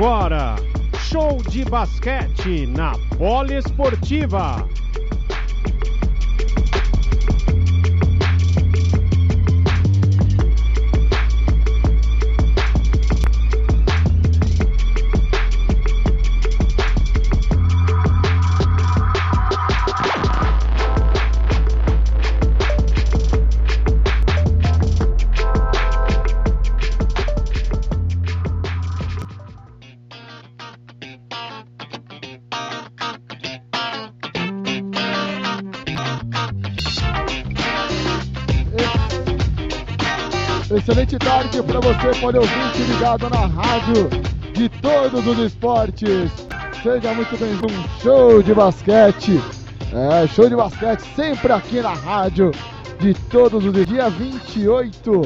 Agora, show de basquete na Poliesportiva. Você, pode ouvir ligado na rádio de todos os esportes. Seja muito bem-vindo um show de basquete. É, show de basquete sempre aqui na rádio de todos os dia 28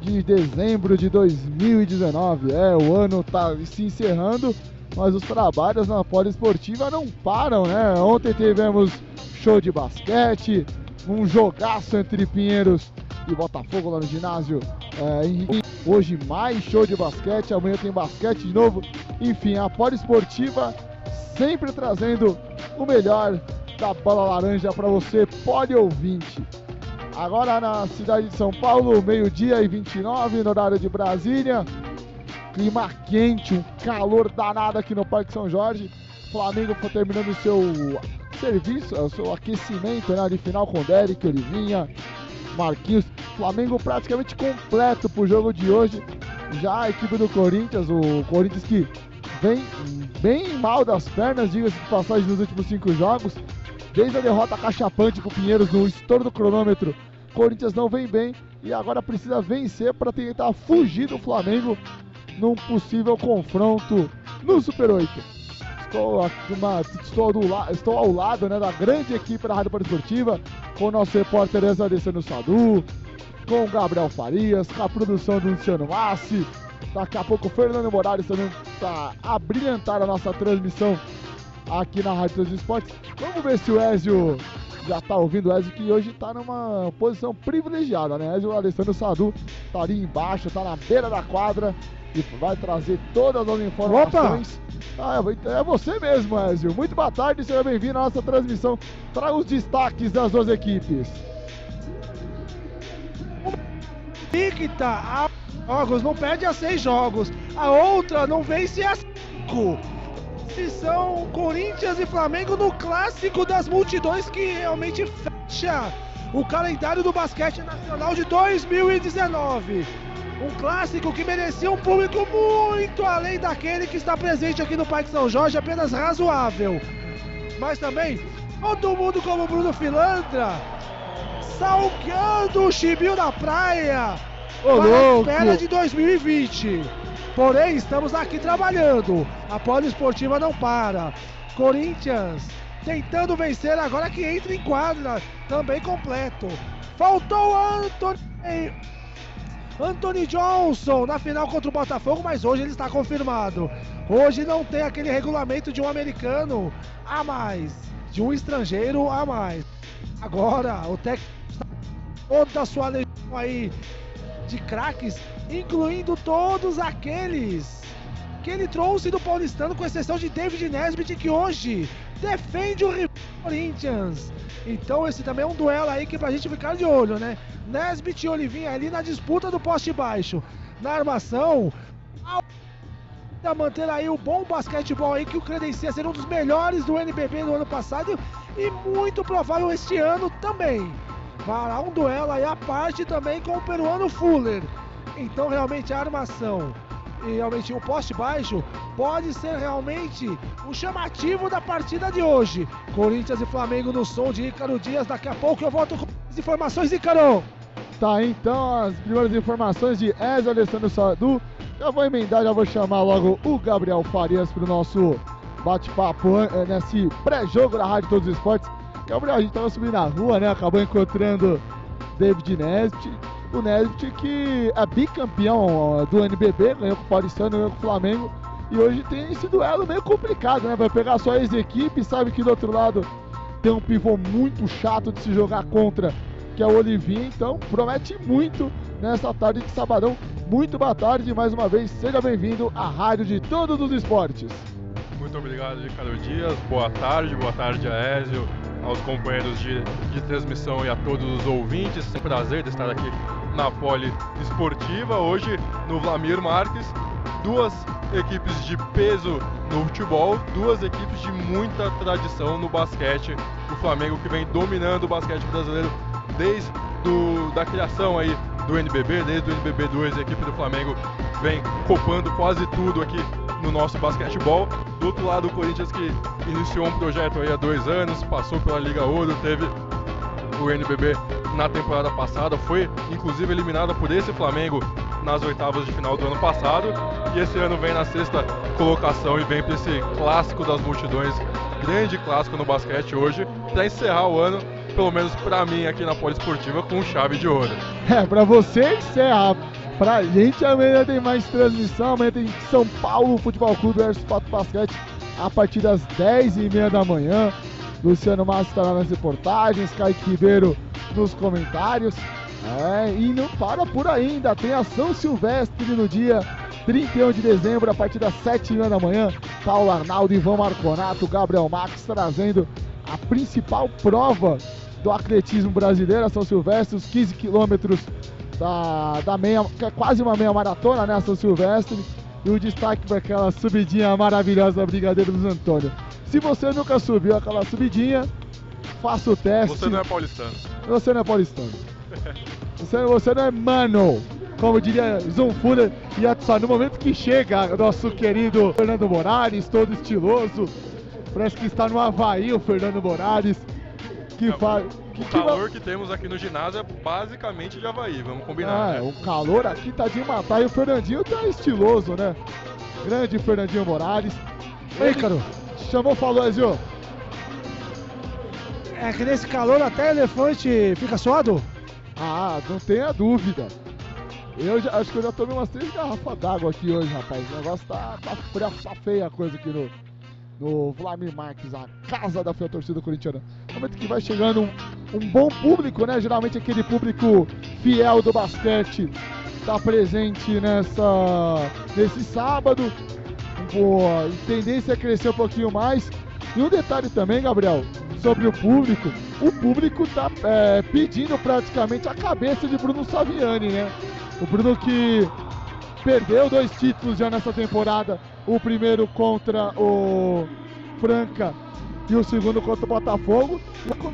de dezembro de 2019. É, o ano está se encerrando, mas os trabalhos na poliesportiva não param, né? Ontem tivemos show de basquete, um jogaço entre Pinheiros e Botafogo lá no ginásio. É, hoje mais show de basquete, amanhã tem basquete de novo. Enfim, a Esportiva sempre trazendo o melhor da bola laranja para você, pode ouvinte. Agora na cidade de São Paulo, meio-dia e 29, no horário de Brasília. Clima quente, um calor danado aqui no Parque São Jorge. Flamengo foi terminando o seu serviço, o seu aquecimento né, de final com Derek, Olivinha, Marquinhos. Flamengo praticamente completo para o jogo de hoje. Já a equipe do Corinthians, o Corinthians que vem bem mal das pernas, diga-se de passagem, nos últimos cinco jogos. Desde a derrota cachapante para o Pinheiros no estouro do cronômetro, Corinthians não vem bem e agora precisa vencer para tentar fugir do Flamengo num possível confronto no Super 8 estou, uma, estou, do, estou ao lado né, da grande equipe da Rádio Esportiva, com o nosso repórter Alessandro Sadu, com o Gabriel Farias, com a produção do Luciano Massi. Daqui a pouco o Fernando Morales também está a brilhantar a nossa transmissão aqui na Rádio dos Esportes. Vamos ver se o Ezio já está ouvindo o Ezio, que hoje está numa posição privilegiada, né? Ezio Alessandro Sadu está ali embaixo, está na beira da quadra e vai trazer todas as informações. Opa! Ah, é você mesmo, Ezio. Muito boa tarde, seja bem-vindo à nossa transmissão. Traga os destaques das duas equipes. Invicta a jogos, não perde a seis jogos. A outra não vence a cinco. Se são Corinthians e Flamengo no clássico das multidões que realmente fecha o calendário do basquete nacional de 2019. Um clássico que merecia um público muito além daquele que está presente aqui no Parque São Jorge, apenas razoável. Mas também todo mundo como Bruno Filandra, salgando o chibio da praia Ô, para a espera de 2020. Porém, estamos aqui trabalhando. A poliesportiva não para. Corinthians tentando vencer agora que entra em quadra, também completo. Faltou Anthony Anthony Johnson na final contra o Botafogo, mas hoje ele está confirmado. Hoje não tem aquele regulamento de um americano a mais, de um estrangeiro a mais. Agora o técnico está toda a sua legião aí de craques, incluindo todos aqueles que ele trouxe do Paulistano, com exceção de David Nesbitt, que hoje defende o Corinthians. Então esse também é um duelo aí que pra gente ficar de olho, né? Nesbit e Olivinha ali na disputa do poste baixo. Na armação, a manter aí o bom basquetebol aí que o credencia ser um dos melhores do NBB do ano passado e muito provável este ano também. Para um duelo aí à parte também com o peruano Fuller. Então realmente a armação realmente o poste baixo pode ser realmente o chamativo da partida de hoje. Corinthians e Flamengo no som de Ícaro Dias. Daqui a pouco eu volto com as informações, Ícaro. Tá, então as primeiras informações de Ezio Alessandro Sadu. Já vou emendar, já vou chamar logo o Gabriel Farias para o nosso bate-papo é, nesse pré-jogo da Rádio Todos os Esportes. Gabriel, a gente tava subindo na rua, né? Acabou encontrando David Nesbitt o Nesbitt que é bicampeão do NBB, ganhou com o Paulistano, ganhou com o Flamengo. E hoje tem esse duelo meio complicado, né? Vai pegar só ex-equipe, sabe que do outro lado tem um pivô muito chato de se jogar contra, que é o Olivinha. Então promete muito nessa tarde de sabadão. Muito boa tarde, mais uma vez, seja bem-vindo à Rádio de Todos os Esportes. Muito obrigado, Ricardo Dias. Boa tarde, boa tarde, Aésio, aos companheiros de, de transmissão e a todos os ouvintes. É um prazer de estar aqui na Poli Esportiva. Hoje, no Vlamir Marques, duas equipes de peso no futebol, duas equipes de muita tradição no basquete. O Flamengo que vem dominando o basquete brasileiro desde do, da criação aí do NBB, desde o NBB 2, a equipe do Flamengo vem copando quase tudo aqui no nosso basquetebol. Do outro lado, o Corinthians que iniciou um projeto aí há dois anos, passou pela Liga Ouro, teve o NBB na temporada passada, foi inclusive eliminada por esse Flamengo nas oitavas de final do ano passado e esse ano vem na sexta colocação e vem para esse clássico das multidões, grande clássico no basquete hoje, para encerrar o ano, pelo menos para mim aqui na Poliesportiva, com chave de ouro. É, para você encerrar. Pra gente amanhã tem mais transmissão, amanhã tem São Paulo Futebol Clube versus Pato Basquete a partir das 10h30 da manhã. Luciano Massa estará nas reportagens, Kaique Ribeiro nos comentários. É, e não para por ainda, tem a São Silvestre no dia 31 de dezembro, a partir das 7h30 da manhã. Paulo Arnaldo, Ivan Marconato, Gabriel Max trazendo a principal prova do atletismo brasileiro, a São Silvestre, os 15 quilômetros da, da meia, que é quase uma meia maratona, né, a São Silvestre. E o destaque para aquela subidinha maravilhosa da Brigadeiro dos Antônio. Se você nunca subiu aquela subidinha, faça o teste. Você não é paulistano. Você não é paulistano. Você, você não é mano. Como diria Zunfura e Atsa, no momento que chega nosso querido Fernando Moraes, todo estiloso, parece que está no Havaí o Fernando Moraes, que faz. O calor que temos aqui no ginásio é basicamente de Havaí, vamos combinar. Ah, né? o calor aqui tá de matar e o Fernandinho tá estiloso, né? Grande Fernandinho Moraes. Ei, Caro. Chamou, falou, Ezio. É que nesse calor até elefante fica suado? Ah, não tenha dúvida. Eu já, acho que eu já tomei umas três garrafas d'água aqui hoje, rapaz. O negócio tá, tá, tá feia a coisa aqui no, no Vladimir Marques, a casa da fiel torcida corintiana. Momento que vai chegando um, um, bom público, né? Geralmente aquele público fiel do basquete tá presente nessa, nesse sábado. Boa, tendência a crescer um pouquinho mais. E um detalhe também, Gabriel, sobre o público. O público tá é, pedindo praticamente a cabeça de Bruno Saviani, né? O Bruno que perdeu dois títulos já nessa temporada. O primeiro contra o Franca e o segundo contra o Botafogo.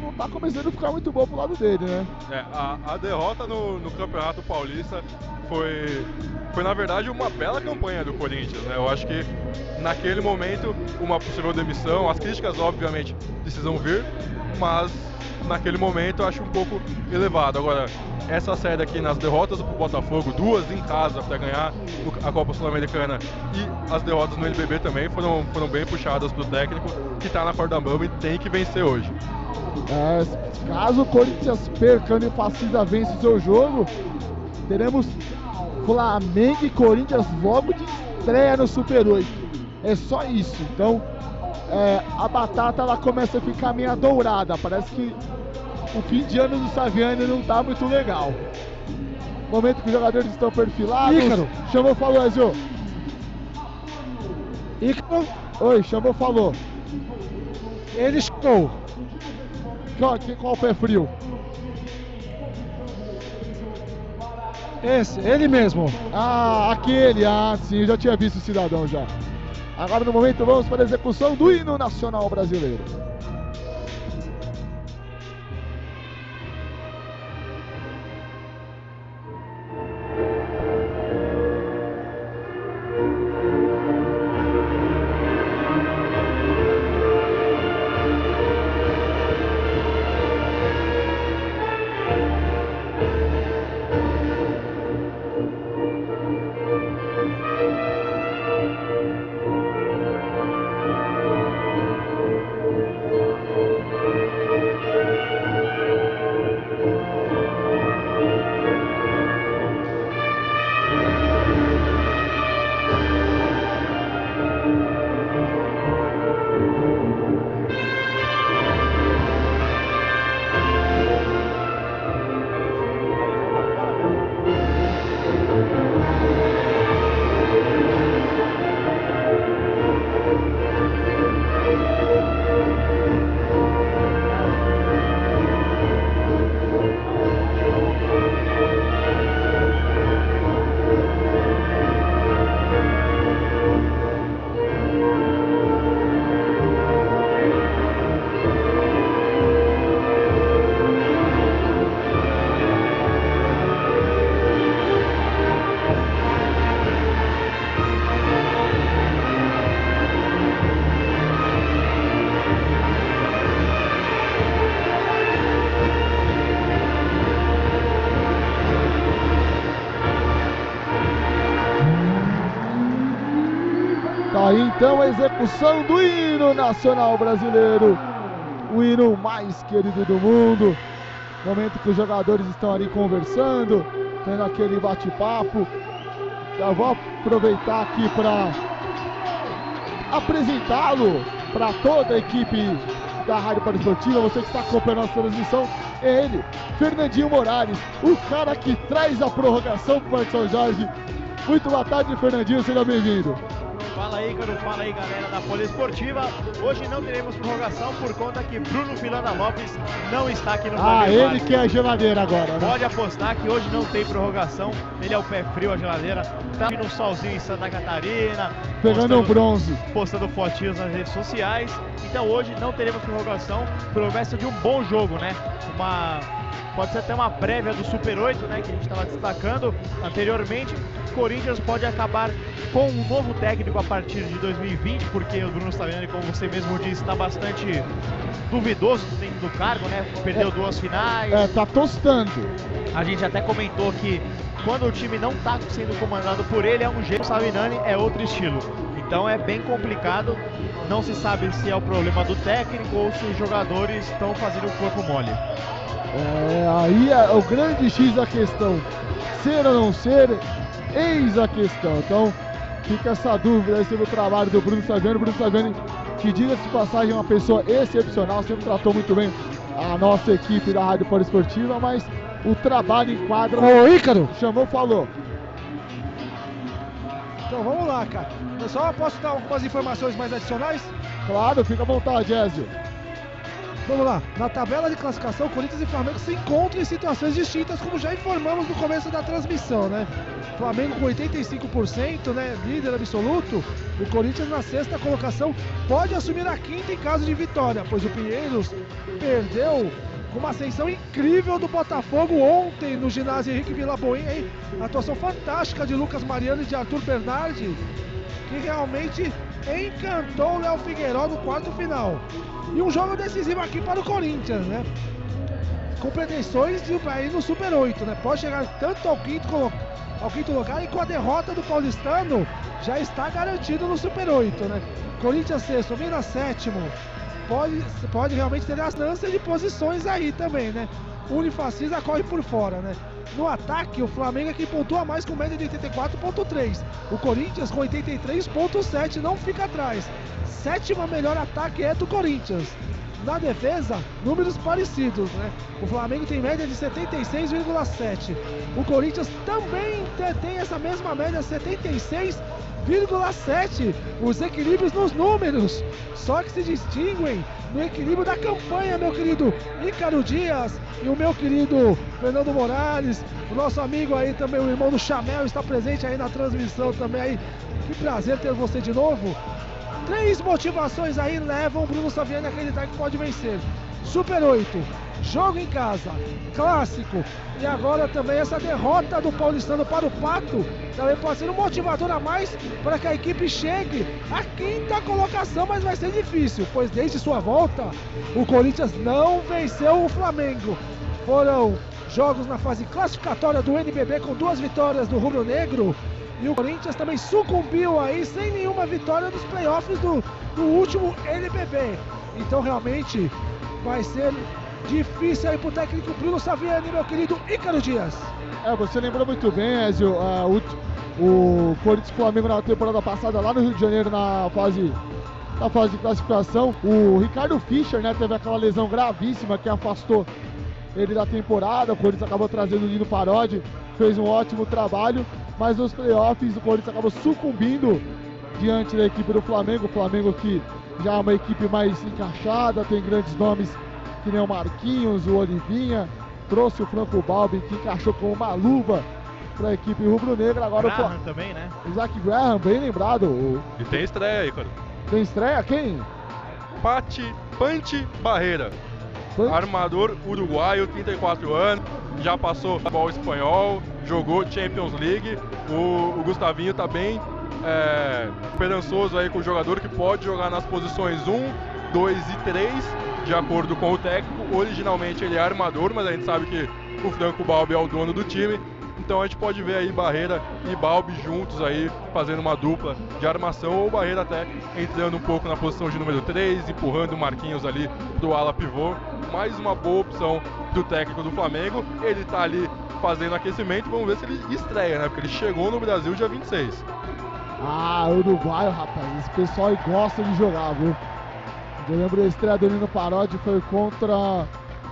Não tá começando a ficar muito bom pro lado dele, né? É, a, a derrota no, no, Campeonato Paulista foi, foi, na verdade, uma bela campanha do Corinthians, né? Eu acho que naquele momento, uma possível demissão, as críticas, obviamente, precisam vir, mas naquele momento eu acho um pouco elevado. Agora, essa série aqui nas derrotas pro Botafogo, duas em casa para ganhar a Copa Sul-Americana e as derrotas no NBB também foram, foram bem puxadas pro técnico que tá na corda bamba e tem que vencer hoje. É, caso o Corinthians perca e o Facisa vence o seu jogo, teremos Flamengo e Corinthians logo de estreia no Super 8. É só isso. Então, é, a batata ela começa a ficar meio dourada. Parece que o fim de ano do Saviani não tá muito legal. Momento que os jogadores estão perfilados. Ícaro. Chamou, falou, Ezio. Ícaro. Oi, chamou, falou. Ele chamou. Qual, qual pé frio? Esse, ele mesmo. Ah, aquele. Ah, sim, eu já tinha visto o cidadão já. Agora no momento vamos para a execução do hino nacional brasileiro. Execução do hino nacional brasileiro, o hino mais querido do mundo. Momento que os jogadores estão ali conversando, tendo aquele bate-papo. Já vou aproveitar aqui para apresentá-lo para toda a equipe da Rádio Esportiva, você que está acompanhando a nossa transmissão, é ele, Fernandinho Morales, o cara que traz a prorrogação para o São Jorge. Muito boa tarde, Fernandinho, seja bem-vindo. Fala aí, Caro, fala aí, galera da Poliesportiva. Hoje não teremos prorrogação por conta que Bruno Filanda Lopes não está aqui no Ah, ele que é a geladeira agora, né? Pode apostar que hoje não tem prorrogação. Ele é o pé frio, a geladeira. Tá no solzinho em Santa Catarina. Pegando o bronze. Postando fotinhos nas redes sociais. Então hoje não teremos prorrogação. Promessa de um bom jogo, né? Uma pode ser até uma prévia do Super 8, né, que a gente estava destacando anteriormente. Corinthians pode acabar com um novo técnico a partir de 2020, porque o Bruno Saviani, como você mesmo disse, está bastante duvidoso dentro do cargo, né? Perdeu é, duas finais. É, tá tostando. A gente até comentou que quando o time não está sendo comandado por ele, é um jeito, o Savinani é outro estilo. Então é bem complicado. Não se sabe se é o problema do técnico ou se os jogadores estão fazendo o corpo mole. É, aí é o grande X da questão. Ser ou não ser, eis a questão. Então fica essa dúvida aí sobre o trabalho do Bruno Saviani. Bruno Saviani, que diga-se de passagem, é uma pessoa excepcional, sempre tratou muito bem a nossa equipe da Rádio Esportiva, mas o trabalho em quadra. Ô, Ícaro! Chamou, falou. Então vamos lá, cara. Eu só posso dar algumas informações mais adicionais? Claro, fica à vontade, Ezio. Vamos lá, na tabela de classificação, Corinthians e Flamengo se encontram em situações distintas, como já informamos no começo da transmissão, né? Flamengo com 85%, né, líder absoluto, o Corinthians na sexta colocação pode assumir a quinta em caso de vitória, pois o Pinheiros perdeu com uma ascensão incrível do Botafogo ontem no ginásio Henrique Vila Boim, hein? Atuação fantástica de Lucas Mariano e de Arthur Bernardi, que realmente encantou o Léo Figueiró no quarto final. E um jogo decisivo aqui para o Corinthians, né? Com pretensões de ir no Super 8, né? Pode chegar tanto ao quinto, ao quinto lugar e com a derrota do Paulistano já está garantido no Super 8, né? Corinthians sexto, Minas sétimo. Pode, pode realmente ter as de posições aí também, né? Unifacisa corre por fora, né? No ataque, o Flamengo é quem pontua mais com média de 84,3. O Corinthians com 83,7 não fica atrás. Sétima melhor ataque é do Corinthians. Na defesa, números parecidos, né? O Flamengo tem média de 76,7. O Corinthians também tem essa mesma média, 76,7. Os equilíbrios nos números, só que se distinguem no equilíbrio da campanha, meu querido Ícaro Dias e o meu querido Fernando Morales, o nosso amigo aí também, o irmão do Chamel, está presente aí na transmissão também aí. Que prazer ter você de novo. Três motivações aí levam o Bruno Saviani a acreditar que pode vencer. Super 8, jogo em casa, clássico e agora também essa derrota do Paulistano para o Pato também pode ser um motivador a mais para que a equipe chegue à quinta colocação, mas vai ser difícil, pois desde sua volta o Corinthians não venceu o Flamengo. Foram jogos na fase classificatória do NBB com duas vitórias do Rubro Negro e o Corinthians também sucumbiu aí sem nenhuma vitória nos playoffs do, do último NBB. Então realmente vai ser difícil aí pro técnico Bruno Saviani, meu querido Ícaro Dias. É, você lembrou muito bem, Ezio, uh, o, o Corinthians Flamengo na temporada passada lá no Rio de Janeiro na fase na fase de classificação. O Ricardo Fischer, né, teve aquela lesão gravíssima que afastou ele da temporada. O Corinthians acabou trazendo o Nino Parodi, fez um ótimo trabalho, mas nos playoffs o Corinthians acabou sucumbindo diante da equipe do Flamengo. O Flamengo que já é uma equipe mais encaixada, tem grandes nomes que nem o Marquinhos, o Olivinha, trouxe o Franco Balbi que encaixou com uma luva para a equipe rubro-negra. Agora Graham o também, né? Isaac Graham, bem lembrado. O... E tem estreia aí, cara. Tem estreia? Quem? Pati Pante Barreira. Armador uruguaio, 34 anos, já passou futebol espanhol, jogou Champions League. O, o Gustavinho tá bem é, esperançoso aí com o jogador que pode jogar nas posições 1, 2 e 3, de acordo com o técnico. Originalmente ele é armador, mas a gente sabe que o Franco Balbi é o dono do time. Então a gente pode ver aí Barreira e Balbi juntos aí, fazendo uma dupla de armação, ou Barreira até entrando um pouco na posição de número 3, empurrando o Marquinhos ali do ala pivô. Mais uma boa opção do técnico do Flamengo. Ele tá ali fazendo aquecimento, vamos ver se ele estreia, né? Porque ele chegou no Brasil dia 26. Ah, Uruguai, rapaz, esse pessoal gosta de jogar, viu? Eu lembro a estreia dele no Paródia foi contra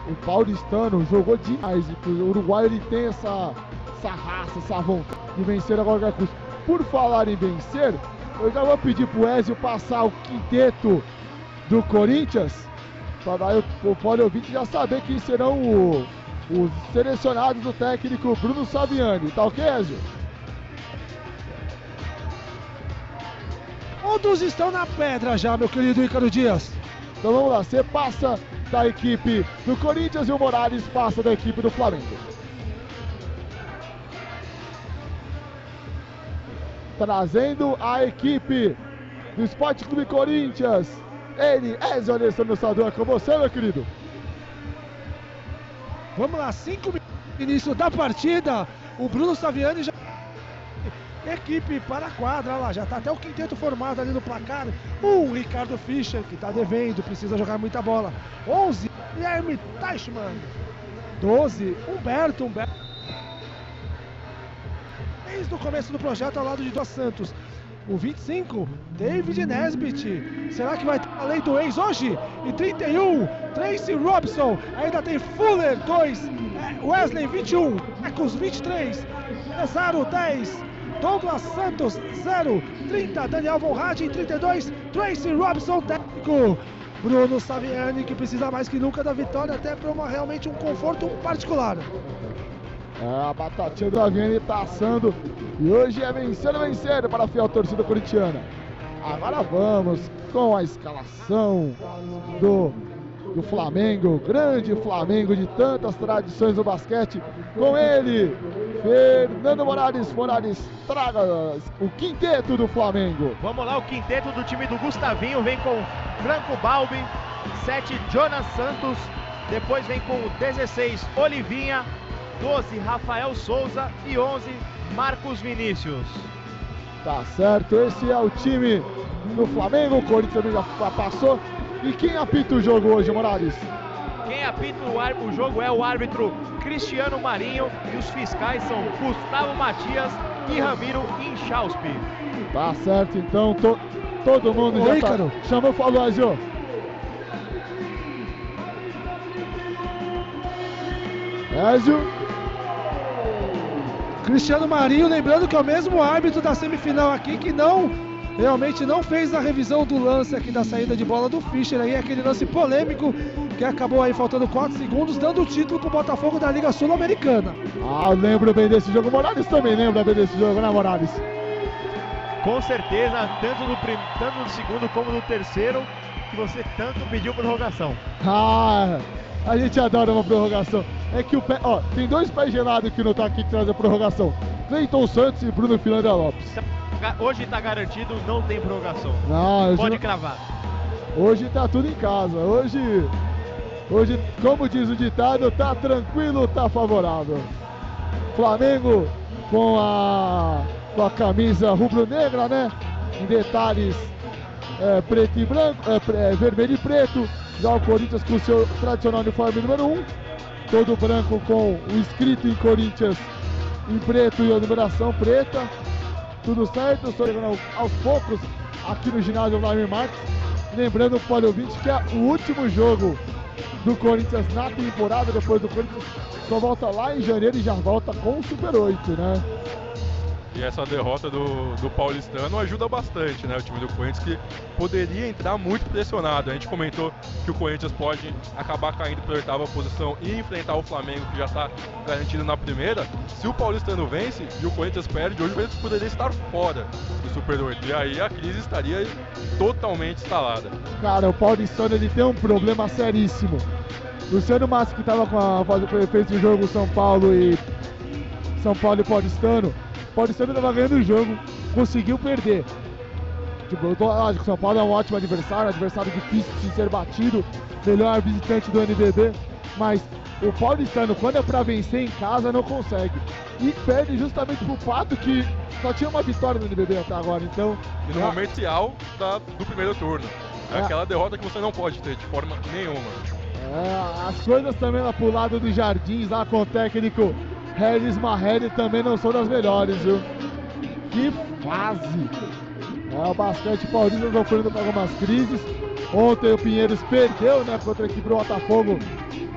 o Paulistano, jogou demais. O Uruguai ele tem essa, essa raça, essa vontade de vencer a. Por falar em vencer, eu já vou pedir pro Ezio passar o quinteto do Corinthians, para o, o Poliovic já saber quem serão o, os selecionados do técnico Bruno Saviani. Tá ok, Ezio? Todos estão na pedra já, meu querido Ícaro Dias. Então vamos lá, você passa da equipe do Corinthians e o Morales passa da equipe do Flamengo. Trazendo a equipe do Esporte Clube Corinthians. Ele, Ezio Alessandro Sador, com você, meu querido. Vamos lá, cinco minutos início da partida. O Bruno Saviani já equipe para a quadra, lá já está até o quinteto formado ali no placar. Um, Ricardo Fischer, que está devendo, precisa jogar muita bola. 11, Guilherme Teichmann. 12, Humberto, Humberto. Desde o começo do projeto ao lado de Dos Santos. O 25, David Nesbitt. Será que vai ter a lei do ex hoje? E 31, Tracy Robson. Ainda tem Fuller, 2. Wesley, 21. Ecos, 23. Cesaro, 10. Douglas Santos, 0. 30, Daniel Von Hagen, 32. Tracy Robson, técnico. Bruno Saviani, que precisa mais que nunca da vitória, até para realmente um conforto particular. É, a batatinha do Aviane passando. E hoje é vencendo, vencendo para a fiel torcida corintiana. Agora vamos com a escalação do, do Flamengo, grande Flamengo de tantas tradições no basquete. Com ele, Fernando Morales. Morales traga o quinteto do Flamengo. Vamos lá, o quinteto do time do Gustavinho vem com Franco Balbi, 7 Jonas Santos, depois vem com o 16 Olivinha, 12 Rafael Souza e 11 Marcos Vinícius. Tá certo, esse é o time do Flamengo, o Corinthians já passou. E quem apita o jogo hoje, Morales? Quem apita o, o jogo é o árbitro Cristiano Marinho e os fiscais são Gustavo Matias e Ramiro Inchauspe. Tá certo, então to, todo mundo Ô, já Ícaro. tá... chamou, falou, Azio. Ezio, Cristiano Marinho, lembrando que é o mesmo árbitro da semifinal aqui que não realmente não fez a revisão do lance aqui da saída de bola do Fischer aí, aquele lance polêmico que acabou aí faltando 4 segundos, dando o título pro Botafogo da Liga Sul-Americana. ah, eu lembro bem desse jogo. Morales também lembra bem desse jogo, né, Morales? Com certeza, tanto no, prim... tanto no segundo como no terceiro, que você tanto pediu prorrogação. Ah, a gente adora uma prorrogação. É que o pé, ó, tem dois pés gelados que não tá aqui que traz a prorrogação. Cleiton Santos e Bruno Filanda Lopes. Ga- Hoje está garantido, não tem prorrogação. Não, hoje, Pode não- cravar. hoje tá tudo em casa. Hoje, hoje, como diz o ditado, tá tranquilo, tá favorável. Flamengo com a, com a camisa rubro-negra, né? Em detalhes é, preto e branco, é, é, vermelho e preto. Já o Corinthians com o seu tradicional uniforme número 1. Todo branco com o escrito em Corinthians em preto e a numeração preta. Tudo certo, estou chegando ao- aos poucos aqui no ginásio Vladimir Marques. Lembrando o Poliovinte que é o último jogo do Corinthians na temporada, depois do Corinthians só volta lá em janeiro e já volta com o Super 8, né? E essa derrota do, do Paulistano ajuda bastante, né? O time do Corinthians que poderia entrar muito pressionado. A gente comentou que o Corinthians pode acabar caindo para a oitava posição e enfrentar o Flamengo, que já está garantido na primeira. Se o Paulistano vence e o Corinthians perde, hoje o Corinthians poderia estar fora do Super 8. E aí a crise estaria totalmente instalada. Cara, o Paulistano ele tem um problema seríssimo. Luciano Massa que estava com a fez o jogo São Paulo e São Paulo e Paulistano. O Paulistano estava ganhando o jogo, conseguiu perder. Tipo, eu tô, lógico, São Paulo é um ótimo adversário, adversário difícil de ser batido, melhor visitante do NBB, mas o paulistano, quando é pra vencer em casa, não consegue. E perde justamente pro fato que só tinha uma vitória no NBB até agora, então... E no é- momento inicial da- do primeiro turno. É É. aquela derrota que você não pode ter de forma nenhuma. É, as coisas também lá pro lado dos Jardins, lá com o técnico Regis Marrelli, também não são das melhores, viu? Que fase! É, o basquete paulista sofrendo com algumas crises. Ontem o Pinheiros perdeu né, contra a equipe do Botafogo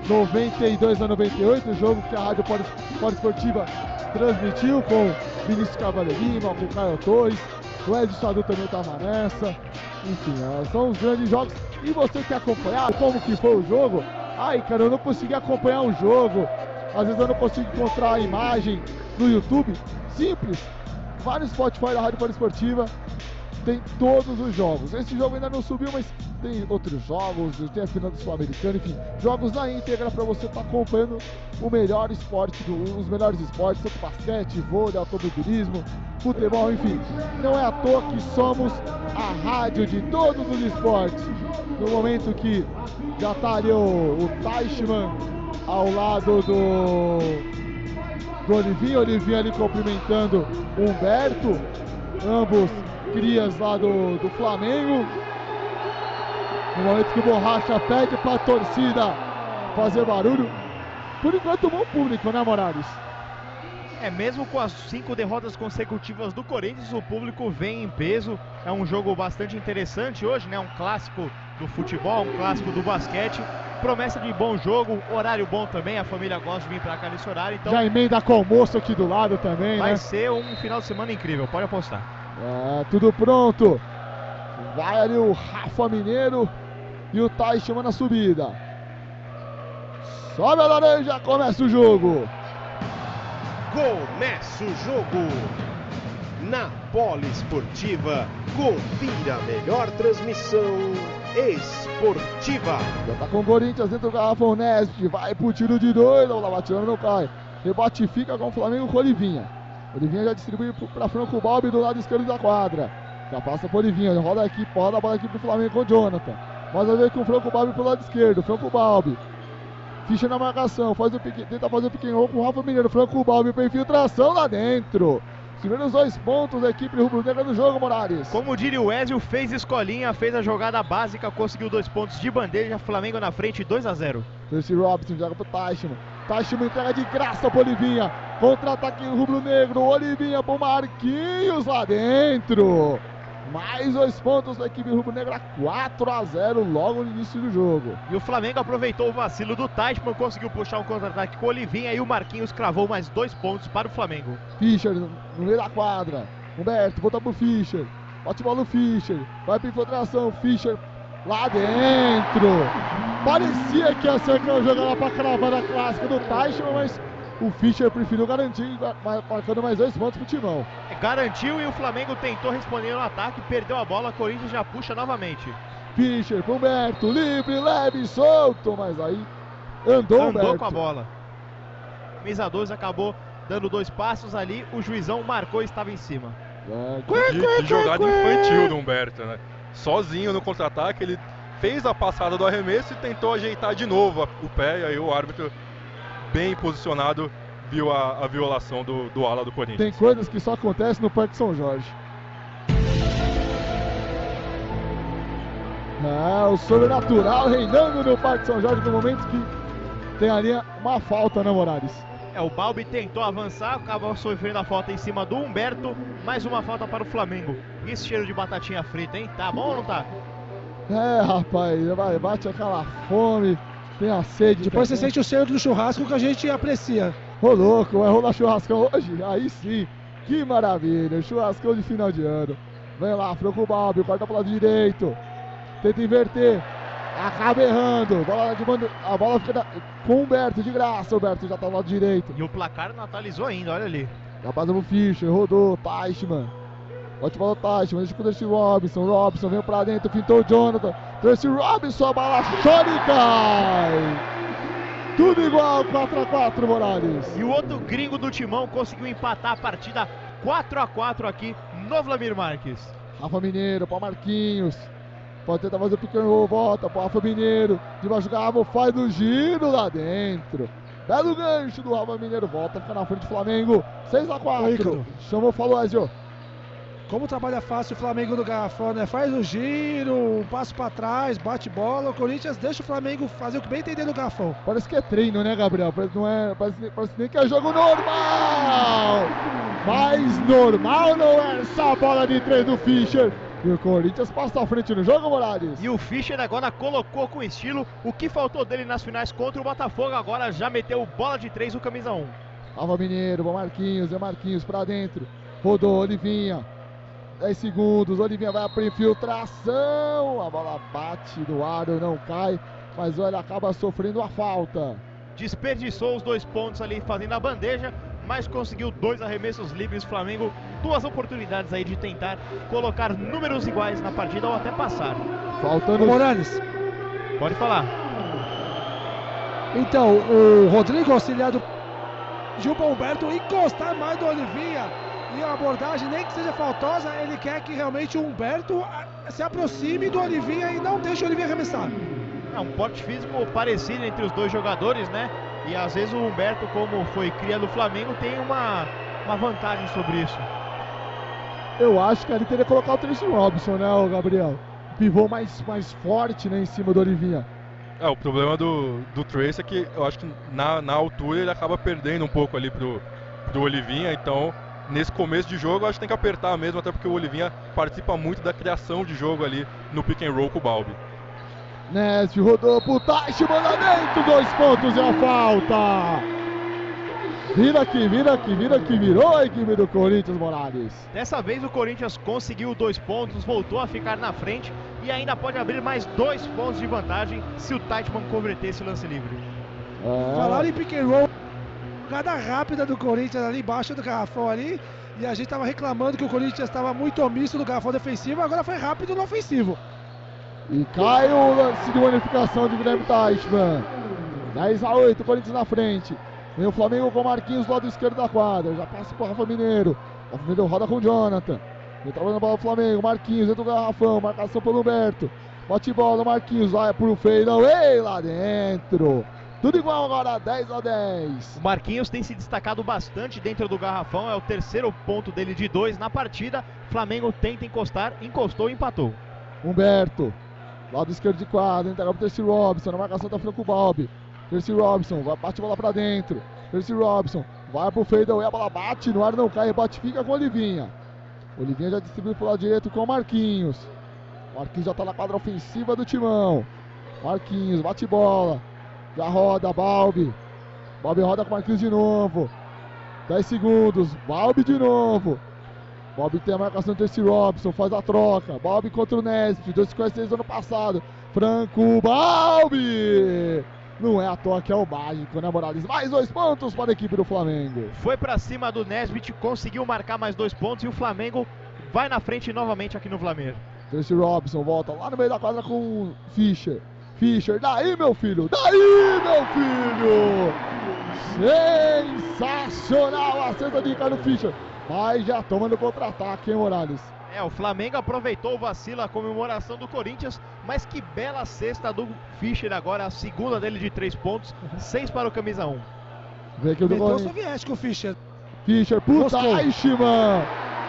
92 a 98, o jogo que a Rádio Poli- Poliesportiva transmitiu com Vinícius Cavaleiro Lima, com Caio Torres, o Ed Sadu também estava nessa. Enfim, é, são os grandes jogos. E você quer acompanhar como que foi o jogo? Ai, cara, eu não consegui acompanhar o jogo. Às vezes eu não consigo encontrar a imagem no YouTube. Simples. Vai no Spotify da Rádio Poliesportiva. Tem todos os jogos. Esse jogo ainda não subiu, mas tem outros jogos. Tem a final do Sul-Americano, enfim. Jogos na íntegra para você estar acompanhando o melhor esporte, do- os melhores esportes, tanto basquete, vôlei, automobilismo, futebol, enfim. Não é à toa que somos a rádio de todos os esportes. No momento que já está ali o, o Teichmann ao lado do, do Olivinho, Olivinho ali cumprimentando o Humberto, ambos crias lá do, do Flamengo. No momento que o Borracha pede para a torcida fazer barulho. Por enquanto, bom público, né, Morales? É, mesmo com as cinco derrotas consecutivas do Corinthians, o público vem em peso. É um jogo bastante interessante hoje, né? Um clássico do futebol, um clássico do basquete. Promessa de bom jogo, horário bom também. A família gosta de vir pra cá nesse horário, então Já emenda com almoço aqui do lado também, vai né? ser um final de semana incrível, pode apostar. É, tudo pronto. Vai ali o Rafa Mineiro e o Taichman na subida. Sobe a laranja, começa o jogo. Começa o jogo. Na Poliesportiva, confira a melhor transmissão esportiva. Já tá com o Corinthians dentro do garrafão Nesp. Vai pro tiro de dois. Vamos lá, batirando não cai. Rebote fica com o Flamengo com o Olivinha. Olivinha já distribui pra Franco Balbi do lado esquerdo da quadra. Já passa pro Olivinha. Roda aqui, roda a bola aqui pro Flamengo com o Jonathan. Mais uma vez com o Franco Balbi pro lado esquerdo. Franco Balbi. Ficha na marcação. Faz o pique, tenta fazer o pequeno com o Rafa Mineiro. Franco Balbi pra infiltração lá dentro. Os primeiros dois pontos da equipe rubro-negra do jogo, Morales. Como diria o Ezio, fez escolinha, fez a jogada básica, conseguiu dois pontos de bandeja, Flamengo na frente, 2 a 0 Percy Robson joga pro Tashman. Tashman entrega de graça pro Olivinha. Contra-ataque rubro-negro. Olivinha pro Marquinhos lá dentro. Mais dois pontos da equipe rubro-negra. 4 a 0 logo no início do jogo. E o Flamengo aproveitou o vacilo do Teichmann, conseguiu puxar um contra-ataque com o Olivinha e o Marquinhos cravou mais dois pontos para o Flamengo. Fischer no meio da quadra. Humberto volta pro Fischer. Bate bola no Fischer. Vai pra infiltração. Fischer lá dentro. Parecia que ia ser aquela jogada pra cravar a clássica do Tashman, mas o Fischer preferiu garantir, ma- marcando mais dois pontos pro Timão. Garantiu e o Flamengo tentou responder no ataque, perdeu a bola, Corinthians já puxa novamente. Fischer pro Humberto, livre, leve, solto, mas aí andou, Andou Humberto. com a bola. Mesa 12 acabou dando dois passos ali, o juizão marcou e estava em cima. É, Que, que jogada infantil do Humberto, né? Sozinho no contra-ataque, ele fez a passada do arremesso e tentou ajeitar de novo o pé, e aí o árbitro, bem posicionado, viu a, a violação do, do ala do Corinthians. Tem coisas que só acontecem no Parque São Jorge. É, o sobrenatural reinando no Parque São Jorge no momento que tem ali uma falta, né, Morales? É, o Balbi tentou avançar, acabou sofrendo a falta em cima do Humberto, mais uma falta para o Flamengo. E esse cheiro de batatinha frita, hein? Tá bom ou não tá? É, rapaz, vai, bate aquela fome, a sede. Depois você sente o cheiro do churrasco que a gente aprecia. Ô louco, vai rolar churrascão hoje? Aí sim, que maravilha, churrascão de final de ano. Vem lá, Franco Balbi, corta pro lado direito, tenta inverter, acaba errando, bola de mando, a bola fica na- com o Humberto de graça, o Humberto já tá do lado direito. E o placar não atualizou ainda, olha ali. Já passa pro Fischer, rodou, Teichmann. Ótima bola Teichmann, deixa com o Tracy Robinson, Robinson vem pra dentro, pintou o Jonathan. Tracy Robinson, a bala chora e cai. Tudo igual, 4x4, Morales. E o outro gringo do Timão conseguiu empatar a partida 4 a 4 aqui no Vladimir Marques. Rafa Mineiro para Marquinhos. Pode tentar fazer o pick and roll, volta pro Rafa Mineiro. Debaixo do garrafão, faz o giro lá dentro. Belo gancho do Rafa Mineiro, volta, fica na frente do Flamengo. 6 a 4 Chamou, falou, Ezio. Como trabalha fácil o Flamengo no garrafão, né? Faz o giro, um passo pra trás, bate bola. O Corinthians deixa o Flamengo fazer o que bem entender no garrafão. Parece que é treino, né, Gabriel? Parece, não é, parece, parece nem que é jogo normal. Mas normal não é essa bola de três do Fischer. E o Corinthians passa à frente no jogo, Morales. E o Fischer agora colocou com estilo o que faltou dele nas finais contra o Botafogo. Agora já meteu bola de três no camisa 1. Tava Mineiro, bom Marquinhos, é Marquinhos pra dentro. Rodou, Olivinha. 10 segundos, Olivinha vai para infiltração. A bola bate no aro, não cai. Mas olha, acaba sofrendo a falta. Desperdiçou os dois pontos ali fazendo a bandeja mas conseguiu dois arremessos livres. Flamengo, duas oportunidades aí de tentar colocar números iguais na partida ou até passar. Faltando. Morales. Pode falar. Então, o Rodrigo auxiliado Gilba Humberto encostar mais do Olivinha e a abordagem, nem que seja faltosa, ele quer que realmente o Humberto se aproxime do Olivinha e não deixe o Olivinha arremessar. É um porte físico parecido entre os dois jogadores, né? E às vezes o Humberto, como foi cria do Flamengo, tem uma, uma vantagem sobre isso. Eu acho que ali teria que colocar o Tracy Robson, né, Gabriel? Pivô mais, mais forte né, em cima do Olivinha. É, o problema do, do Trace é que eu acho que na, na altura ele acaba perdendo um pouco ali pro, pro Olivinha, então nesse começo de jogo eu acho que tem que apertar mesmo, até porque o Olivinha participa muito da criação de jogo ali no pick and roll com o Balbi. Nésio rodou pro Taishi, manda dentro, dois pontos e a falta. Vira aqui, vira aqui, vira aqui, virou a equipe do Corinthians, Morales. Dessa vez o Corinthians conseguiu dois pontos, voltou a ficar na frente e ainda pode abrir mais dois pontos de vantagem se o Teichmann converter esse lance livre. É. Falaram em pick and roll, jogada rápida do Corinthians ali embaixo do garrafão ali. E a gente estava reclamando que o Corinthians estava muito omisso no garrafão defensivo, agora foi rápido no ofensivo. E cai o lance de bonificação de Guilherme Teichmann. 10 a 8, Corinthians na frente. Vem o Flamengo com Marquinhos do lado esquerdo da quadra. Já passa pro Rafa Mineiro. Rafa Mineiro roda com o Jonathan. Vem trabalhando a bola do Flamengo. Marquinhos dentro do garrafão. Marcação pelo Humberto. Bate bola, Marquinhos vai pro fadeaway lá dentro. Tudo igual agora, 10 a 10. O Marquinhos tem se destacado bastante dentro do garrafão. É o terceiro ponto dele de dois na partida. Flamengo tenta encostar, encostou e empatou. Humberto Lado esquerdo de quadra, entrega pro Terce Robson. Na marcação tá frente com o Balbi. Terce Robson, vai, bate a bola pra dentro. Terce Robson, vai pro fadeaway, a bola bate no ar, não cai, rebate, fica com o Olivinha. Olivinha já distribui pro lado direito com o Marquinhos. Marquinhos já tá na quadra ofensiva do timão. Marquinhos, bate bola. Já roda, Balbi. Balbi roda com Marquinhos de novo. 10 segundos, Balbi de novo. Bob tem a marcação do Terce Robson, faz a troca. Bob contra o Nesbitt, 2,56 do ano passado. Franco Balbi! Não é à toa que é o mágico, né, Morales? Mais dois pontos para a equipe do Flamengo. Foi para cima do Nesbitt, conseguiu marcar mais dois pontos e o Flamengo vai na frente novamente aqui no Flamengo. Terce Robson volta lá no meio da quadra com o Fischer. Fischer, daí meu filho, daí meu filho! Sensacional a cesta de Ricardo Fischer. Mas já toma no contra-ataque, hein, Morales? É, o Flamengo aproveitou o vacilo, a comemoração do Corinthians, mas que bela cesta do Fischer agora, a segunda dele de três pontos, seis para o camisa 1. Um. Vem aqui o do soviético, Fischer. Fischer, puta, Eichmann.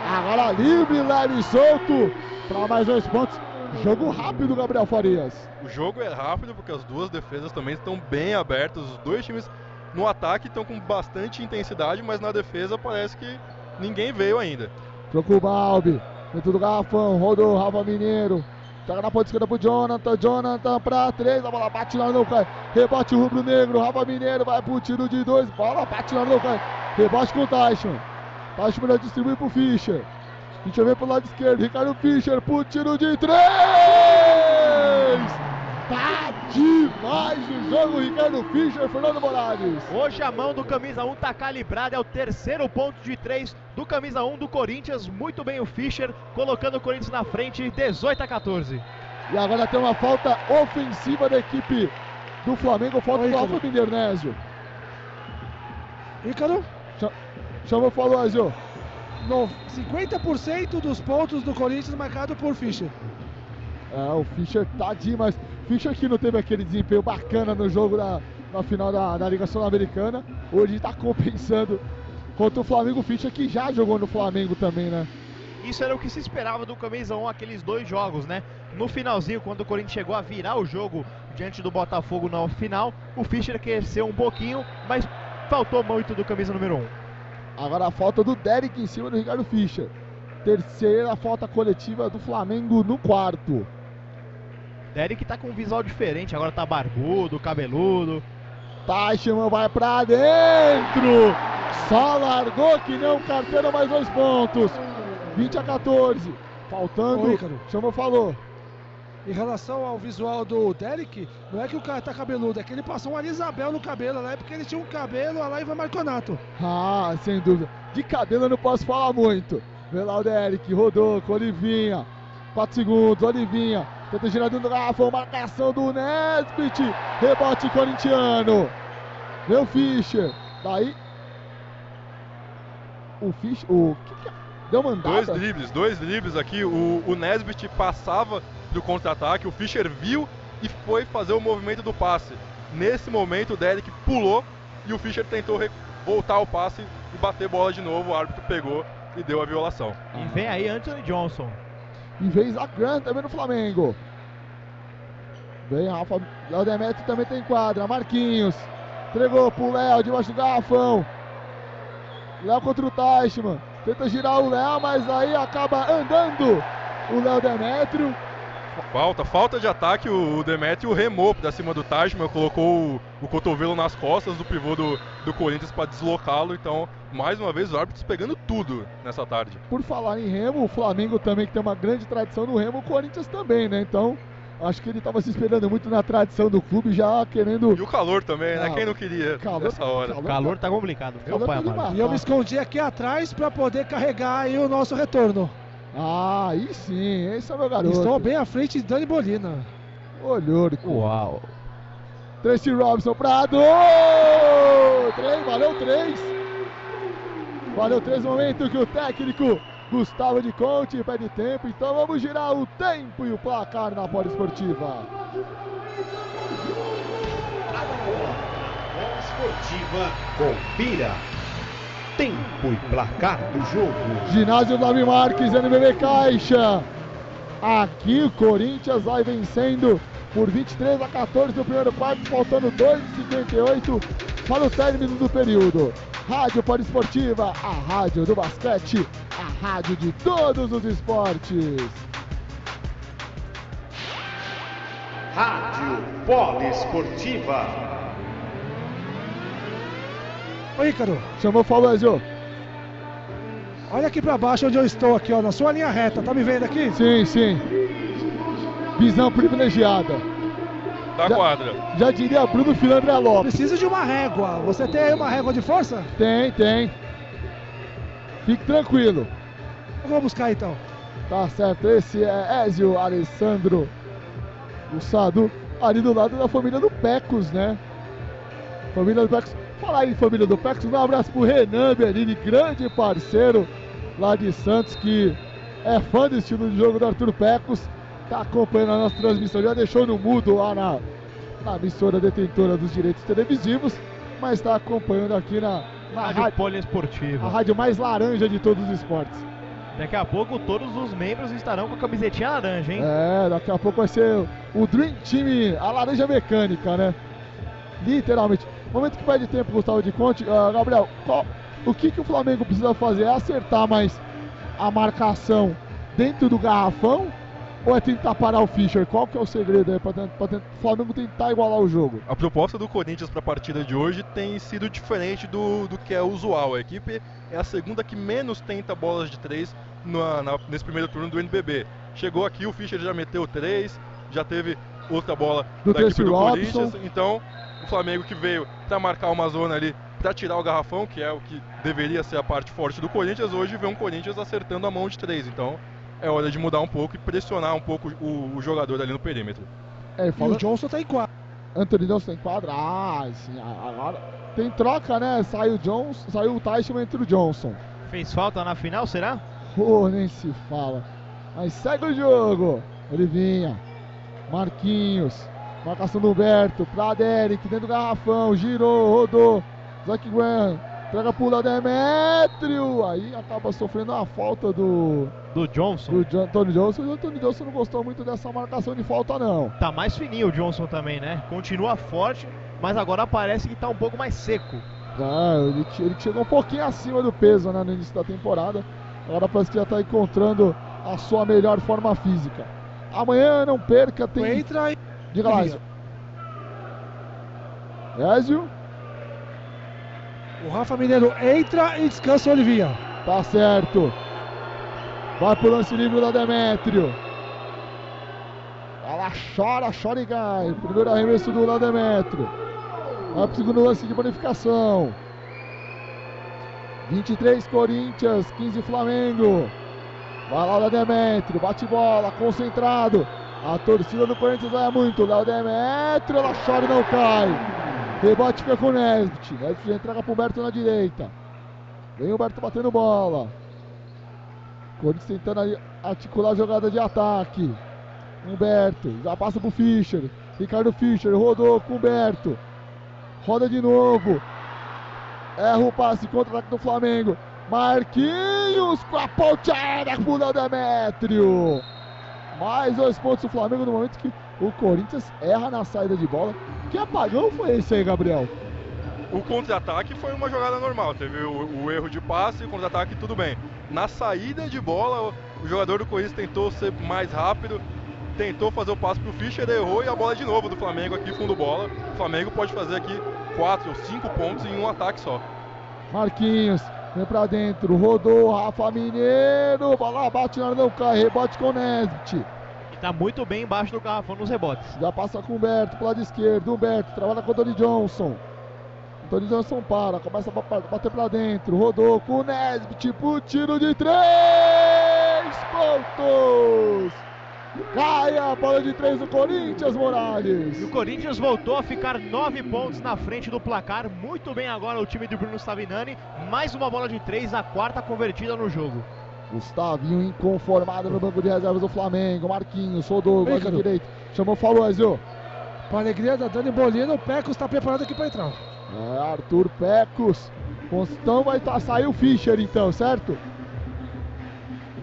Agora livre, leve e solto para mais dois pontos. Jogo rápido, Gabriel Farias. O jogo é rápido porque as duas defesas também estão bem abertas. Os dois times no ataque estão com bastante intensidade, mas na defesa parece que ninguém veio ainda. Trocou o Balbi, dentro do garrafão, rodou Rafa Mineiro. Toca na ponta esquerda pro Jonathan, Jonathan pra três, a bola bate lá no cai. Rebate o rubro negro, Rafa Mineiro vai pro tiro de dois, bola bate lá no cai. Rebate com o Tyson. Tyson melhor distribui pro Fischer. Fischer vem pro lado esquerdo, Ricardo Fischer pro tiro de três! Tá demais o jogo, Ricardo Fischer, Fernando Morales. Hoje a mão do camisa 1 tá calibrada, é o terceiro ponto de 3 do camisa 1 do Corinthians. Muito bem o Fischer, colocando o Corinthians na frente, 18 a 14. E agora tem uma falta ofensiva da equipe do Flamengo, falta do Alfa Mindernésio. Ícaro? Chama o No 50% dos pontos do Corinthians marcado por Fischer. É, o Fischer tá demais. Fischer que não teve aquele desempenho bacana no jogo da, na final da, da Liga Sul-Americana, hoje tá compensando contra o Flamengo. O Fischer que já jogou no Flamengo também, né? Isso era o que se esperava do Camisa 1, aqueles dois jogos, né? No finalzinho, quando o Corinthians chegou a virar o jogo diante do Botafogo na final, o Fischer cresceu um pouquinho, mas faltou muito do camisa número 1. Agora a falta do Derek em cima do Ricardo Fischer. Terceira falta coletiva do Flamengo no quarto. Derek tá com um visual diferente, agora tá barbudo, cabeludo. Teichmann vai pra dentro! Só largou que não carteira, mais dois pontos. 20 a 14. Faltando. Oi. Chama falou. Em relação ao visual do Derek, não é que o cara tá cabeludo, é que ele passou uma Isabel no cabelo, né? Porque ele tinha um cabelo lá e vai Marconato. Ah, sem dúvida. De cabelo eu não posso falar muito. Vê lá o Derek, rodou com Olivinha. 4 segundos, Olivinha. Tenta girar do garrafão, marcação do Nesbit. Rebote corintiano. Vê o Fischer. Daí. O Fischer. O. Que que é? Deu mandada. Dois dribles, dois dribles aqui. O, o Nesbit passava do contra-ataque, o Fischer viu e foi fazer o movimento do passe. Nesse momento o Derek pulou e o Fischer tentou voltar ao passe e bater bola de novo. O árbitro pegou e deu a violação. E vem aí Anthony Johnson. E vem Zacran também no Flamengo. Vem Rafa. Léo Demetrio também tem quadra. Marquinhos. Entregou pro Léo debaixo do garrafão. Léo contra o Teichmann. Tenta girar o Léo, mas aí acaba andando o Léo Demetrio. Falta, falta de ataque, o o Demetrio remou pra cima do Tajman, colocou o, o cotovelo nas costas do pivô do, do Corinthians para deslocá-lo. Então, mais uma vez, os árbitros pegando tudo nessa tarde. Por falar em Remo, o Flamengo também que tem uma grande tradição no Remo, o Corinthians também, né? Então, acho que ele estava se esperando muito na tradição do clube, já querendo. E o calor também, né? Ah, Quem não queria calor- nessa hora? calor- O calor tá complicado, viu, Calor pai tá. E eu me escondi aqui atrás para poder carregar aí o nosso retorno. Ah, aí sim, esse é o meu garoto. Estou bem à frente de Dani Bolina. Olhou, Uau. Tracy Robinson pra dois! Três, valeu três! Valeu três momentos que o técnico Gustavo de Conte pede tempo, então vamos girar o tempo e o placar na Poliesportiva. Bola Esportiva, confira. Tempo e placar do jogo. Ginásio Davi Marques, NBB Caixa. Aqui o Corinthians vai vencendo por 23 a 14 no primeiro quarto, faltando 2,58 para o término do período. Rádio Poliesportiva, a rádio do basquete, a rádio de todos os esportes. Rádio Poliesportiva. Ô Ícaro, Chamou Faulésio. olha aqui para baixo onde eu estou aqui, ó, na sua linha reta. Tá me vendo aqui? Sim, sim. Visão privilegiada. Da Já- quadra. Já diria Bruno Filandra Lopes. Preciso de uma régua. Você tem aí uma régua de força? Tem, tem. Fique tranquilo. Eu vou buscar então. Tá certo, esse é Ezio Alessandro, o Sadu, ali do lado da família do Pecos, né? Família do Pecos. Falar em família do Pecos, um abraço pro Renan Bellini, grande parceiro lá de Santos, que é fã do estilo de jogo do Arthur Pecos, tá acompanhando a nossa transmissão, já deixou no mudo lá na, na emissora detentora dos direitos televisivos, mas está acompanhando aqui na, na Rádio rádio, a Poliesportiva. rádio mais laranja de todos os esportes. Daqui a pouco todos os membros estarão com a camisetinha laranja, hein? É, daqui a pouco vai ser o Dream Team, a laranja mecânica, né? Literalmente. Momento que perde tempo, Gustavo de Conte. Ah, Gabriel, qual- o que, que o Flamengo precisa fazer? É acertar mais a marcação dentro do garrafão? Ou é tentar parar o Fischer? Qual que é o segredo aí para o Flamengo tentar igualar o jogo? A proposta do Corinthians para a partida de hoje tem sido diferente do, do que é usual. A equipe é a segunda que menos tenta bolas de três na- na- nesse primeiro turno do NBB. Chegou aqui, o Fischer já meteu três, já teve outra bola Do da equipe do Robson. Corinthians. Então, Flamengo que veio para marcar uma zona ali, para tirar o garrafão, que é o que deveria ser a parte forte do Corinthians, hoje vê um Corinthians acertando a mão de três. Então, é hora de mudar um pouco e pressionar um pouco o, o jogador ali no perímetro. É, E o Johnson tá em quadra. Anthony Johnson tem quadra? Ah, sim, agora tem troca, né? Saiu o Johnson, saiu o Teichmann entre o Johnson. Fez falta na final, será? Pô, nem se fala. Mas segue o jogo. Olivinha. Marquinhos. Marcação do Humberto. Pra Derek. Dentro do garrafão. Girou, rodou. Zac Graham. Entrega pro lado Demetrio. Aí acaba sofrendo a falta do, Do Johnson. do John, Tony Johnson. E o Tony Johnson não gostou muito dessa marcação de falta, não. Tá mais fininho o Johnson também, né? Continua forte, mas agora parece que tá um pouco mais seco. Ah, ele, ele chegou um pouquinho acima do peso né, no início da temporada. Agora parece que já está encontrando a sua melhor forma física. Amanhã não perca, tem. Entra e. Diga lá. Ezio. Ezio, O Rafa Mineiro entra e descansa o Olivinha. tá certo. Vai pro lance livre da Demétrio. Ela chora, chora e cai. Primeiro arremesso do lá Demétrio. Vai pro segundo lance de bonificação. 23 Corinthians, 15 Flamengo. Vai lá o Léo Demetrio, bate bola, concentrado. A torcida do Corinthians vai muito. Léo Demetrio, ela chora e não cai. Rebote fica com o Nesbit. Nesbit entrega pro Humberto na direita. Vem o Humberto batendo bola. Corinthians tentando articular a jogada de ataque. Humberto, já passa pro Fischer. Ricardo Fischer, rodou com o Humberto. Roda de novo. Erra o passe contra-ataque do Flamengo. Marquinhos com a ponte aérea pro Léo Demétrio. Mais dois pontos do Flamengo no momento que o Corinthians erra na saída de bola. Que apagão foi esse aí, Gabriel? O contra-ataque foi uma jogada normal. Teve o, o erro de passe, o contra-ataque tudo bem. Na saída de bola, o, o jogador do Corinthians tentou ser mais rápido, tentou fazer o passe pro Fischer, errou e a bola de novo do Flamengo aqui, fundo bola. O Flamengo pode fazer aqui quatro ou cinco pontos em um ataque só. Marquinhos, vem pra dentro, rodou, Rafa Mineiro, bola bate na não cai, rebote com o Nesbit. E tá muito bem embaixo do garrafão nos rebotes. Já passa com o Humberto pro lado esquerdo, Humberto trabalha com o Tony Johnson. Tony Johnson para, começa a ba- bater pra dentro, rodou com o Nesbit pro tiro de três pontos. Cai a bola de três do Corinthians, Morales. E o Corinthians voltou a ficar nove pontos na frente do placar. Muito bem agora o time de Bruno Stavinani. Mais uma bola de três, a quarta convertida no jogo. Gustavinho inconformado no banco de reservas do Flamengo. Marquinhos, lado Cadu. direito. Chamou, falou, Ezio. Para a alegria da Dani Bolina, o Pecos está preparado aqui para entrar. É, Arthur Pecos. Então vai tá, sair o Fischer então, certo?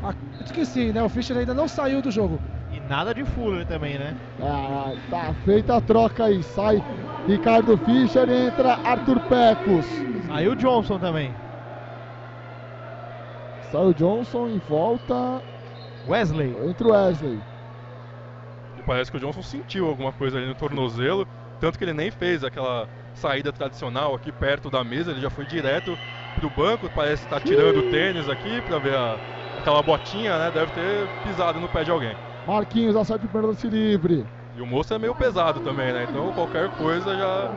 Acredito que sim, né? O Fischer ainda não saiu do jogo. Nada de Fuller também, né? Ah, tá feita a troca aí. Sai Ricardo Fischer e entra Arthur Pecos. Saiu o Johnson também. Sai o Johnson e volta. Wesley. Entra o Wesley. E parece que o Johnson sentiu alguma coisa ali no tornozelo, tanto que ele nem fez aquela saída tradicional aqui perto da mesa, ele já foi direto pro banco, parece estar tirando o tênis aqui pra ver a- aquela botinha, né? Deve ter pisado no pé de alguém. Marquinhos acerta o primeiro lance livre. E o moço é meio pesado também, né? Então qualquer coisa já.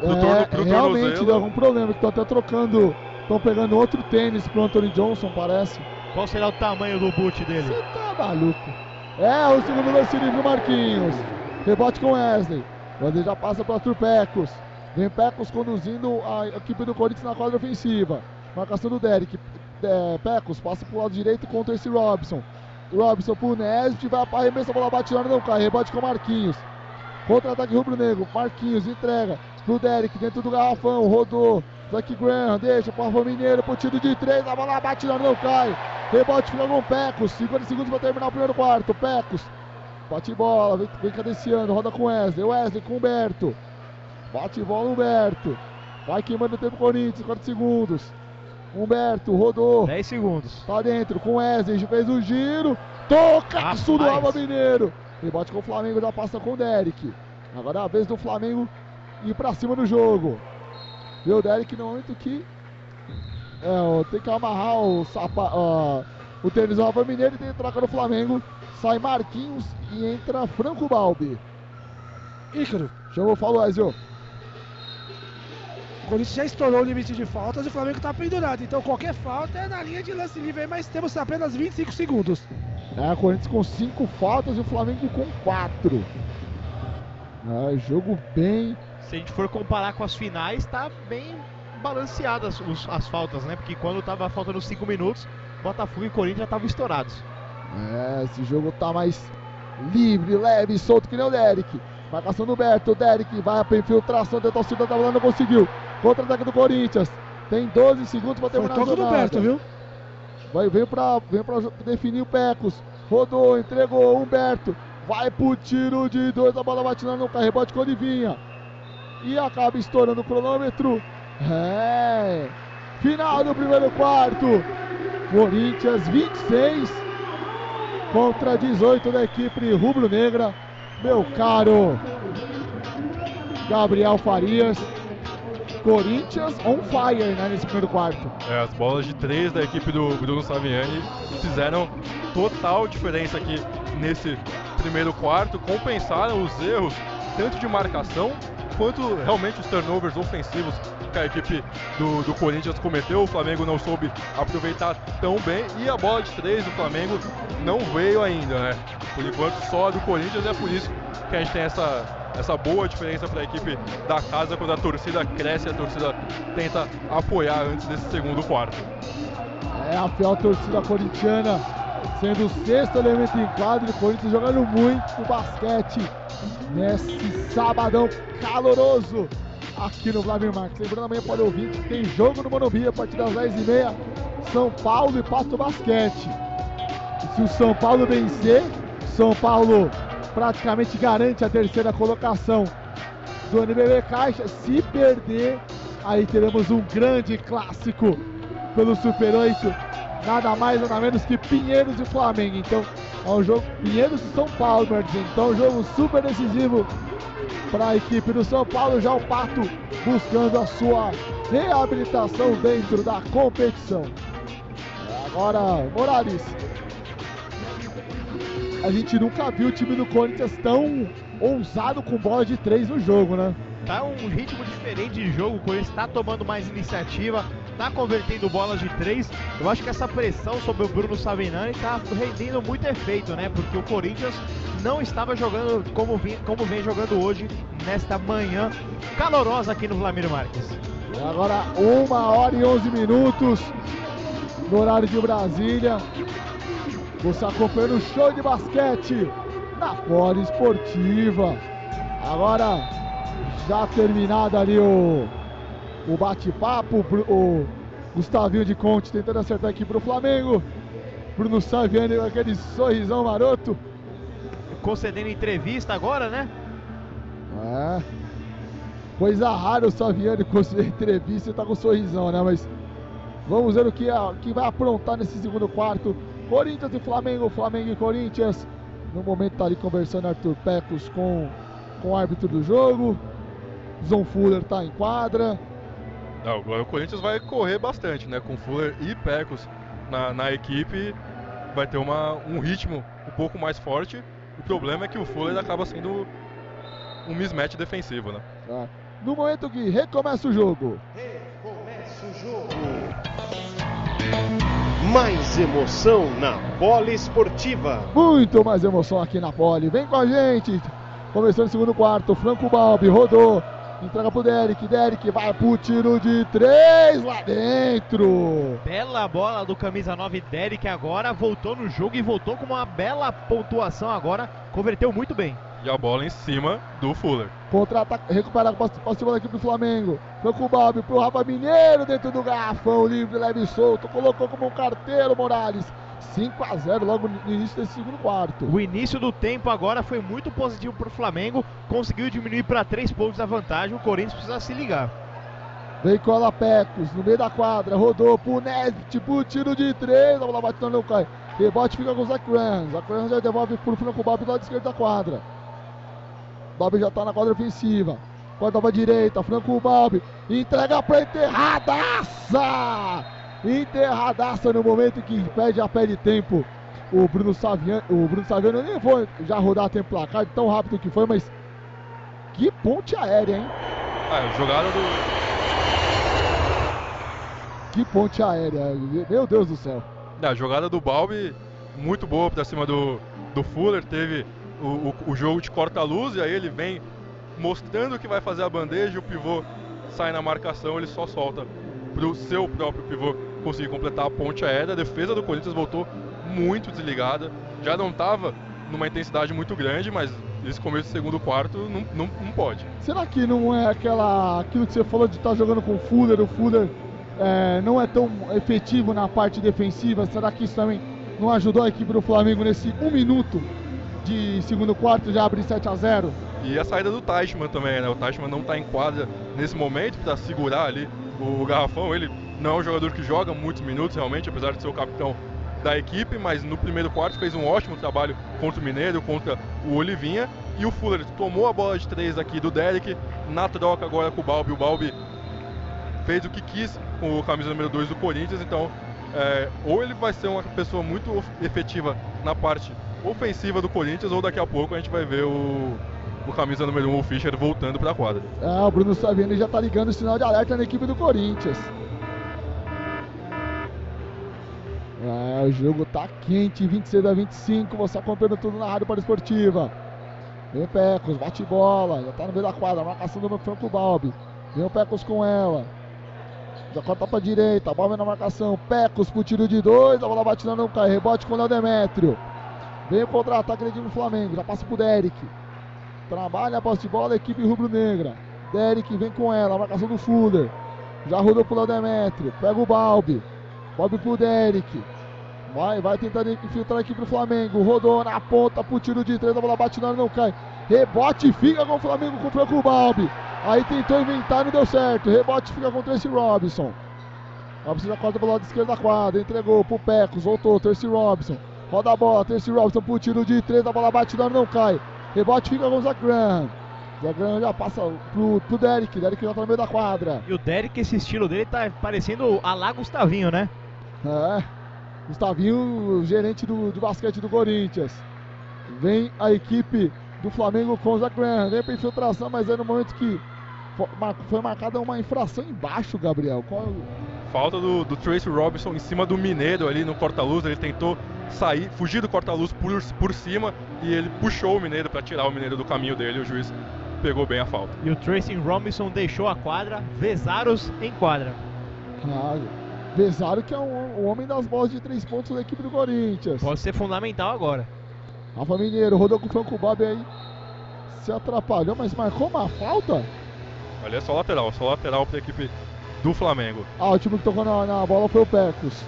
Do É, torno- pro realmente tornozelo. deu algum problema. Estão até trocando. Estão pegando outro tênis pro Anthony Johnson, parece. Qual será o tamanho do boot dele? Você tá maluco. É, o segundo lance livre do Marquinhos. Rebote com Wesley. Wesley já passa para Arthur Pecos. Vem Pecos conduzindo a equipe do Corinthians na quadra ofensiva. Marcação do Derek. É, Pecos passa pro lado direito contra esse Robson. Robson pro Nesbit, vai para arremesso, a bola bate na não cai. Rebote com Marquinhos. Contra-ataque rubro-negro. Marquinhos entrega pro Derek dentro do garrafão. Rodou. Zac Graham deixa pro Rafa Mineiro pro tiro de três. A bola bate na não cai. Rebote fica com o Pecos. 50 segundos para terminar o primeiro quarto. Pecos. Bate bola, vem, vem cadenciando, roda com Wesley. Wesley com Humberto. Bate bola, Humberto. Vai queimando o tempo Corinthians, 4 segundos. Humberto rodou. 10 segundos. Tá dentro com Wesley, fez o giro. Toca do Alba Mineiro. Rebote com o Flamengo, já passa com o Derek. Agora é a vez do Flamengo ir pra cima do jogo. Vê o Derek no momento que é, tem que amarrar o, sapa, ó, o tênis do Rafa Mineiro e tem troca no Flamengo. Sai Marquinhos e entra Franco Balbi. Ícaro, Chamou, falou, Ezio. O Corinthians já estourou o limite de faltas e o Flamengo está pendurado. Então qualquer falta é na linha de lance livre aí, mas temos apenas 25 segundos. É, o Corinthians com 5 faltas e o Flamengo com 4. É, jogo bem. Se a gente for comparar com as finais, tá bem balanceadas os- as faltas, né? Porque quando tava faltando 5 minutos, Botafogo e Corinthians já estavam estourados. É, esse jogo tá mais livre, leve, solto que nem o Derek. Marcação do Berto, o Derek vai para infiltração da torcida da bola, não conseguiu. Contra-ataque do Corinthians. Tem 12 segundos para terminar Foi a toque do viu? Vai, veio para veio pra definir o Pecos. Rodou, entregou Humberto. Vai pro tiro de dois. A bola bate lá no rebote com Olivinha. E acaba estourando o cronômetro. É. Final do primeiro quarto. Corinthians 26 contra 18 da equipe rubro-negra. Meu caro Gabriel Farias. Corinthians on fire né, nesse primeiro quarto. É, as bolas de três da equipe do Bruno Saviani fizeram total diferença aqui nesse primeiro quarto, compensaram os erros tanto de marcação quanto realmente os turnovers ofensivos que a equipe do, do Corinthians cometeu. O Flamengo não soube aproveitar tão bem e a bola de três do Flamengo não veio ainda, né? Por enquanto só a do Corinthians é por isso que a gente tem essa, essa boa diferença para a equipe da casa quando a torcida cresce, a torcida tenta apoiar antes desse segundo quarto. É a fiel torcida corintiana sendo o sexto elemento em quadro. O Corinthians jogando muito basquete nesse sabadão caloroso aqui no Vladimir Marques. Lembrando, amanhã pode ouvir que tem jogo no Morumbi a partir das 10h30. São Paulo e Pato Basquete. E se o São Paulo vencer, São Paulo praticamente garante a terceira colocação do NBB Caixa. Se perder, aí teremos um grande clássico pelo Super 8. Nada mais, nada menos que Pinheiros e Flamengo. Então, é um jogo Pinheiros e São Paulo, dizendo. Então, um jogo super decisivo para a equipe do São Paulo. Já o Pato buscando a sua reabilitação dentro da competição. Agora, Morales. A gente nunca viu o time do Corinthians tão ousado com bola de três no jogo, né? Tá um ritmo diferente de jogo, o Corinthians tá tomando mais iniciativa, tá convertendo bolas de três. Eu acho que essa pressão sobre o Bruno Savinani tá rendendo muito efeito, né? Porque o Corinthians não estava jogando como vem, como vem jogando hoje, nesta manhã calorosa aqui no Vladimir Marques. E agora, uma hora e 11 minutos no horário de Brasília. Você acompanhando o show de basquete na Poli Esportiva. Agora, já terminado ali o, o bate-papo, o Gustavinho de Conte tentando acertar aqui pro Flamengo. Bruno Saviani com aquele sorrisão maroto. Concedendo entrevista agora, né? É. Coisa rara o Saviani conceder entrevista e tá com um sorrisão, né? Mas vamos ver o que, é, o que vai aprontar nesse segundo quarto. Corinthians e Flamengo, Flamengo e Corinthians. No momento tá ali conversando Arthur Pecos com, com o árbitro do jogo. Zon Fuller tá em quadra. Não, agora o Corinthians vai correr bastante, né? Com Fuller e Pecos na, na equipe, vai ter uma, um ritmo um pouco mais forte. O problema é que o Fuller acaba sendo um mismatch defensivo, né? Tá? No momento que recomeça o jogo. Recomeça Mais emoção na bola esportiva. Muito mais emoção aqui na Poli. Vem com a gente. Começando o segundo quarto. Franco Balbi rodou. Entrega pro Derek. Derek vai pro tiro de três lá dentro. Bela bola do camisa 9 Derek agora voltou no jogo e voltou com uma bela pontuação agora, converteu muito bem. E a bola em cima do Fuller. Contra-ataque, recuperado posse de bola aqui pro Flamengo. Franco Balbi pro Rafa Mineiro dentro do garrafão, livre, leve e solto. Colocou como um carteiro Morales. 5 a 0 logo no início desse segundo quarto. O início do tempo agora foi muito positivo para o Flamengo, conseguiu diminuir para 3 pontos a vantagem. O Corinthians precisa se ligar. Vem cola Pecos no meio da quadra, rodou pro Nesbit, pro tiro de três, a bola batendo não cai. Rebote fica com o Zach Rams. Zach Rams já devolve pro Franco Bob do lado esquerdo da quadra. Bob já tá na quadra ofensiva. Corta pra direita, Franco Bob. Entrega pra enterradaça! Enterradaça no momento que pede a pé de tempo. O Bruno Saviano, o Bruno Saviano, eu nem vou já rodar tempo placar, tão rápido que foi, mas que ponte aérea, hein? Ah, jogada do. Que ponte aérea, meu Deus do céu. A jogada do Balbi, muito boa pra cima do, do Fuller. Teve o, o, o jogo de corta-luz e aí ele vem mostrando que vai fazer a bandeja. O pivô sai na marcação, ele só solta pro seu próprio pivô conseguir completar a ponte aérea. A defesa do Corinthians voltou muito desligada. Já não estava numa intensidade muito grande, mas esse começo do segundo quarto não, não, não pode. Será que não é aquela aquilo que você falou de estar tá jogando com o Fuller, o Fuller é, não é tão efetivo na parte defensiva? Será que isso também não ajudou a equipe do Flamengo nesse um minuto de segundo quarto já abrir 7 a 0 E a saída do Teichmann também, né? O Teichmann não está em quadra nesse momento para segurar ali o garrafão. Ele não é um jogador que joga muitos minutos realmente, apesar de ser o capitão da equipe, mas no primeiro quarto fez um ótimo trabalho contra o Mineiro, contra o Olivinha. E o Fuller tomou a bola de três aqui do Derek, na troca agora com o Balbi. O Balbi fez o que quis com o camisa número 2 do Corinthians, então é, ou ele vai ser uma pessoa muito efetiva na parte ofensiva do Corinthians, ou daqui a pouco a gente vai ver o, o camisa número 1, um, o Fischer, voltando para a quadra. É, o Bruno Saviani já está ligando o sinal de alerta na equipe do Corinthians. É, o jogo tá quente, 26 a 25. Você acompanhando tudo na Rádio Para Esportiva. Vem Pecos, bate bola, já tá no meio da quadra, marcação do Franco Balbi. Vem o Pecos com ela. Já corta pra direita, Balbi na marcação. Pecos pro tiro de dois, a bola bate não cai. Rebote com o Léo Demétrio. Vem o contra-ataque do Flamengo, já passa pro Derek. Trabalha a posse de bola, equipe rubro-negra. Derek vem com ela, marcação do Fuller. Já rodou pro Léo Demétrio, pega o Balbi. Balbi pro Derek. Vai, vai tentando infiltrar aqui pro Flamengo. Rodou na ponta pro tiro de três. A bola bate na não cai. Rebote fica com o Flamengo com o Franco Balbi. Aí tentou inventar, não deu certo. Rebote fica com o Tracy Robinson. Robinson já corta pelo lado esquerdo da quadra. Entregou pro Pecos. Voltou. Tracy Robinson. Roda a bola. Tracy Robinson pro tiro de três. A bola bate na não cai. Rebote fica com o Zach Graham. Zach Graham já passa pro, pro Derek. Derek já tá no meio da quadra. E o Derek, esse estilo dele tá parecendo a lá Gustavinho, né? É. Gustavinho, gerente do, do basquete do Corinthians. Vem a equipe do Flamengo com o Zach Graham. Vem para infiltração, mas é no momento que foi marcada uma infração embaixo, Gabriel. Qual... Falta do, do Tracy Robinson em cima do Mineiro ali no corta-luz. Ele tentou sair, fugir do corta-luz por, por cima e ele puxou o Mineiro para tirar o Mineiro do caminho dele. O juiz pegou bem a falta. E o Tracy Robinson deixou a quadra, Vezaros em quadra. Claro. Pesaro que é o, o, homem das bolas de três pontos da equipe do Corinthians. Pode ser fundamental agora. Rafa Mineiro rodou com o Franco Bob aí. Se atrapalhou, mas marcou uma falta? Ali é só lateral, só lateral para a equipe do Flamengo. Ah, o time que tocou na, na bola foi o Pecos.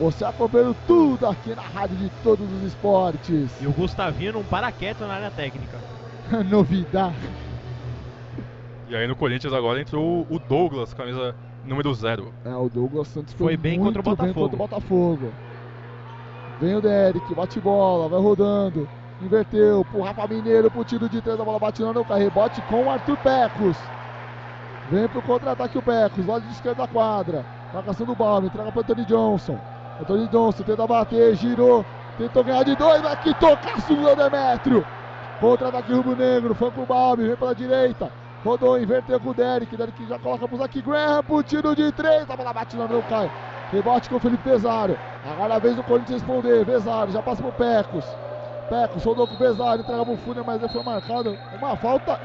Você acompanhando tudo aqui na rádio de todos os esportes. E o Gustavinho não para quieto na área técnica. Novidade. E aí no Corinthians agora entrou o Douglas, camisa número zero. É, o Douglas Santos foi, foi bem, contra o Botafogo. bem contra o Botafogo. Vem o Derek, bate bola, vai rodando. Inverteu pro Rafa Mineiro, pro tiro de três, a bola bate no rebote com o Arthur Pecos. Vem pro contra-ataque o Pecos, lado de esquerda da quadra. Marcação do Balme, entrega pro Anthony Johnson. Anthony Johnson tenta bater, girou, tentou ganhar de dois, mas que tocaço do Demetrio. Contra-ataque rubro-negro, foi pro Balme, vem pela direita. Rodou, inverteu com o Derek. Derek já coloca pro Zac Graham pro tiro de três. A bola bate no não cai. Rebote com o Felipe Pesaro. Agora a vez do Corinthians responder. Pesaro já passa pro Pecos. Pecos rodou com o Pesaro, entrega pro Fúria, mas ele foi marcado. Uma falta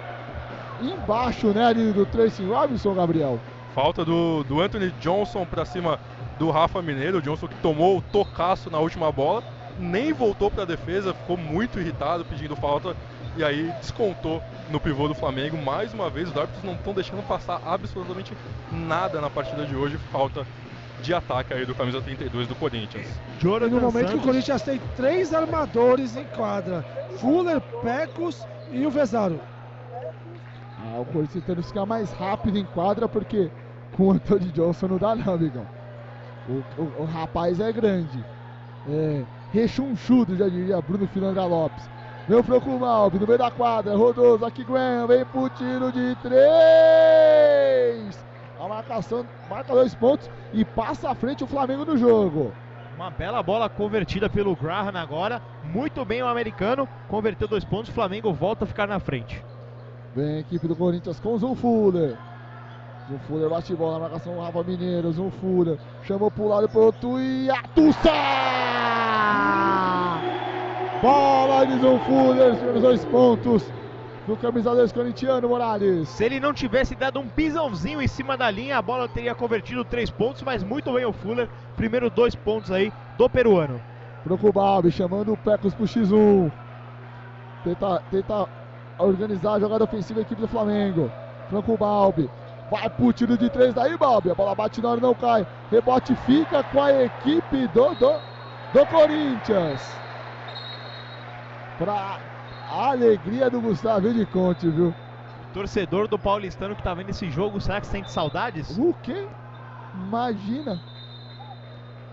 embaixo, né, ali do Tracy Robinson, Gabriel. Falta do, do Anthony Johnson pra cima do Rafa Mineiro. O Johnson que tomou o tocaço na última bola. Nem voltou pra defesa, ficou muito irritado pedindo falta e aí descontou no pivô do Flamengo. Mais uma vez, os árbitros não estão deixando passar absolutamente nada na partida de hoje. Falta de ataque aí do camisa 32 do Corinthians. Jonathan no momento Santos. que o Corinthians tem três armadores em quadra: Fuller, Pecos e o Vezaro. Ah, o Corinthians tem que ficar mais rápido em quadra porque com o Antônio Johnson não dá não, amigão. O, o, o rapaz é grande. É, rechonchudo, já diria Bruno Filandra Lopes. Vem o Franco Malbi no meio da quadra. Rodou, Zac Graham. Vem pro tiro de três. A marcação marca dois pontos e passa à frente o Flamengo no jogo. Uma bela bola convertida pelo Graham agora. Muito bem o americano. Converteu dois pontos. O Flamengo volta a ficar na frente. Vem a equipe do Corinthians com o Zum Fuller. Zum Fuller bate bola na marcação do Rafa Mineiro. Zum Fuller chamou pro lado e pro outro e atussa! Bola de João Fuller, os dois pontos do camisa 10 corintiano, Morales. Se ele não tivesse dado um pisãozinho em cima da linha, a bola teria convertido três pontos, mas muito bem o Fuller. Primeiro dois pontos aí do peruano. Franco Balbi chamando o Pecos pro X1. Tenta, tenta organizar a jogada ofensiva da equipe do Flamengo. Franco Balbi. Vai pro tiro de três daí, Balbi. A bola bate na hora, não cai. Rebote fica com a equipe do, do, do Corinthians. Pra alegria do Gustavo de Conte, viu? Torcedor do Paulistano que tá vendo esse jogo, será que sente saudades? O quê? Imagina.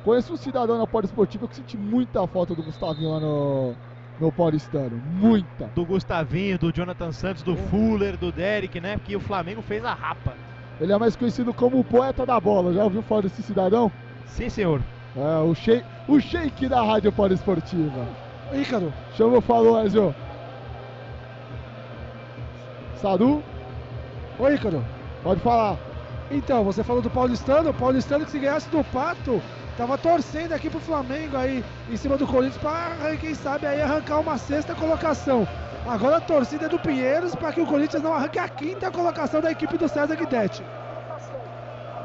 Conheço um cidadão na Polo Esportiva que sente muita falta do Gustavinho lá no, no Paulistano. Muita. Do Gustavinho, do Jonathan Santos, do Fuller, do Derek, né? Porque o Flamengo fez a rapa. Ele é mais conhecido como o poeta da bola. Já ouviu falar desse cidadão? Sim, senhor. É, o shake, o shake da Rádio Polo Esportiva. Ícaro, Chama, falou, Ezio. Sadu, ô Ícaro. pode falar. Então, você falou do Paulistano, o Paulistano que se ganhasse do Pato, tava torcendo aqui pro Flamengo aí, em cima do Corinthians, pra quem sabe aí arrancar uma sexta colocação. Agora a torcida é do Pinheiros para que o Corinthians não arranque a quinta colocação da equipe do César Guidetti.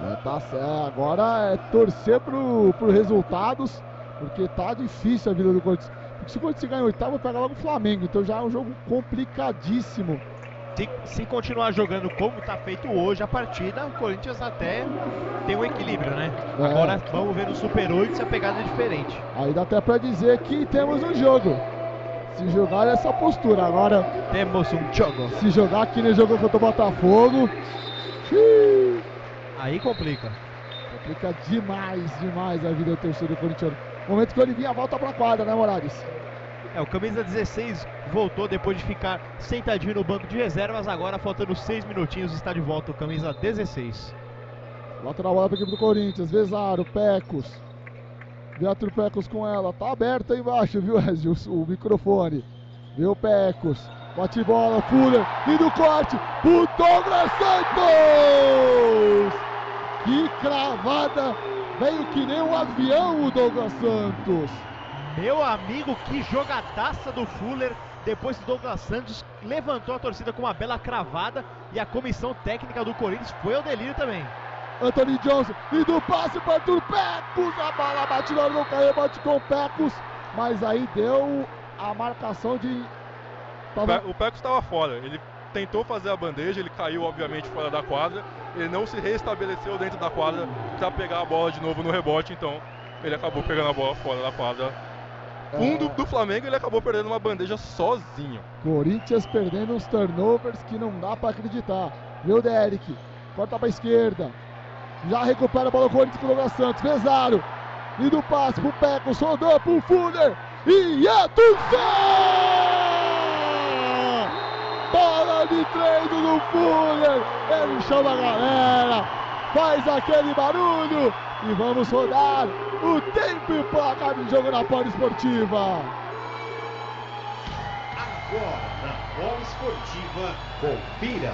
É, tá certo. Agora é torcer pro, pro resultados, porque tá difícil a vida do Corinthians. Porque se o Corinthians ganhar oitavo, vai pegar logo o Flamengo. Então já é um jogo complicadíssimo. Se, se continuar jogando como tá feito hoje a partida, o Corinthians até tem um equilíbrio, né? É. Agora vamos ver no Super 8 se a pegada é diferente. Aí dá até pra dizer que temos um jogo. Se jogar essa postura. Agora, Temos um jogo. se jogar aqui no jogo contra o Botafogo, xiii, Aí complica. complica demais, demais a vida do torcedor corintiano. Momento que o Olivinha volta pra quadra, né, Morales? É, o camisa 16 voltou depois de ficar sentadinho no banco de reservas. Agora, faltando 6 minutinhos, está de volta o camisa 16. Lateral bola pra equipe do Corinthians. Vezaro, Pecos. Beatriz Pecos com ela. Tá aberto aí embaixo, viu, Ezio? O, o microfone. Viu, Pecos. Bate bola, Fuller. E do corte. Pro Douglas Santos! Que cravada. Veio que nem um avião o Douglas Santos. Meu amigo, que jogadaça do Fuller. Depois que Douglas Santos levantou a torcida com uma bela cravada e a comissão técnica do Corinthians foi ao delírio também. Anthony Johnson. E do passe para Arthur Pecos. A bola bate na não caiu, bate com o Pecos. Mas aí deu a marcação de. O Tava... O Pecos estava fora. Ele tentou fazer a bandeja, ele caiu obviamente fora da quadra. Ele não se restabeleceu dentro da quadra para pegar a bola de novo no rebote, então ele acabou pegando a bola fora da quadra. Fundo É. do Flamengo, ele acabou perdendo uma bandeja sozinho. Corinthians perdendo uns turnovers que não dá pra acreditar. Viu, Derek? Corta pra esquerda. Já recupera a bola o Corinthians com o Douglas Santos. Vezaro. E do passe pro Pecos. Rodou pro Fuller. E é do Zé! Bola de treino do Fuller. Ele chama a galera. Faz aquele barulho. E vamos rodar o tempo e placar de jogo na Polo Esportiva. Agora na bola esportiva, confira.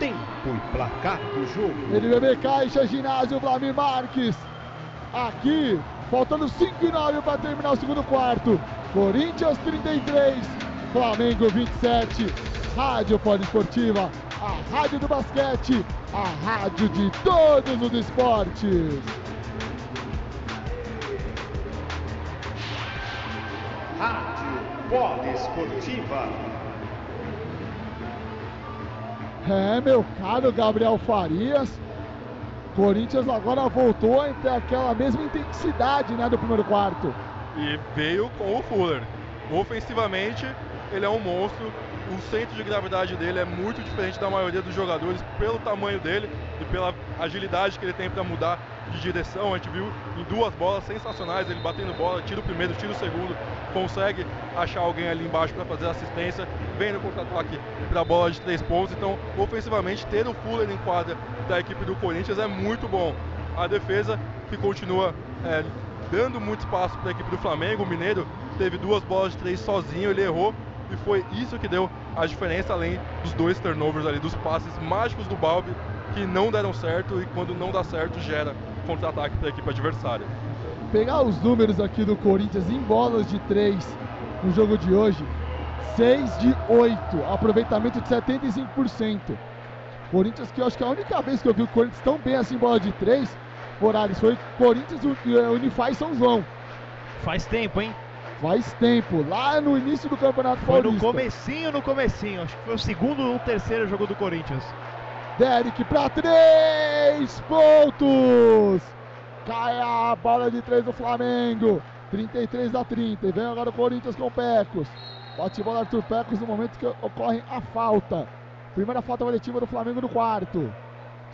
Tempo e placar do jogo. NBB Caixa, ginásio Vlamir Marques. Aqui, faltando 5 e 9 para terminar o segundo quarto. Corinthians 33, Flamengo 27. Rádio Poliesportiva, a rádio do basquete, a rádio de todos os esportes. Rádio Esportiva. É, meu caro Gabriel Farias. Corinthians agora voltou a ter aquela mesma intensidade né, do primeiro quarto. E veio com o Fuller. Ofensivamente, ele é um monstro. O centro de gravidade dele é muito diferente da maioria dos jogadores pelo tamanho dele e pela agilidade que ele tem para mudar de direção. A gente viu em duas bolas sensacionais, ele batendo bola, tira o primeiro, tira o segundo, consegue achar alguém ali embaixo para fazer assistência, vem no contra-ataque para a bola de três pontos. Então, ofensivamente, ter o Fuller em quadra da equipe do Corinthians é muito bom. A defesa que continua é, dando muito espaço para a equipe do Flamengo. O Mineiro teve duas bolas de três sozinho, ele errou e foi isso que deu a diferença, além dos dois turnovers ali, dos passes mágicos do Balbi que não deram certo e quando não dá certo gera contra-ataque para a equipe adversária. pegar os números aqui do Corinthians em bolas de 3 no jogo de hoje, 6 de 8, aproveitamento de 75%. Corinthians que eu acho que a única vez que eu vi o Corinthians tão bem assim em bola de 3, Morales, foi Corinthians e o Unify São João. Faz tempo, hein? Faz tempo, lá no início do Campeonato Foi Paulista. no comecinho, no comecinho. Acho que foi o segundo ou terceiro jogo do Corinthians. Derek para três pontos. Cai a bola de três do Flamengo. 33 a 30. E vem agora o Corinthians com o Pecos. Bate bola Arthur Pecos no momento que ocorre a falta. Primeira falta coletiva do Flamengo no quarto.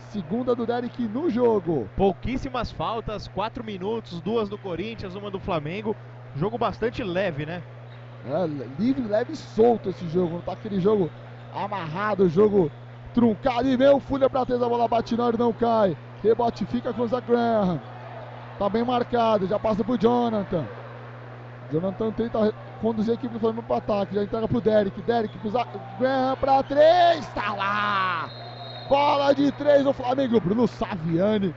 Segunda do Derek no jogo. Pouquíssimas faltas, quatro minutos, duas do Corinthians, uma do Flamengo. Jogo bastante leve, né? É, livre, leve e solto esse jogo. Não tá aquele jogo amarrado, jogo truncado. E meu Folha pra trás, a bola bate na não cai. Rebote fica com o Zach Graham. Tá bem marcado, já passa pro Jonathan. Jonathan tenta conduzir a equipe do Flamengo pro ataque, já entrega pro Derek. Derek pro Zach Graham pra três, tá lá! Bola de três do Flamengo. Bruno Saviani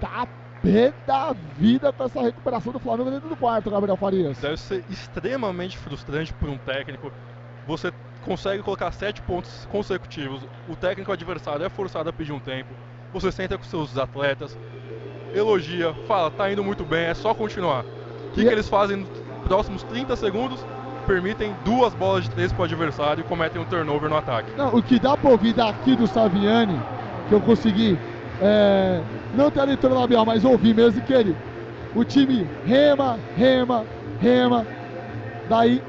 tá pé da vida com essa recuperação do Flamengo dentro do quarto, Gabriel Farias. Deve ser extremamente frustrante para um técnico. Você consegue colocar sete pontos consecutivos, o técnico adversário é forçado a pedir um tempo. Você senta com seus atletas, elogia, fala, tá indo muito bem, é só continuar. O que, E- que eles fazem nos próximos 30 segundos? Permitem duas bolas de três para o adversário e cometem um turnover no ataque. Não, o que dá pra ouvir daqui do Saviani, que eu consegui é, não ter a leitura labial, mas ouvir mesmo que ele. O time rema, rema, rema. Daí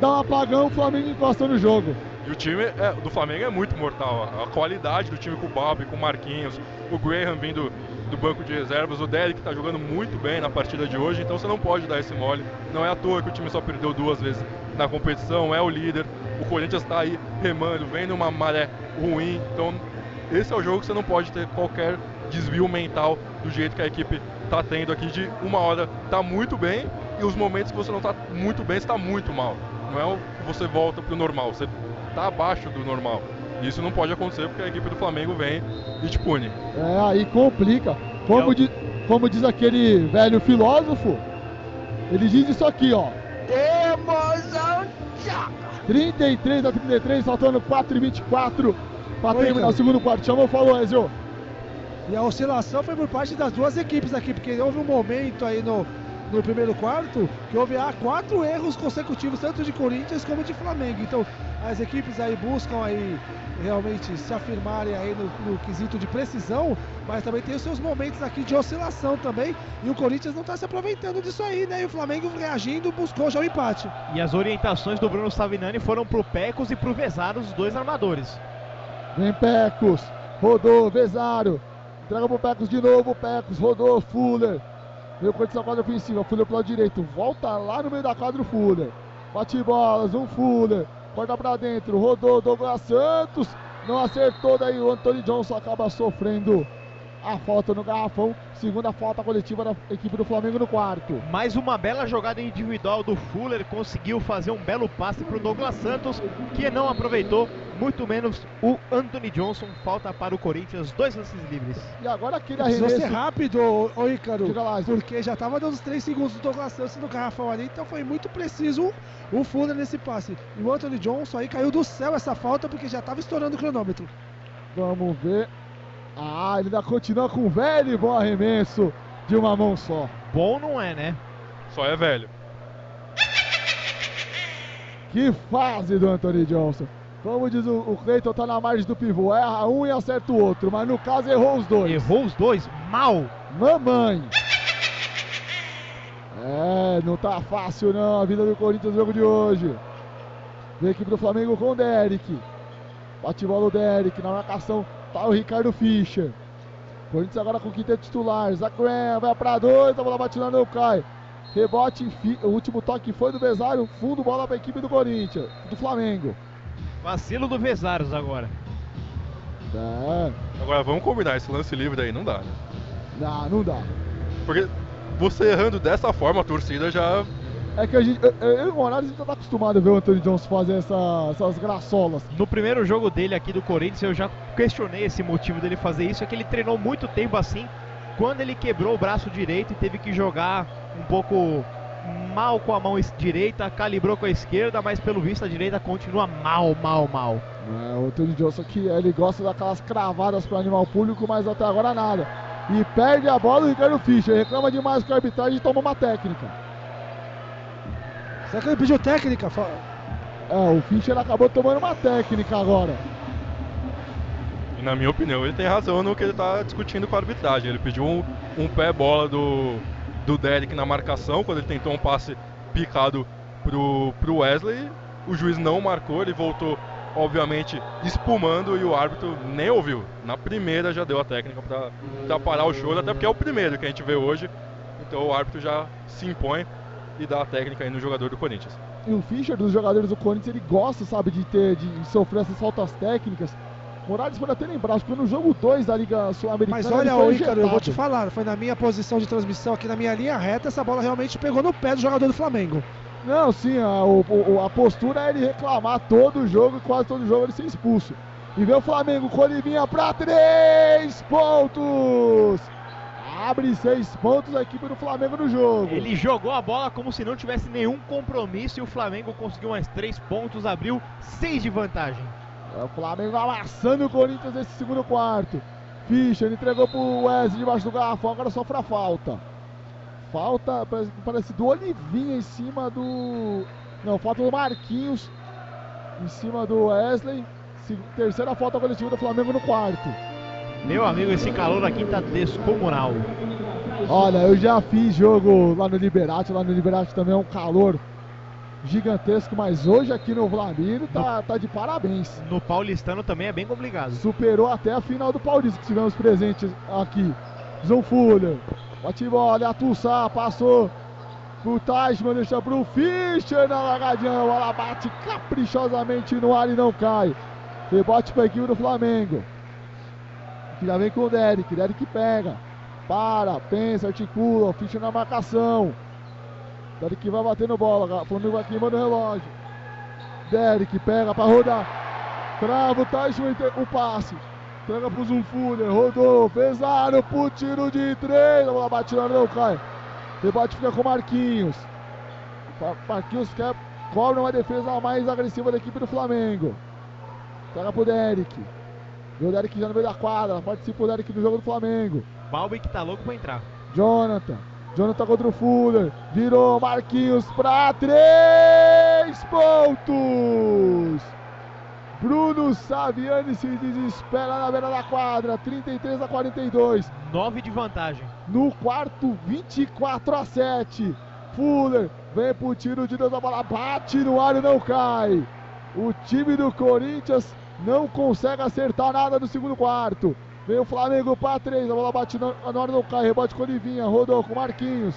dá um apagão, o Flamengo encosta no jogo. E o time é- do Flamengo é muito mortal. A qualidade do time com o Bob, com o Marquinhos, o Graham vindo do banco de reservas, o Derek está jogando muito bem na partida de hoje, então você não pode dar esse mole. Não é à toa que o time só perdeu duas vezes na competição, é o líder. O Corinthians está aí remando, vendo uma maré ruim. Então, esse é o jogo que você não pode ter qualquer desvio mental do jeito que a equipe está tendo aqui de uma hora tá muito bem e os momentos que você não está muito bem, você está muito mal. Não é o que você volta pro normal, você tá abaixo do normal. Isso não pode acontecer porque a equipe do Flamengo vem e te pune. É, aí complica. Como, Eu- di- como diz aquele velho filósofo, ele diz isso aqui, ó. 33 a 33, faltando 4 e 24 para terminar cara. o segundo quarto. Chamou, falou, Ezio. E a oscilação foi por parte das duas equipes aqui, porque houve um momento aí no, no primeiro quarto que houve ah, quatro erros consecutivos, tanto de Corinthians como de Flamengo. Então as equipes aí buscam aí realmente se afirmarem aí no, no quesito de precisão, mas também tem os seus momentos aqui de oscilação também. E o Corinthians não está se aproveitando disso aí, né? E o Flamengo reagindo buscou já o empate. E as orientações do Bruno Savinani foram pro Pecos e pro Vezaro, os dois armadores. Vem Pecos, rodou, Vezaro. Entrega pro Pecos de novo, Pecos, rodou, Fuller. Veio na quadra ofensiva, Fuller pro lado direito. Volta lá no meio da quadra o Fuller. Bate bolas, um Fuller. Corta pra dentro, rodou, Douglas Santos. Não acertou, daí o Anthony Johnson acaba sofrendo a falta no garrafão. Segunda falta coletiva da equipe do Flamengo no quarto. Mais uma bela jogada individual do Fuller, conseguiu fazer um belo passe pro Douglas Santos, que não aproveitou, muito menos o Anthony Johnson. Falta para o Corinthians, dois lances livres. E agora aquele Precisou ser arremesso. rápido, ô, Ícaro, lá, porque já estava dando os 3 segundos do Douglas Santos no garrafão ali, então foi muito preciso o, o Fuller nesse passe. E o Anthony Johnson aí caiu do céu essa falta porque já estava estourando o cronômetro. Vamos ver. Ah, ele ainda continua com um velho e bom arremesso de uma mão só. Bom não é, né? Só é velho. Que fase do Anthony Johnson. Como diz o, o Cleiton, tá na margem do pivô. Erra um e acerta o outro. Mas no caso errou os dois. Errou os dois, mal. Mamãe. É, não tá fácil não a vida do Corinthians no jogo de hoje. Vem a equipe do Flamengo com o Derek. Bate bola o Derek. Na marcação tá o Ricardo Fischer. Corinthians agora com o quinteto titular. Zacran vai pra dois. A bola bate lá não cai. Rebote, fi- o último toque foi do Besário. Fundo bola pra equipe do Corinthians. Do Flamengo. Vacilo do Vezaros agora. É, Agora vamos combinar, esse lance livre daí não dá, né? não, não dá. Porque você errando dessa forma, a torcida já. É que a gente, eu, eu e o a gente já tá acostumado a ver o Anthony Johnson fazer essa- essas graçolas. No primeiro jogo dele aqui do Corinthians, eu já questionei esse motivo dele fazer isso, é que ele treinou muito tempo assim, quando ele quebrou o braço direito e teve que jogar um pouco mal com a mão direita, calibrou com a esquerda, mas pelo visto a direita continua mal, mal, mal. É, o Anthony Johnson que ele gosta daquelas cravadas para animal público, mas até agora nada. E perde a bola o Ricardo Fischer. Reclama demais com a arbitragem e toma uma técnica. Será que ele pediu técnica? É, o Fischer acabou tomando uma técnica agora. E na minha opinião, ele tem razão no que ele está discutindo com a arbitragem. Ele pediu um, um pé bola do, do Derek na marcação, quando ele tentou um passe picado pro, pro Wesley. O juiz não marcou, ele voltou, obviamente, espumando e o árbitro nem ouviu. Na primeira já deu a técnica para parar o choro, até porque é o primeiro que a gente vê hoje. Então o árbitro já se impõe e dá a técnica aí no jogador do Corinthians. E o Fischer, dos jogadores do Corinthians, ele gosta, sabe, de ter, de sofrer essas faltas técnicas. Morales pode até lembrar, acho que foi no jogo 2 da Liga Sul-Americana. Mas ele olha, foi o Ícaro, eu vou te falar, foi na minha posição de transmissão aqui na minha linha reta, essa bola realmente pegou no pé do jogador do Flamengo. Não, sim, a, o- a postura é ele reclamar todo o jogo e quase todo jogo ele ser expulso. E vem o Flamengo com Olivinha pra três pontos! Abre seis pontos a equipe do Flamengo no jogo. Ele jogou a bola como se não tivesse nenhum compromisso e o Flamengo conseguiu mais três pontos, abriu seis de vantagem. É o Flamengo amassando o Corinthians nesse segundo quarto. Fischer entregou pro Wesley debaixo do garrafão, agora sofre a falta. Falta, parece, parece do Olivinha em cima do. Não, falta do Marquinhos em cima do Wesley. Terceira falta coletiva do Flamengo no quarto. Meu amigo, esse calor aqui tá descomunal. Olha, eu já fiz jogo lá no Liberati, lá no Liberati também é um calor gigantesco, mas hoje aqui no Vlamiro tá, tá de parabéns. No paulistano também é bem complicado. superou até a final do Paulista que tivemos presentes aqui. Zon Fuller, bate bola, Atussá, passou pro Teichmann, deixa pro Fischer na largadinha, a bola bate caprichosamente no ar e não cai. Rebote pra equipe do Flamengo. Já vem com o Derek, Derek pega, para, pensa, articula, o Fischer na marcação. Derek vai batendo bola, Flamengo vai queimando o relógio. Derek pega pra rodar. Trava o Teichmann, o passe. Entrega pro Zunfuller, rodou, pesado pro tiro de três. A bola bate na não cai. Rebote fica com Marquinhos. Marquinhos quer, cobra uma defesa mais agressiva da equipe do Flamengo. Entrega pro Derek. Vê o Derek já no meio da quadra. Participa o Derek do jogo do Flamengo. Balbi que tá louco pra entrar. Jonathan. Jonathan contra o Fuller. Virou Marquinhos pra três pontos. Bruno Saviani se desespera na beira da quadra. 33 a 42. Nove de vantagem. No quarto, 24 a 7. Fuller vem pro tiro de Deus, a bola bate no ar e não cai. O time do Corinthians não consegue acertar nada no segundo quarto. Vem o Flamengo para 3, a bola bate na hora não cai, rebote com Olivinha, rodou com Marquinhos.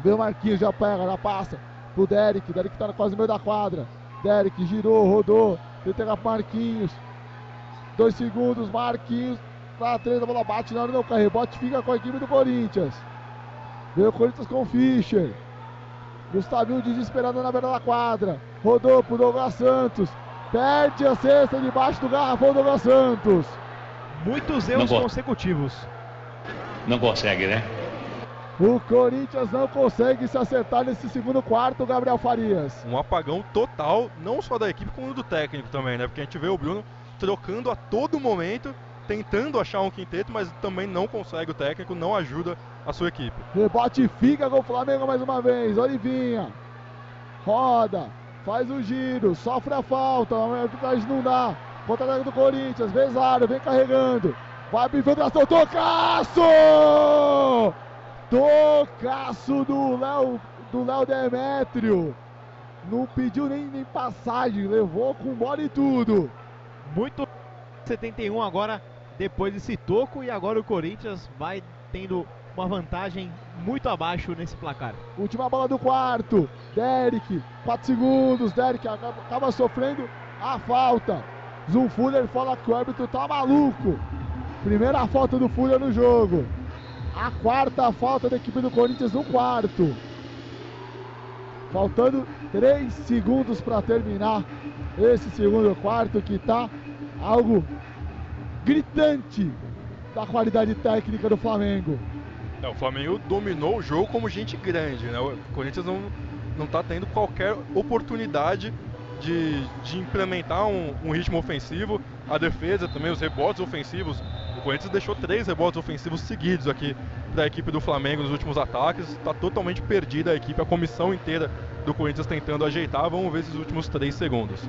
Vem o Marquinhos, já pega, já passa pro Derek, Derek tá quase no meio da quadra. Derek girou, rodou, tenta pro Marquinhos. Dois segundos, Marquinhos pra três, a bola bate na hora não cai, rebote fica com a equipe do Corinthians. Vem o Corinthians com o Fischer. Gustavinho desesperado na beira da quadra. Rodou pro Douglas Santos. Perde a cesta debaixo do garrafão Douglas Santos. Muitos erros consecutivos. Não consegue, né? O Corinthians não consegue se acertar nesse segundo quarto, Gabriel Farias. um apagão total, não só da equipe, como do técnico também, né? Porque a gente vê o Bruno trocando a todo momento, tentando achar um quinteto, mas também não consegue o técnico, não ajuda a sua equipe. Rebote fica com o Flamengo mais uma vez. Olivinha. Roda. Faz o giro. Sofre a falta. Arbitragem não dá. Contra-ataque do Corinthians. Vesário vem carregando. Vai pro infiltração. Tocaço! Tocaço do Léo do Léo Demétrio. Não pediu nem, nem passagem. Levou com bola e tudo. Muito 71 agora depois desse toco e agora o Corinthians vai tendo uma vantagem muito abaixo nesse placar. Última bola do quarto. Derek, 4 segundos. Derek acaba, sofrendo a falta. Zum Fuller fala que o árbitro tá maluco. Primeira falta do Fuller no jogo. A quarta falta da equipe do Corinthians no quarto. Faltando 3 segundos para terminar esse segundo quarto que tá algo gritante da qualidade técnica do Flamengo. É, o Flamengo dominou o jogo como gente grande, né? O Corinthians não, não tá tendo qualquer oportunidade de, de implementar um, um ritmo ofensivo. A defesa também, os rebotes ofensivos. O Corinthians deixou três rebotes ofensivos seguidos aqui para a equipe do Flamengo nos últimos ataques. Está totalmente perdida a equipe, a comissão inteira do Corinthians tentando ajeitar. Vamos ver esses últimos 3 segundos.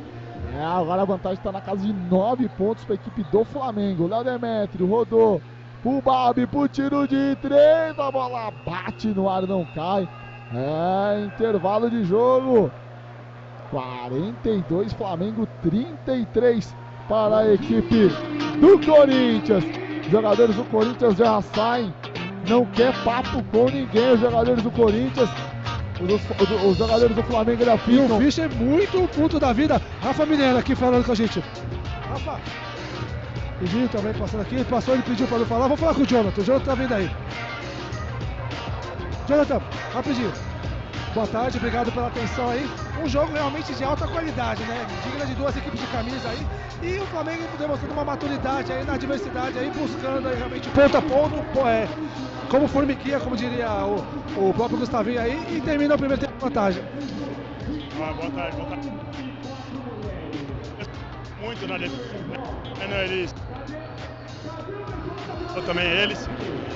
É, agora a vantagem está na casa de 9 pontos para a equipe do Flamengo. Léo Demetrio rodou pro Babi pro tiro de 3. A bola bate no ar, não cai. É, intervalo de jogo. 42 Flamengo, 33 para a equipe do Corinthians. Jogadores do Corinthians já saem, não quer papo com ninguém. Os jogadores do Corinthians, os, os, os jogadores do Flamengo já ficam. E o Fischer muito puto da vida. Rafa Mineiro aqui falando com a gente. Rafa, pediu também passando aqui. Passou, ele pediu para não falar. Vou falar com o Jonathan. O Jonathan tá vindo aí. Jonathan, rapidinho. Boa tarde, obrigado pela atenção aí. Um jogo realmente de alta qualidade, né? Digna de duas equipes de camisa aí. E o Flamengo demonstrando uma maturidade aí na diversidade aí, buscando aí realmente ponto a ponto, pô, é, como formiguinha, como diria o, o próprio Gustavinho aí, e termina o primeiro tempo de vantagem. Ah, boa tarde, boa tarde. Muito na defesa, eles. Também eles.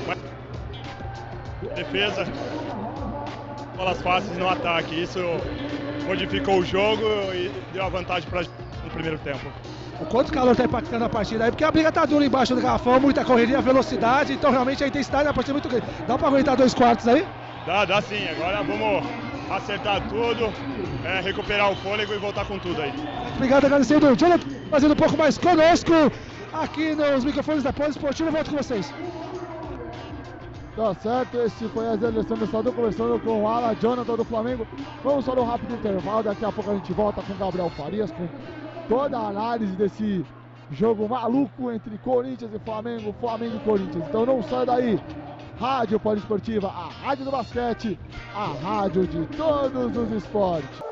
Mas... Defesa, bolas fáceis no ataque. Isso modificou o jogo e deu a vantagem para no primeiro tempo. O quanto calor está impactando a partida aí, porque a briga tá dura embaixo do garrafão, muita correria, velocidade, então realmente a intensidade da partida é muito grande. Dá para aguentar dois quartos aí? Dá, dá sim. Agora vamos acertar tudo, é, recuperar o fôlego e voltar com tudo aí. Obrigado, agradecendo o Jonathan fazendo um pouco mais conosco aqui nos microfones da Pós Esportiva. Volto com vocês. Tá certo, esse foi a Alessandro Estadão conversando com o Ala Jonathan do Flamengo. Vamos só um rápido intervalo, daqui a pouco a gente volta com o Gabriel Farias, com toda a análise desse jogo maluco entre Corinthians e Flamengo, Flamengo e Corinthians. Então não sai daí. Rádio Poliesportiva, a rádio do basquete, a rádio de todos os esportes.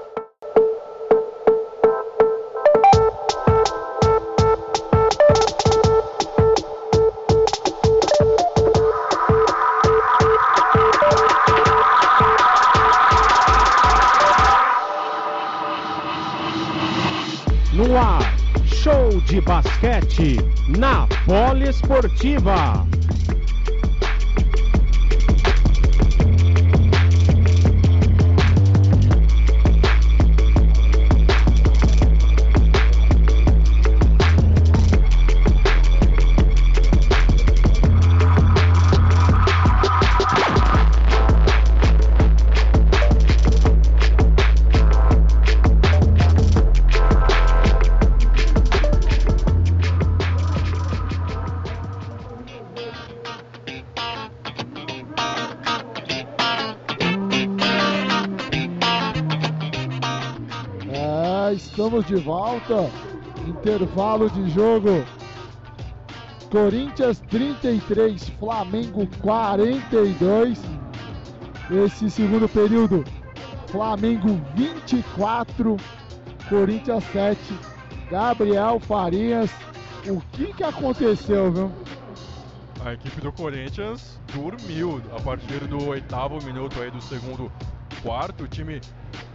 De basquete na Poliesportiva. Estamos de volta. Intervalo de jogo. Corinthians 33, Flamengo 42. Esse segundo período, Flamengo 24, Corinthians 7. Gabriel Farias, o que que aconteceu, viu? A equipe do Corinthians dormiu a partir do oitavo minuto aí do segundo quarto. O time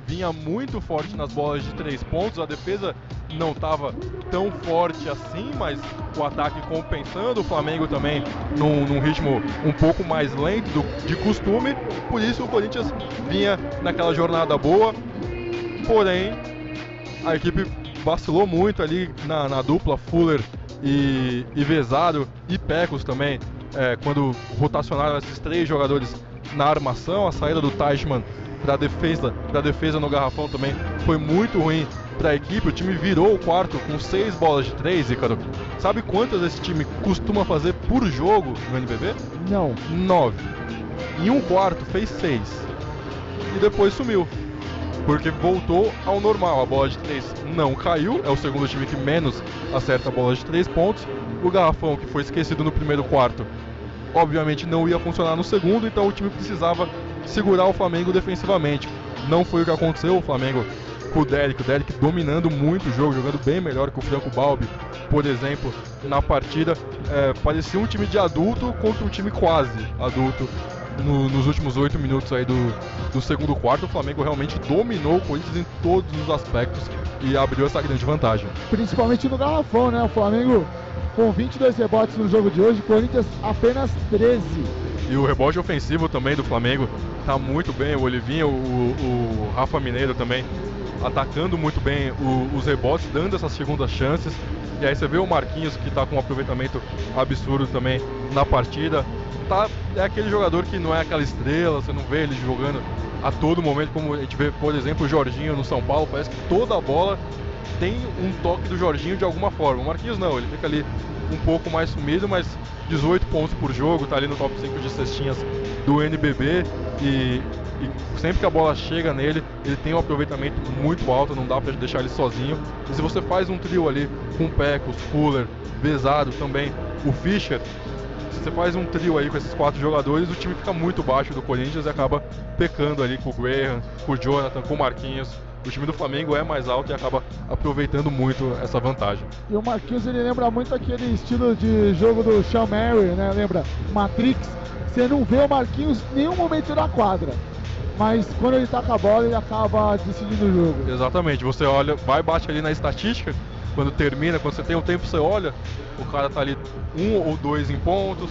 vinha muito forte nas bolas de três pontos. A defesa não estava tão forte assim, mas o ataque compensando. O Flamengo também num, num ritmo um pouco mais lento do, de costume. Por isso o Corinthians vinha naquela jornada boa. Porém, a equipe vacilou muito ali na, na dupla Fuller e, e Vezado e Pecos também, é, quando rotacionaram esses três jogadores na armação, a saída do Teichmann para defesa, para defesa no garrafão também foi muito ruim para a equipe. O time virou o quarto com seis bolas de três, Ícaro. Sabe quantas esse time costuma fazer por jogo no NBB? Não. Nove. Em um quarto fez seis. E depois sumiu. Porque voltou ao normal. A bola de três não caiu. É o segundo time que menos acerta a bola de três pontos. O garrafão, que foi esquecido no primeiro quarto, obviamente não ia funcionar no segundo. Então o time precisava segurar o Flamengo defensivamente. Não foi o que aconteceu. O Flamengo com o Derek, o Derek dominando muito o jogo, jogando bem melhor que o Franco Balbi, por exemplo, na partida. É, parecia um time de adulto contra um time quase adulto no, nos últimos oito minutos aí do, do segundo quarto. O Flamengo realmente dominou o Corinthians em todos os aspectos e abriu essa grande vantagem. Principalmente no garrafão, né? O Flamengo com 22 rebotes no jogo de hoje, Corinthians apenas 13. E o rebote ofensivo também do Flamengo tá muito bem. O Olivinho, o, o Rafa Mineiro também atacando muito bem o, os rebotes, dando essas segundas chances. E aí você vê o Marquinhos que está com um aproveitamento absurdo também na partida. Tá, é aquele jogador que não é aquela estrela, você não vê ele jogando a todo momento, como a gente vê, por exemplo, o Jorginho no São Paulo, parece que toda a bola tem um toque do Jorginho de alguma forma. O Marquinhos não, ele fica ali um pouco mais sumido, mas 18 pontos por jogo, tá ali no top 5 de cestinhas do NBB e, e sempre que a bola chega nele, ele tem um aproveitamento muito alto, não dá para deixar ele sozinho. E se você faz um trio ali com Pecos, Fuller, Besado também, o Fischer, se você faz um trio aí com esses quatro jogadores, o time fica muito baixo do Corinthians e acaba pecando ali com o Graham, com o Jonathan, com o Marquinhos. O time do Flamengo é mais alto e acaba aproveitando muito essa vantagem. E o Marquinhos ele lembra muito aquele estilo de jogo do Sean Mary, né? Lembra Matrix? Você não vê o Marquinhos em nenhum momento da quadra. Mas quando ele tá com a bola, ele acaba decidindo o jogo. Exatamente, você olha, vai bate ali na estatística, quando termina, quando você tem um tempo, você olha, o cara tá ali um ou dois em pontos,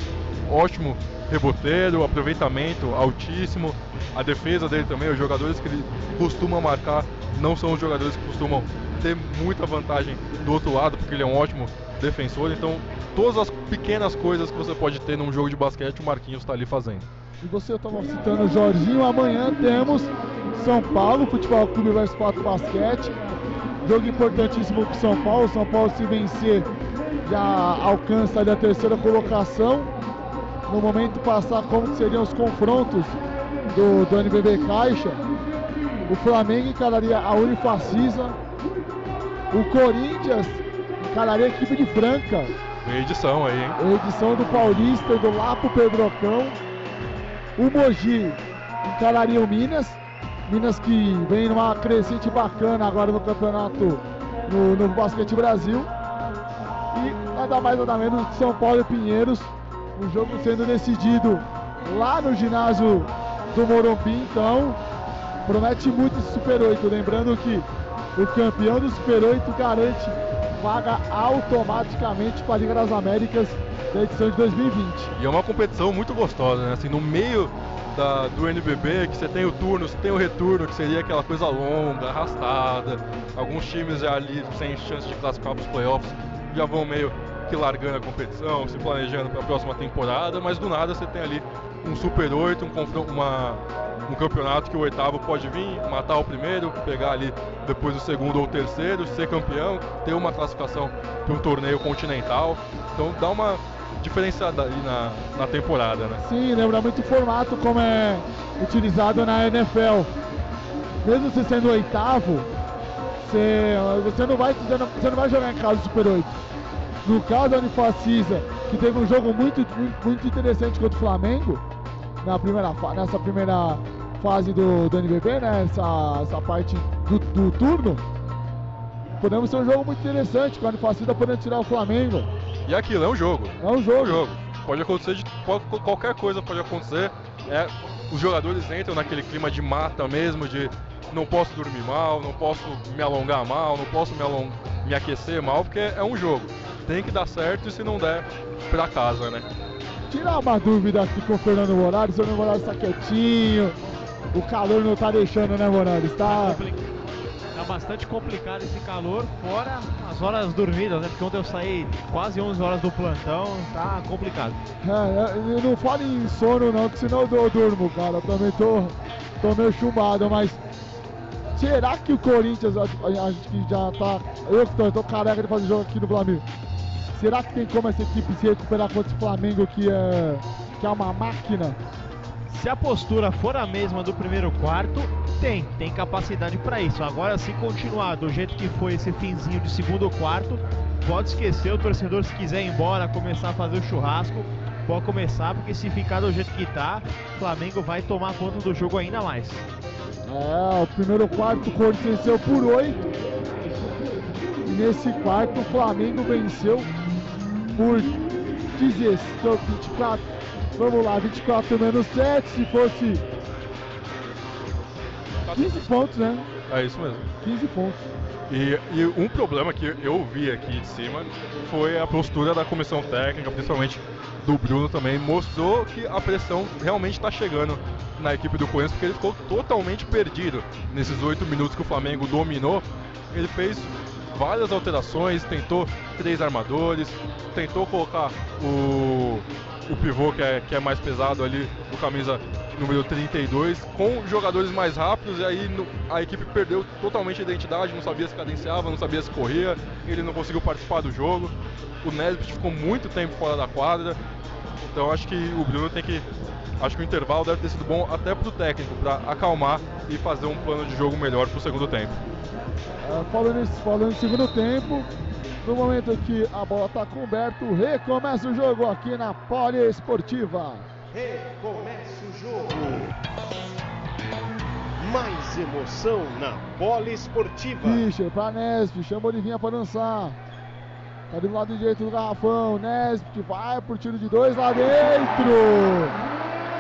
ótimo reboteiro, aproveitamento altíssimo, a defesa dele também, os jogadores que ele costuma marcar não são os jogadores que costumam ter muita vantagem do outro lado, porque ele é um ótimo defensor, então todas as pequenas coisas que você pode ter num jogo de basquete, o Marquinhos está ali fazendo. E você estava citando o Jorginho, amanhã temos São Paulo, Futebol Clube vs 4 Basquete. Jogo importantíssimo para São Paulo. São Paulo se vencer já alcança ali a terceira colocação. No momento passar como seriam os confrontos do, do NBB Caixa. O Flamengo encararia a Unifacisa. O Corinthians encararia a equipe de Franca. edição aí, hein? Edição do Paulista, do Lapo Pedrocão. O Mogi encararia o Minas. Minas que vem numa crescente bacana agora no campeonato no, no Basquete Brasil. E nada mais nada menos que São Paulo e Pinheiros. O jogo sendo decidido lá no ginásio do Morumbi. Então, promete muito esse Super 8. Lembrando que o campeão do Super 8 garante vaga automaticamente para a Liga das Américas da edição de 2020. E é uma competição muito gostosa, né? Assim, no meio da, do NBB, que você tem o turno, você tem o retorno, que seria aquela coisa longa, arrastada. Alguns times já ali sem chance de classificar para os playoffs já vão meio que largando a competição, se planejando para a próxima temporada, mas do nada você tem ali um Super 8, um, uma, um campeonato que o oitavo pode vir, matar o primeiro, pegar ali depois o segundo ou o terceiro, ser campeão, ter uma classificação para um torneio continental. Então dá uma diferenciada aí na, na temporada, né? Sim, lembra muito o formato como é utilizado na NFL. Mesmo você sendo oitavo, você, você, não vai, você não vai jogar em casa do Super 8. No caso da Unifacisa, que teve um jogo muito, muito interessante contra o Flamengo, na primeira, nessa primeira fase do, do NBB, né? Essa, essa parte do, do turno. Podemos ter um jogo muito interessante, com a Unifacisa podendo tirar o Flamengo. E aquilo, é um jogo. É um jogo. É um jogo. Pode acontecer de qualquer coisa pode acontecer. É, os jogadores entram naquele clima de mata mesmo, de não posso dormir mal, não posso me alongar mal, não posso me, along... me aquecer mal, porque é um jogo. Tem que dar certo e se não der, pra casa, né? Tirar uma dúvida aqui com o Fernando Moraes, o Fernando Moraes está quietinho, o calor não tá deixando, né, Moraes? Tá... Tá bastante complicado esse calor, fora as horas dormidas, né? Porque ontem eu saí quase 11 horas do plantão, tá complicado. É, não fale em sono não, que senão eu durmo, cara. Eu também tô, tô meio chumbado, mas será que o Corinthians, a, gente que já tá. Eu tô, tô careca de fazer jogo aqui no Flamengo. Será que tem como essa equipe se recuperar contra esse Flamengo que é, que é uma máquina? Se a postura for a mesma do primeiro quarto, tem, tem capacidade para isso. Agora, se continuar do jeito que foi esse finzinho de segundo quarto, pode esquecer o torcedor se quiser ir embora, começar a fazer o churrasco, pode começar, porque se ficar do jeito que tá, o Flamengo vai tomar conta do jogo ainda mais. É, o primeiro quarto o Corinthians venceu por 8. E nesse quarto o Flamengo venceu por 16, 24. Vamos lá, 24 menos 7, se fosse 15 pontos, né? É isso mesmo. 15 pontos. E, e, um problema que eu vi aqui de cima foi a postura da comissão técnica, principalmente do Bruno também, mostrou que a pressão realmente está chegando na equipe do Corinthians, porque ele ficou totalmente perdido nesses oito minutos que o Flamengo dominou. Ele fez várias alterações, tentou três armadores, tentou colocar o, o pivô que é, que é mais pesado ali, o camisa número 32, com jogadores mais rápidos, e aí no, a equipe perdeu totalmente a identidade, não sabia se cadenciava, não sabia se corria, ele não conseguiu participar do jogo. O Nesbitt ficou muito tempo fora da quadra, então acho que o Bruno tem que. Acho que o intervalo deve ter sido bom até para o técnico, para acalmar e fazer um plano de jogo melhor para o segundo tempo. É, falando, falando em segundo tempo, no momento que a bola está coberta, recomeça o jogo aqui na Poliesportiva. Recomeça o jogo. Mais emoção na Poliesportiva. Fischer para Nesp, chama Olivinha para dançar. Tá do lado direito do garrafão, Nesp vai pro tiro de dois lá dentro.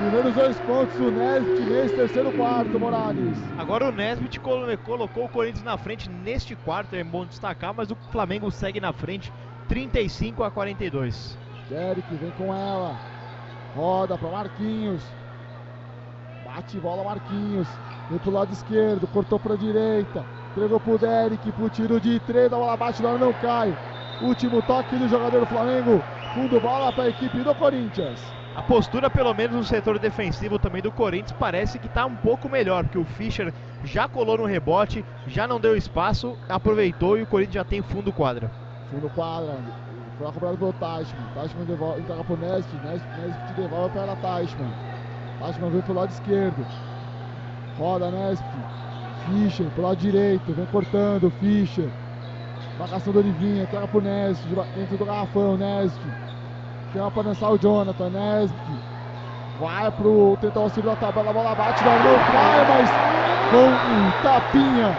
Primeiros dois pontos o Nesbit nesse terceiro quarto, Morales. Agora o Nesbit colocou o Corinthians na frente neste quarto, é bom destacar, mas o Flamengo segue na frente, 35 a 42. Derek vem com ela, roda para Marquinhos, bate bola Marquinhos, vem pro lado esquerdo, cortou para direita, entregou pro Derek, pro tiro de três, a bola bate, não cai. Último toque do jogador do Flamengo, fundo bola para a equipe do Corinthians. A postura, pelo menos no setor defensivo também do Corinthians, parece que está um pouco melhor, porque o Fischer já colou no rebote, já não deu espaço, aproveitou e o Corinthians já tem fundo quadra. Fundo quadra, foi cobrado pelo Tashman. Tashman devolve, entrega pro Nesp, Nesp, Nesp te devolve para Tashman. Tashman vem pro lado esquerdo, roda Nesp, Fischer pro lado direito, vem cortando, Fischer. Marcação do Olivinha, entrega pro Nesp, dentro do garrafão, Nesp Chama para dançar o Jonathan Nesbitt. Vai pro tentar o auxílio da tabela, a bola bate, não, não cai, mas com um tapinha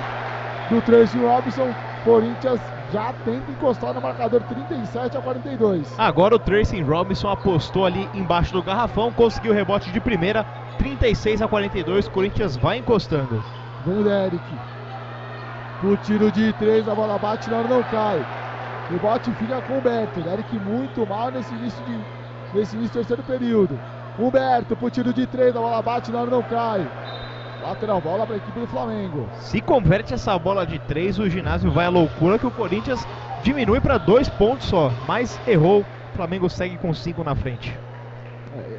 do Tracy Robinson, Corinthians já tenta encostar no marcador 37 a 42. Agora o Tracy Robinson apostou ali embaixo do garrafão, conseguiu o rebote de primeira, 36 a 42, Corinthians vai encostando. Vem o Derek. O tiro de três, a bola bate, não, não cai. Rebote fica com o Humberto. Eric muito mal nesse início, de, nesse início do terceiro período. Humberto pro tiro de três, a bola bate, na hora não cai. Lateral bola para a equipe do Flamengo. Se converte essa bola de três, o ginásio vai à loucura que o Corinthians diminui para dois pontos só. Mas errou, o Flamengo segue com cinco na frente.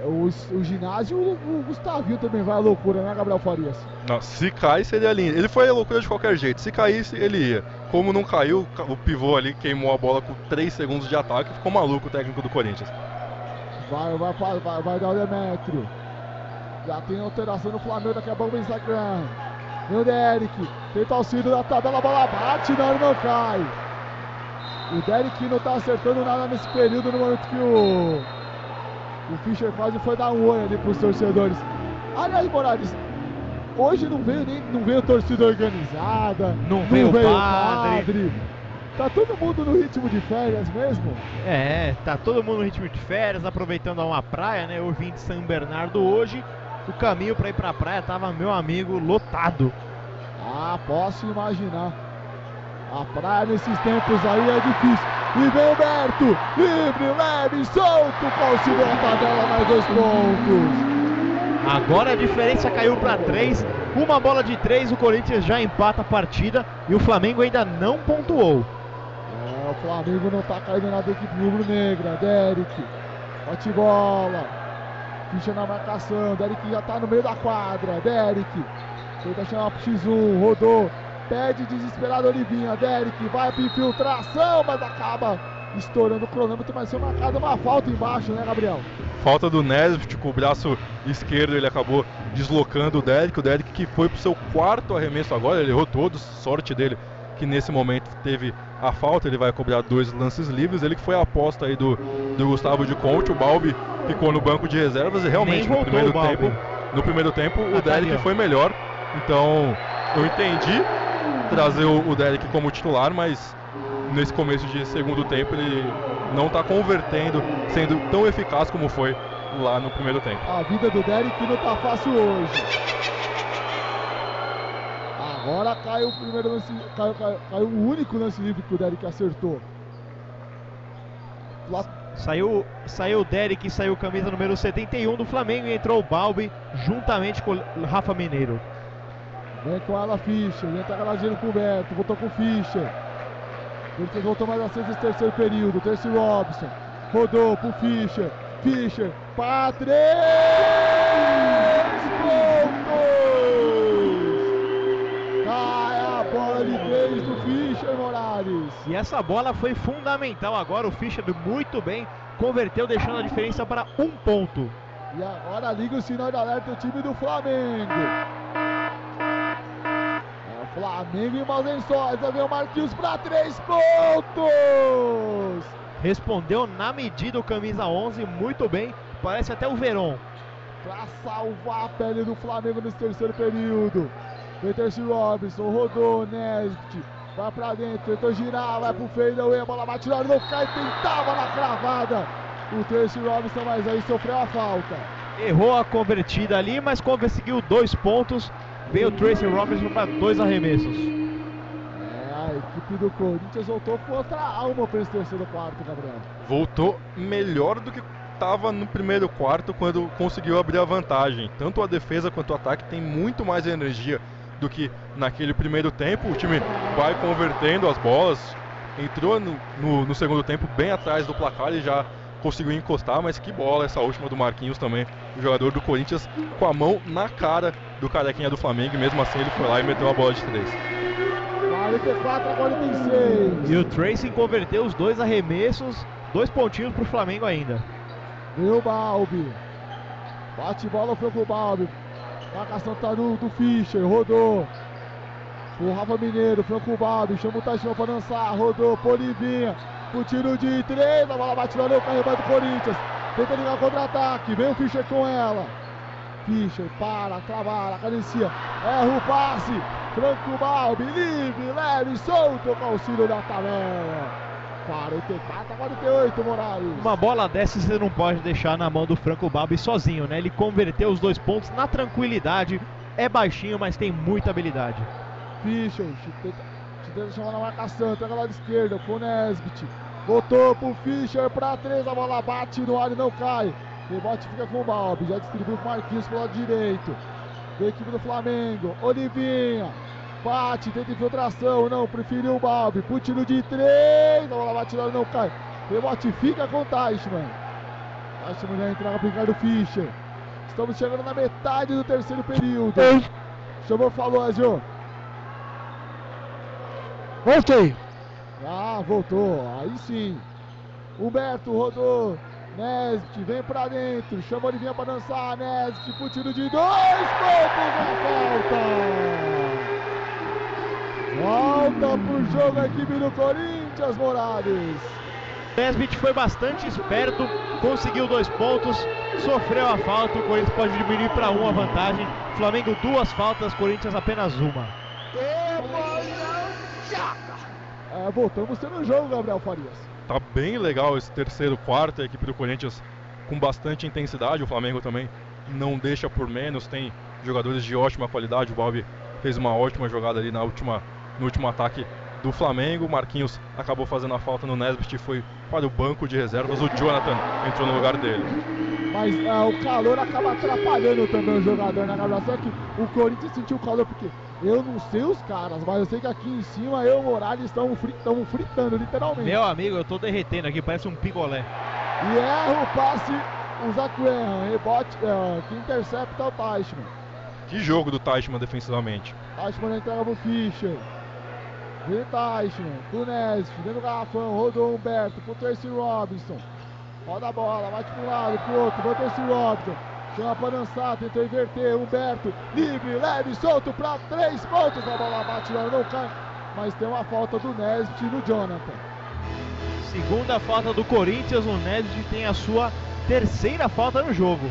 O, o, ginásio, o, o Gustavinho também vai à loucura, né, Gabriel Farias? Não, se cai seria lindo. Ele foi à loucura de qualquer jeito. Se caísse, ele ia. Como não caiu, o pivô ali queimou a bola com 3 segundos de ataque. Ficou maluco o técnico do Corinthians. Vai, vai, vai, vai dar o Demetrio. Já tem alteração no Flamengo, daqui a pouco vem Instagram. O Derek, tenta auxílio da tabela, a bola bate, não, não cai. O Derek não tá acertando nada nesse período, no momento que o o Fischer quase foi dar um oi ali pros torcedores. Aliás, Morales, hoje não veio nem não veio torcida organizada, não, não veio, veio padre. padre. Tá todo mundo no ritmo de férias mesmo? É, tá todo mundo no ritmo de férias, aproveitando uma praia, né? Eu vim de São Bernardo hoje. O caminho para ir pra praia tava, meu amigo, lotado. Ah, posso imaginar. A praia nesses tempos aí é difícil. E vem o Berto, livre, leve, solto, considera a tabela mais dois pontos. Agora a diferença caiu para três. Uma bola de três, o Corinthians já empata a partida e o Flamengo ainda não pontuou. É, o Flamengo não está caindo na equipe rubro-negra. Derek, bate bola, ficha na marcação. Derek já está no meio da quadra. Derek, tenta chamar pro X1, rodou, Pede desesperado Olivinha. Derek vai para infiltração, mas acaba estourando o cronômetro. Mas foi marcada uma falta embaixo, né, Gabriel? Falta do Nesbitt com o braço esquerdo, ele acabou deslocando o Derek. O Derek que foi pro seu quarto arremesso agora, ele errou todos. Sorte dele que nesse momento teve a falta, ele vai cobrar dois lances livres. Ele que foi a aposta aí do, do Gustavo de Conte. O Balbi ficou no banco de reservas e realmente no primeiro tempo, no primeiro tempo o Derek foi melhor. Então eu entendi trazer o, Derek como titular, mas nesse começo de segundo tempo ele não está convertendo, sendo tão eficaz como foi lá no primeiro tempo. A vida do Derek não está fácil hoje. Agora caiu o primeiro lance, caiu, caiu, caiu o único lance livre que o Derek acertou. Saiu, saiu o Derek, saiu camisa número 71 do Flamengo e entrou o Balbi juntamente com o Rafa Mineiro. Vem com ela Fischer, entra Galadeiro coberto, voltou com Fischer. Voltou mais aceso esse terceiro período. Terce Robson, rodou pro Fischer. Fischer, para três pontos! Cai a bola de três do Fischer Morales. E essa bola foi fundamental agora. O Fischer muito bem converteu, deixando a diferença para um ponto. E agora liga o sinal de alerta do time do Flamengo. É Flamengo em maus lençóis. Vai ver o Marquinhos para três pontos. Respondeu na medida o camisa 11, muito bem. Parece até o Verón. Para salvar a pele do Flamengo nesse terceiro período. Peterson Robinson rodou, Nesbit. Vai pra dentro, tentou girar, vai pro fadeaway, a bola bate lá, não cai, tentava na cravada. O Terce Robinson, mas aí sofreu a falta. Errou a convertida ali, mas conseguiu dois pontos. Veio o Tracy Robinson para dois arremessos. É, a equipe do Corinthians voltou com outra alma para esse terceiro quarto, Gabriel. Voltou melhor do que estava no primeiro quarto quando conseguiu abrir a vantagem. Tanto a defesa quanto o ataque tem muito mais energia do que naquele primeiro tempo. O time vai convertendo as bolas. Entrou no, no, no segundo tempo bem atrás do placar e já conseguiu encostar, mas que bola essa última do Marquinhos também, o jogador do Corinthians com a mão na cara do carequinha do Flamengo e mesmo assim ele foi lá e meteu uma bola de três. 44 a 46. E o Tracy converteu os dois arremessos, dois pontinhos pro Flamengo ainda. Meu Balbi. Bate bola foi pro Balbi. Marcação tá do, do Fischer, rodou. O Rafa Mineiro, Franco Balbi, chama o Tachão pra dançar, rodou, Polivinha, o tiro de três, a bola bate no carro do Corinthians. Tenta ligar contra-ataque, vem o Fischer com ela. Fischer, para, trabalha, cadencia, erra o passe. Franco Balbi, livre, leve, solto com auxílio da tabela. 44 a 48, Morales. Uma bola dessa você não pode deixar na mão do Franco Balbi sozinho, né? Ele converteu os dois pontos na tranquilidade. É baixinho, mas tem muita habilidade. Fischer, tenta chamar na marcação, entrega lá de esquerda com o Nesbit. Botou pro Fischer pra três, a bola bate no ar e não cai. Rebote fica com o Balbi, já distribuiu pro Marquinhos pro lado direito. Da equipe do Flamengo, Olivinha. Bate, tenta infiltração, não, preferiu o Balbi. Pro tiro de três, a bola bate no ar e não cai. Rebote fica com o Teichmann. Teichmann já entrega pro Ricardo Fischer. Estamos chegando na metade do terceiro período. Chamou, falou, Azio. Voltei. Ah, voltou. Aí sim. Humberto rodou. Nesbit vem pra dentro. Chama Olivinha pra dançar. Nesbit pro tiro de dois pontos na falta. Volta pro jogo a equipe do Corinthians, Morales. Nesbit foi bastante esperto, conseguiu dois pontos, sofreu a falta. O Corinthians pode diminuir para um a vantagem. Flamengo duas faltas, Corinthians apenas uma. É, voltamos tendo jogo, Gabriel Farias. Tá bem legal esse terceiro quarto, a equipe do Corinthians com bastante intensidade, o Flamengo também não deixa por menos, tem jogadores de ótima qualidade, o Balbi fez uma ótima jogada ali na última, no último ataque do Flamengo, Marquinhos acabou fazendo a falta no Nesbit e foi para o banco de reservas, o Jonathan entrou no lugar dele. Mas é, o calor acaba atrapalhando também o jogador, né, Gabriel? Só que o Corinthians sentiu o calor porque eu não sei os caras, mas eu sei que aqui em cima eu e o Morales estamos fritando, fritando, literalmente. Meu amigo, eu tô derretendo aqui, parece um picolé. E erra o passe, o Zacuerra, rebote, é, que intercepta o Teichmann. Que jogo do Teichmann defensivamente. Teichmann entrega pro Fischer. Pro Nesp, dentro do garrafão, rodou o Humberto, pro Tracy Robinson. Roda a bola, bate pro lado, pro outro, vai o Tracy Robinson. Chama pra dançar, tentou inverter, Humberto, livre, leve, solto pra três pontos. A bola bate lá, não cai. Mas tem uma falta do Nesbit no Jonathan. Segunda falta do Corinthians, o Nesbit tem a sua terceira falta no jogo.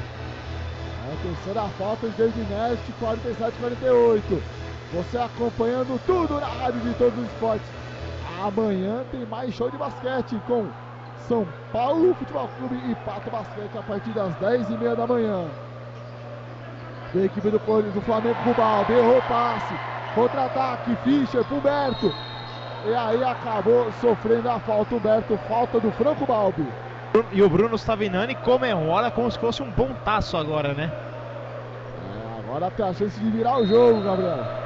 É a terceira falta de David Nesbit, 47-48. Você acompanhando tudo na rádio de todos os esportes. Amanhã tem mais show de basquete com São Paulo Futebol Clube e Pato Basquete a partir das 10h30 da manhã. A equipe do, do Flamengo com o Balbi, errou o passe. Contra-ataque, Fischer pro Humberto. E aí acabou sofrendo a falta, Humberto, falta do Franco Balbi. E o Bruno Stavinani comemora como se fosse um pontaço agora, né? É, agora tem a chance de virar o jogo, Gabriel.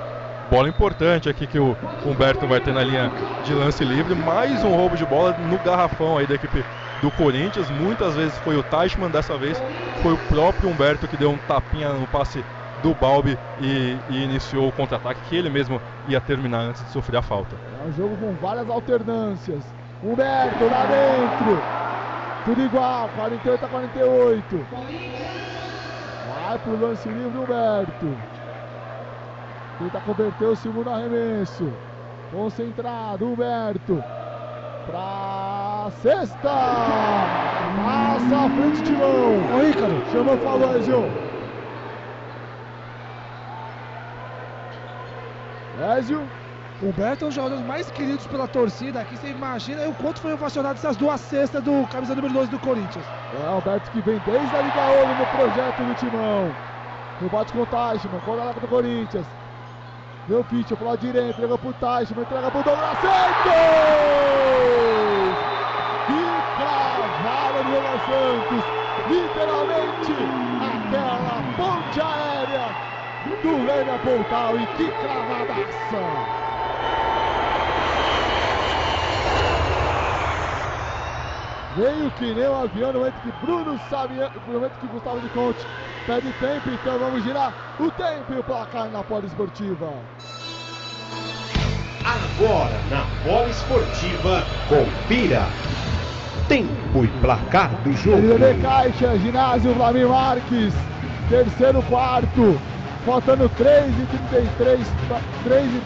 Bola importante aqui que o Humberto vai ter na linha de lance livre. Mais um roubo de bola no garrafão aí da equipe do Corinthians. Muitas vezes foi o Teichmann, dessa vez foi o próprio Humberto que deu um tapinha no passe do Balbi e, e iniciou o contra-ataque que ele mesmo ia terminar antes de sofrer a falta. É um jogo com várias alternâncias. Humberto lá dentro. Tudo igual, 48 a 48. Vai pro lance livre, Humberto. Tenta converter o segundo arremesso. Concentrado, Humberto. Pra sexta. Passa a frente de mão. Ô, Ícaro. Chama o falou, Ezio. Ezio. Humberto é um dos jogadores mais queridos pela torcida aqui. Você imagina o quanto foi ovacionado essas duas cestas do camisa número 12 do Corinthians. É, Alberto que vem desde a Liga Ouro no projeto do Timão. No bate com o Teichmann, contra do Corinthians. Deu Fischer pro lado direito, entrega pro Teichmann, entrega pro Douglas Santos! Que cravada do Douglas Santos! Literalmente aquela ponte aérea do Lênia Pontal e que cravadaça! Veio que nem um avião no momento que Bruno Sabian, no momento que Gustavo de Conte pede tempo, então vamos girar o tempo e o placar na Poliesportiva. Agora na Bola Esportiva, confira tempo e placar do jogo. LB Caixa, ginásio Vlamir Marques, terceiro quarto, faltando 3 e 33, 3 e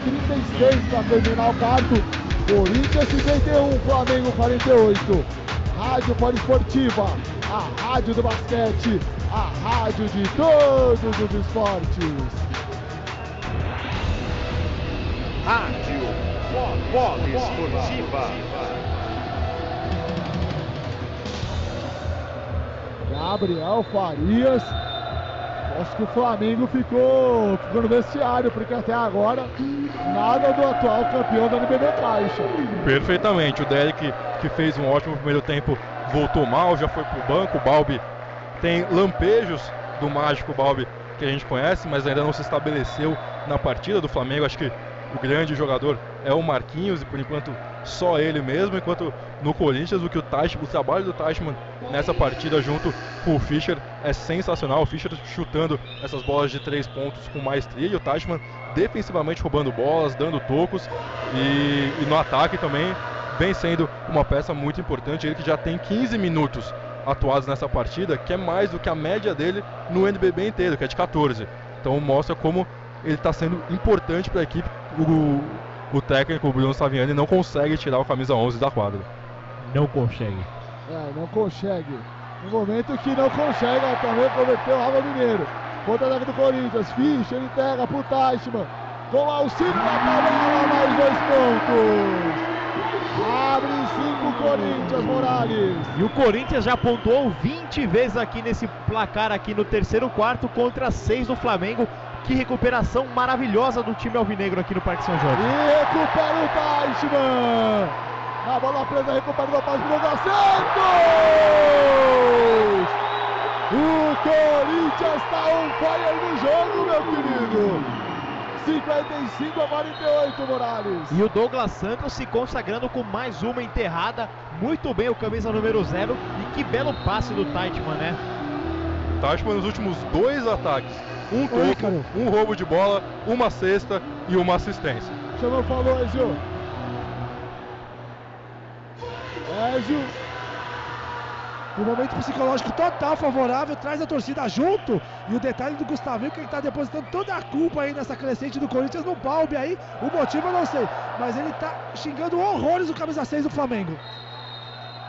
36 para terminar o quarto. Corinthians 51, Flamengo 48. Rádio Poliesportiva, a rádio do basquete, a rádio de todos os esportes. Rádio Poliesportiva. Gabriel Farias. Acho que o Flamengo ficou, ficou no vestiário, porque até agora nada do atual campeão da NBB Caixa. Perfeitamente. O Derek, que fez um ótimo primeiro tempo, voltou mal, já foi pro banco. O Balbi tem lampejos do mágico Balbi que a gente conhece, mas ainda não se estabeleceu na partida do Flamengo. Acho que o grande jogador é o Marquinhos e por enquanto só ele mesmo, enquanto no Corinthians o que o Teichmann, o trabalho do Teichmann nessa partida junto com o Fischer é sensacional. O Fischer chutando essas bolas de três pontos com maestria e o Teichmann defensivamente roubando bolas, dando tocos e, e no ataque também vem sendo uma peça muito importante. Ele que já tem 15 minutos atuados nessa partida, que é mais do que a média dele no NBB inteiro, que é de 14. Então mostra como ele está sendo importante para a equipe. O, o técnico, o Bruno Saviani, não consegue tirar o camisa 11 da quadra. Não consegue. É, não consegue. No momento que não consegue, também converteu o Rafa Mineiro. Contra-ataque do Corinthians. Fischer entrega pro Teichmann. Com auxílio da tabela, mais dois pontos. Abre 5 Corinthians, Morales. E o Corinthians já pontuou 20 vezes aqui nesse placar aqui no terceiro quarto contra 6 do Flamengo. Que recuperação maravilhosa do time alvinegro aqui no Parque São Jorge. E recupera o Teichmann. Na bola presa, recupera o passe do Douglas Santos. O Corinthians está on fire no jogo, meu querido. 55 a 48, Morales. E o Douglas Santos se consagrando com mais uma enterrada. Muito bem o camisa número 0. E que belo passe do Teichmann, né? Teichmann nos últimos dois ataques. Um toco, um roubo de bola, uma cesta e uma assistência. Chamou, falou, Ezio. Ezio. Um momento psicológico total favorável, traz a torcida junto. E o detalhe do Gustavinho que ele está depositando toda a culpa aí nessa crescente do Corinthians no Balbi aí. O motivo eu não sei. Mas ele está xingando horrores o camisa 6 do Flamengo.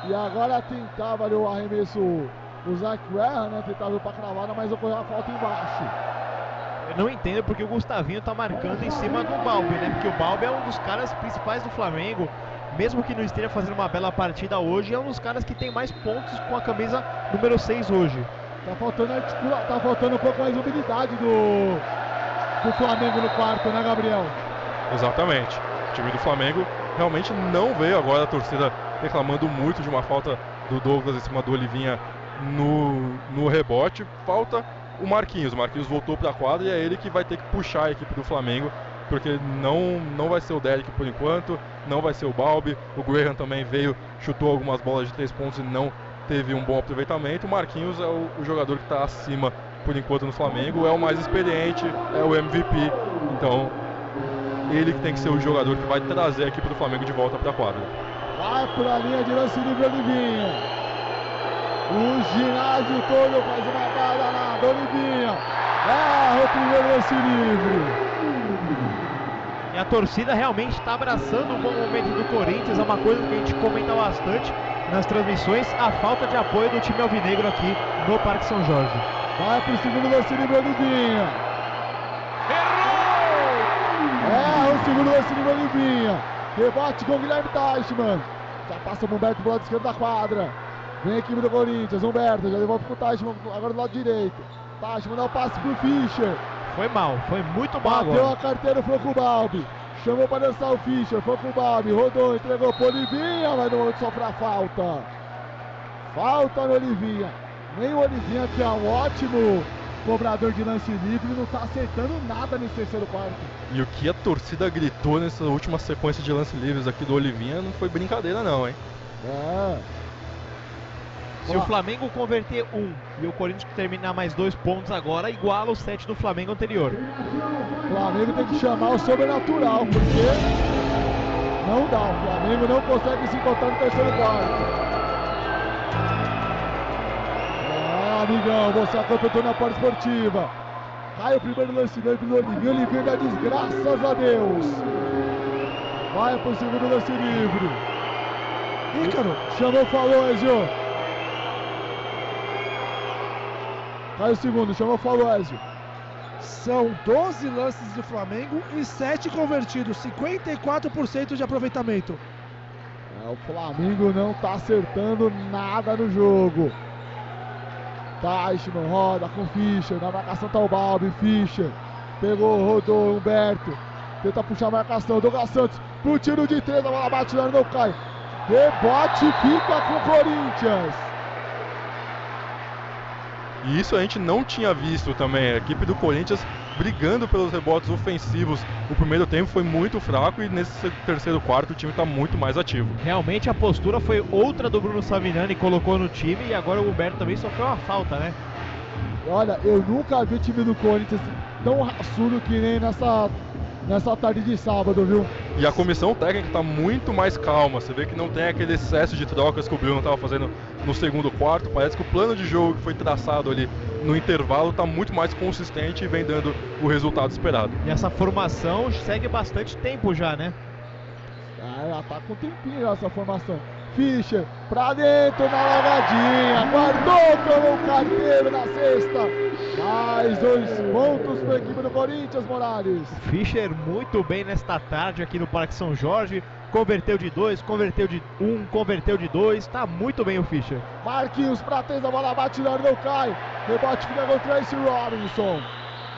E agora tentava ali o arremesso o Zach Werra, né? Tentava para cravada, mas ocorreu a falta embaixo. Eu não entendo porque o Gustavinho tá marcando em cima do Balbi, né? Porque o Balbi é um dos caras principais do Flamengo. Mesmo que não esteja fazendo uma bela partida hoje, é um dos caras que tem mais pontos com a camisa número 6 hoje. Tá faltando, tá faltando um pouco mais de habilidade do, do Flamengo no quarto, né, Gabriel? Exatamente. O time do Flamengo realmente não veio agora a torcida reclamando muito de uma falta do Douglas em cima do Olivinha no, no rebote. Falta o Marquinhos. O Marquinhos voltou para a quadra e é ele que vai ter que puxar a equipe do Flamengo, porque não, não vai ser o Derek por enquanto, não vai ser o Balbi. O Graham também veio, chutou algumas bolas de três pontos e não teve um bom aproveitamento. O Marquinhos é o, o jogador que está acima por enquanto no Flamengo, é o mais experiente, é o MVP. Então, ele que tem que ser o jogador que vai trazer a equipe do Flamengo de volta para a quadra. Vai para a linha de lance livre Olivinha. O ginásio todo faz uma barra na Olivinha. Erra o primeiro lance livre. E a torcida realmente está abraçando o bom momento do Corinthians, é uma coisa que a gente comenta bastante nas transmissões, a falta de apoio do time alvinegro aqui no Parque São Jorge. Vai para o segundo lance livre Olivinha. Errou! É, o segundo lance livre Olivinha. Rebate com o Guilherme Teichmann. Já passa o Humberto do lado esquerdo da quadra. Vem a equipe do Corinthians, Humberto, já devolve pro Teichmann, agora do lado direito. Teichmann dá o passe pro Fischer. Foi mal, foi muito mal Bateu agora. a carteira, foi com o Balbi. Chamou para dançar o Fischer, foi com o Balbi. Rodou, entregou pro Olivinha, mas no momento sofre a falta. Falta no Olivinha. Nem o Olivinha, que é um ótimo cobrador de lance livre, não tá acertando nada nesse terceiro quarto. E o que a torcida gritou nessa última sequência de lance livres aqui do Olivinha não foi brincadeira não, hein? É. Se o Flamengo converter um e o Corinthians terminar mais dois pontos agora, iguala o sete do Flamengo anterior. O Flamengo tem que chamar o sobrenatural, porque não dá. O Flamengo não consegue se encontrar no terceiro quarto. É, amigão, você acompanhou na porta esportiva. Cai o primeiro lance livre do Olivinho, Olivinho diz graças a Deus. Vai pro segundo lance livre. Ícaro, Chamou, falou, Ezio. Cai o segundo, chamou, falou, Ezio. são 12 lances do Flamengo e 7 convertidos, 54% de aproveitamento. É, o Flamengo não tá acertando nada no jogo. Teichmann roda com Fischer, na marcação tá o Balbi, Fischer. Pegou, rodou, Humberto. Tenta puxar a marcação, Douglas Santos pro tiro de três, a bola bate não cai. Rebote fica com o Corinthians. E isso a gente não tinha visto também. A equipe do Corinthians brigando pelos rebotes ofensivos. O primeiro tempo foi muito fraco e nesse terceiro quarto o time está muito mais ativo. Realmente a postura foi outra do Bruno Savinani, colocou no time e agora o Humberto também sofreu uma falta, né? Olha, eu nunca vi o time do Corinthians tão raçudo que nem nessa, nessa tarde de sábado, viu? E a comissão técnica está muito mais calma. Você vê que não tem aquele excesso de trocas que o Bruno estava fazendo no segundo quarto. Parece que o plano de jogo que foi traçado ali no intervalo está muito mais consistente e vem dando o resultado esperado. E essa formação segue bastante tempo já, né? Ah, já tá com tempinho essa formação. Fischer, pra dentro na largadinha, guardou como um carteiro na sexta. Mais dois pontos para a equipe do Corinthians, Morales. Fischer muito bem nesta tarde aqui no Parque São Jorge. Converteu de dois, converteu de um, converteu de dois. Tá muito bem o Fischer. Marquinhos pra três, a bola bate não cai. Rebote fica com o Tracy Robinson.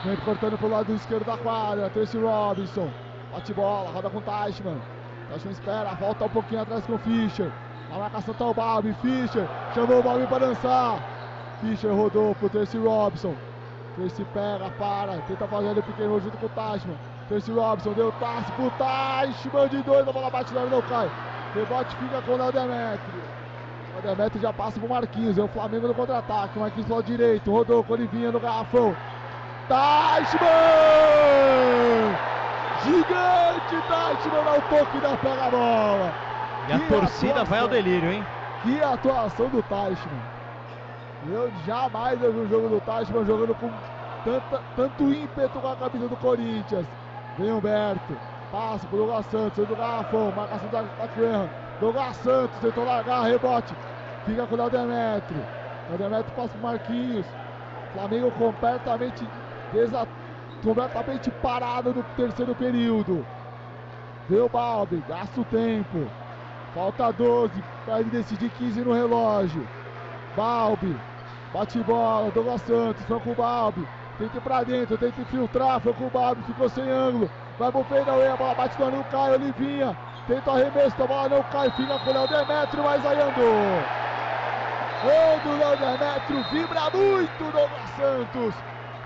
Vem cortando pro lado esquerdo da quadra, Tracy Robinson. Bate bola, roda com o Teichmann. Teichmann espera, volta um pouquinho atrás com o Fischer. Na marcação tá o Balbi, Fischer. Chamou o Balbi pra dançar. Fischer rodou pro Tracy Robinson. Tracy pega, para, tenta fazer ele pequeno junto com o Teichmann. Tracy Robinson deu passe pro Teichmann de dois, a bola bate na não cai. Rebote fica com o Léo Demetrio. O Demetrio já passa pro Marquinhos, é o Flamengo no contra-ataque. Marquinhos lado direito, rodou com Olivinha no garrafão. Teichmann! Gigante Teichmann dá o toque da pega a bola. E a torcida atuação. vai ao delírio, hein? Que atuação do Teichmann. Eu jamais vi um jogo do Teichmann jogando com tanta, tanto ímpeto com a camisa do Corinthians. Vem Humberto, passa pro Douglas Santos, do garrafão, marcação da, da Graham. Douglas Santos tentou largar, rebote. Fica com o Demetrio. Léo Demetrio passa pro Marquinhos. Flamengo completamente, desa, completamente parado no terceiro período. Vê o Balbi, gasta o tempo. Falta 12 para ele decidir 15 no relógio. Balbi, bate bola, Douglas Santos, Franco Balbi. tenta ir pra dentro, tenta infiltrar, o Babo, ficou sem ângulo. Vai pro Feidaway, a bola bate no não cai, Olivinha. Tenta o arremesso, a bola não cai, fica com o Léo Demetrio, mas aí andou. Gol do Léo Demetrio, vibra muito Douglas Santos.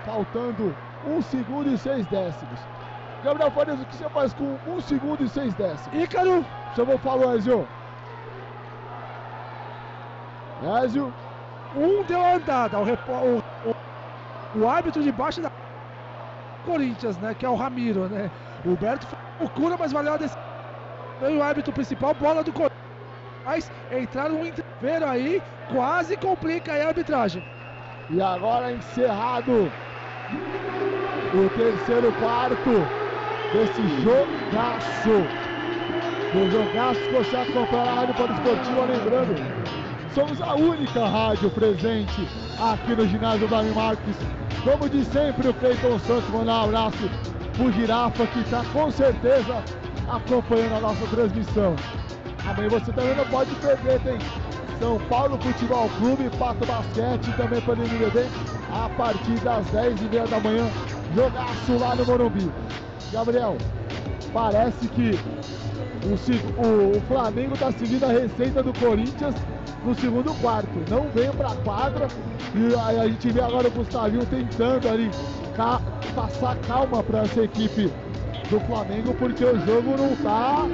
Faltando um segundo e seis décimos. Gabriel Farias, o que você faz com um segundo e seis décimos? Ícaro, Chamou, falou, Ezio. Ezio, um deu a andada. O, repo- o, o, o árbitro de baixo da Corinthians, né? Que é o Ramiro, né? O Berto foi loucura, mas valeu a decisão. Veio o árbitro principal, bola do Corinthians. Mas entraram um interveiro aí, quase complica aí a arbitragem. E agora encerrado o terceiro quarto desse jogaço. Do jogaço você acompanha na Rádio Poliesportiva, lembrando, somos a única rádio presente aqui no ginásio Dami Marques. Como de sempre, o Cleiton Santos mandar um abraço pro Girafa, que está com certeza acompanhando a nossa transmissão. Amanhã você também não pode perder, tem São Paulo Futebol Clube, Pato Basquete também pelo NBB a partir das 10h30 da manhã. Jogaço lá no Morumbi. Gabriel, parece que o, o- Flamengo está seguindo a receita do Corinthians no segundo quarto. Não veio para a quadra e aí a gente vê agora o Gustavinho tentando ali ca- passar calma para essa equipe do Flamengo, porque o jogo não tá,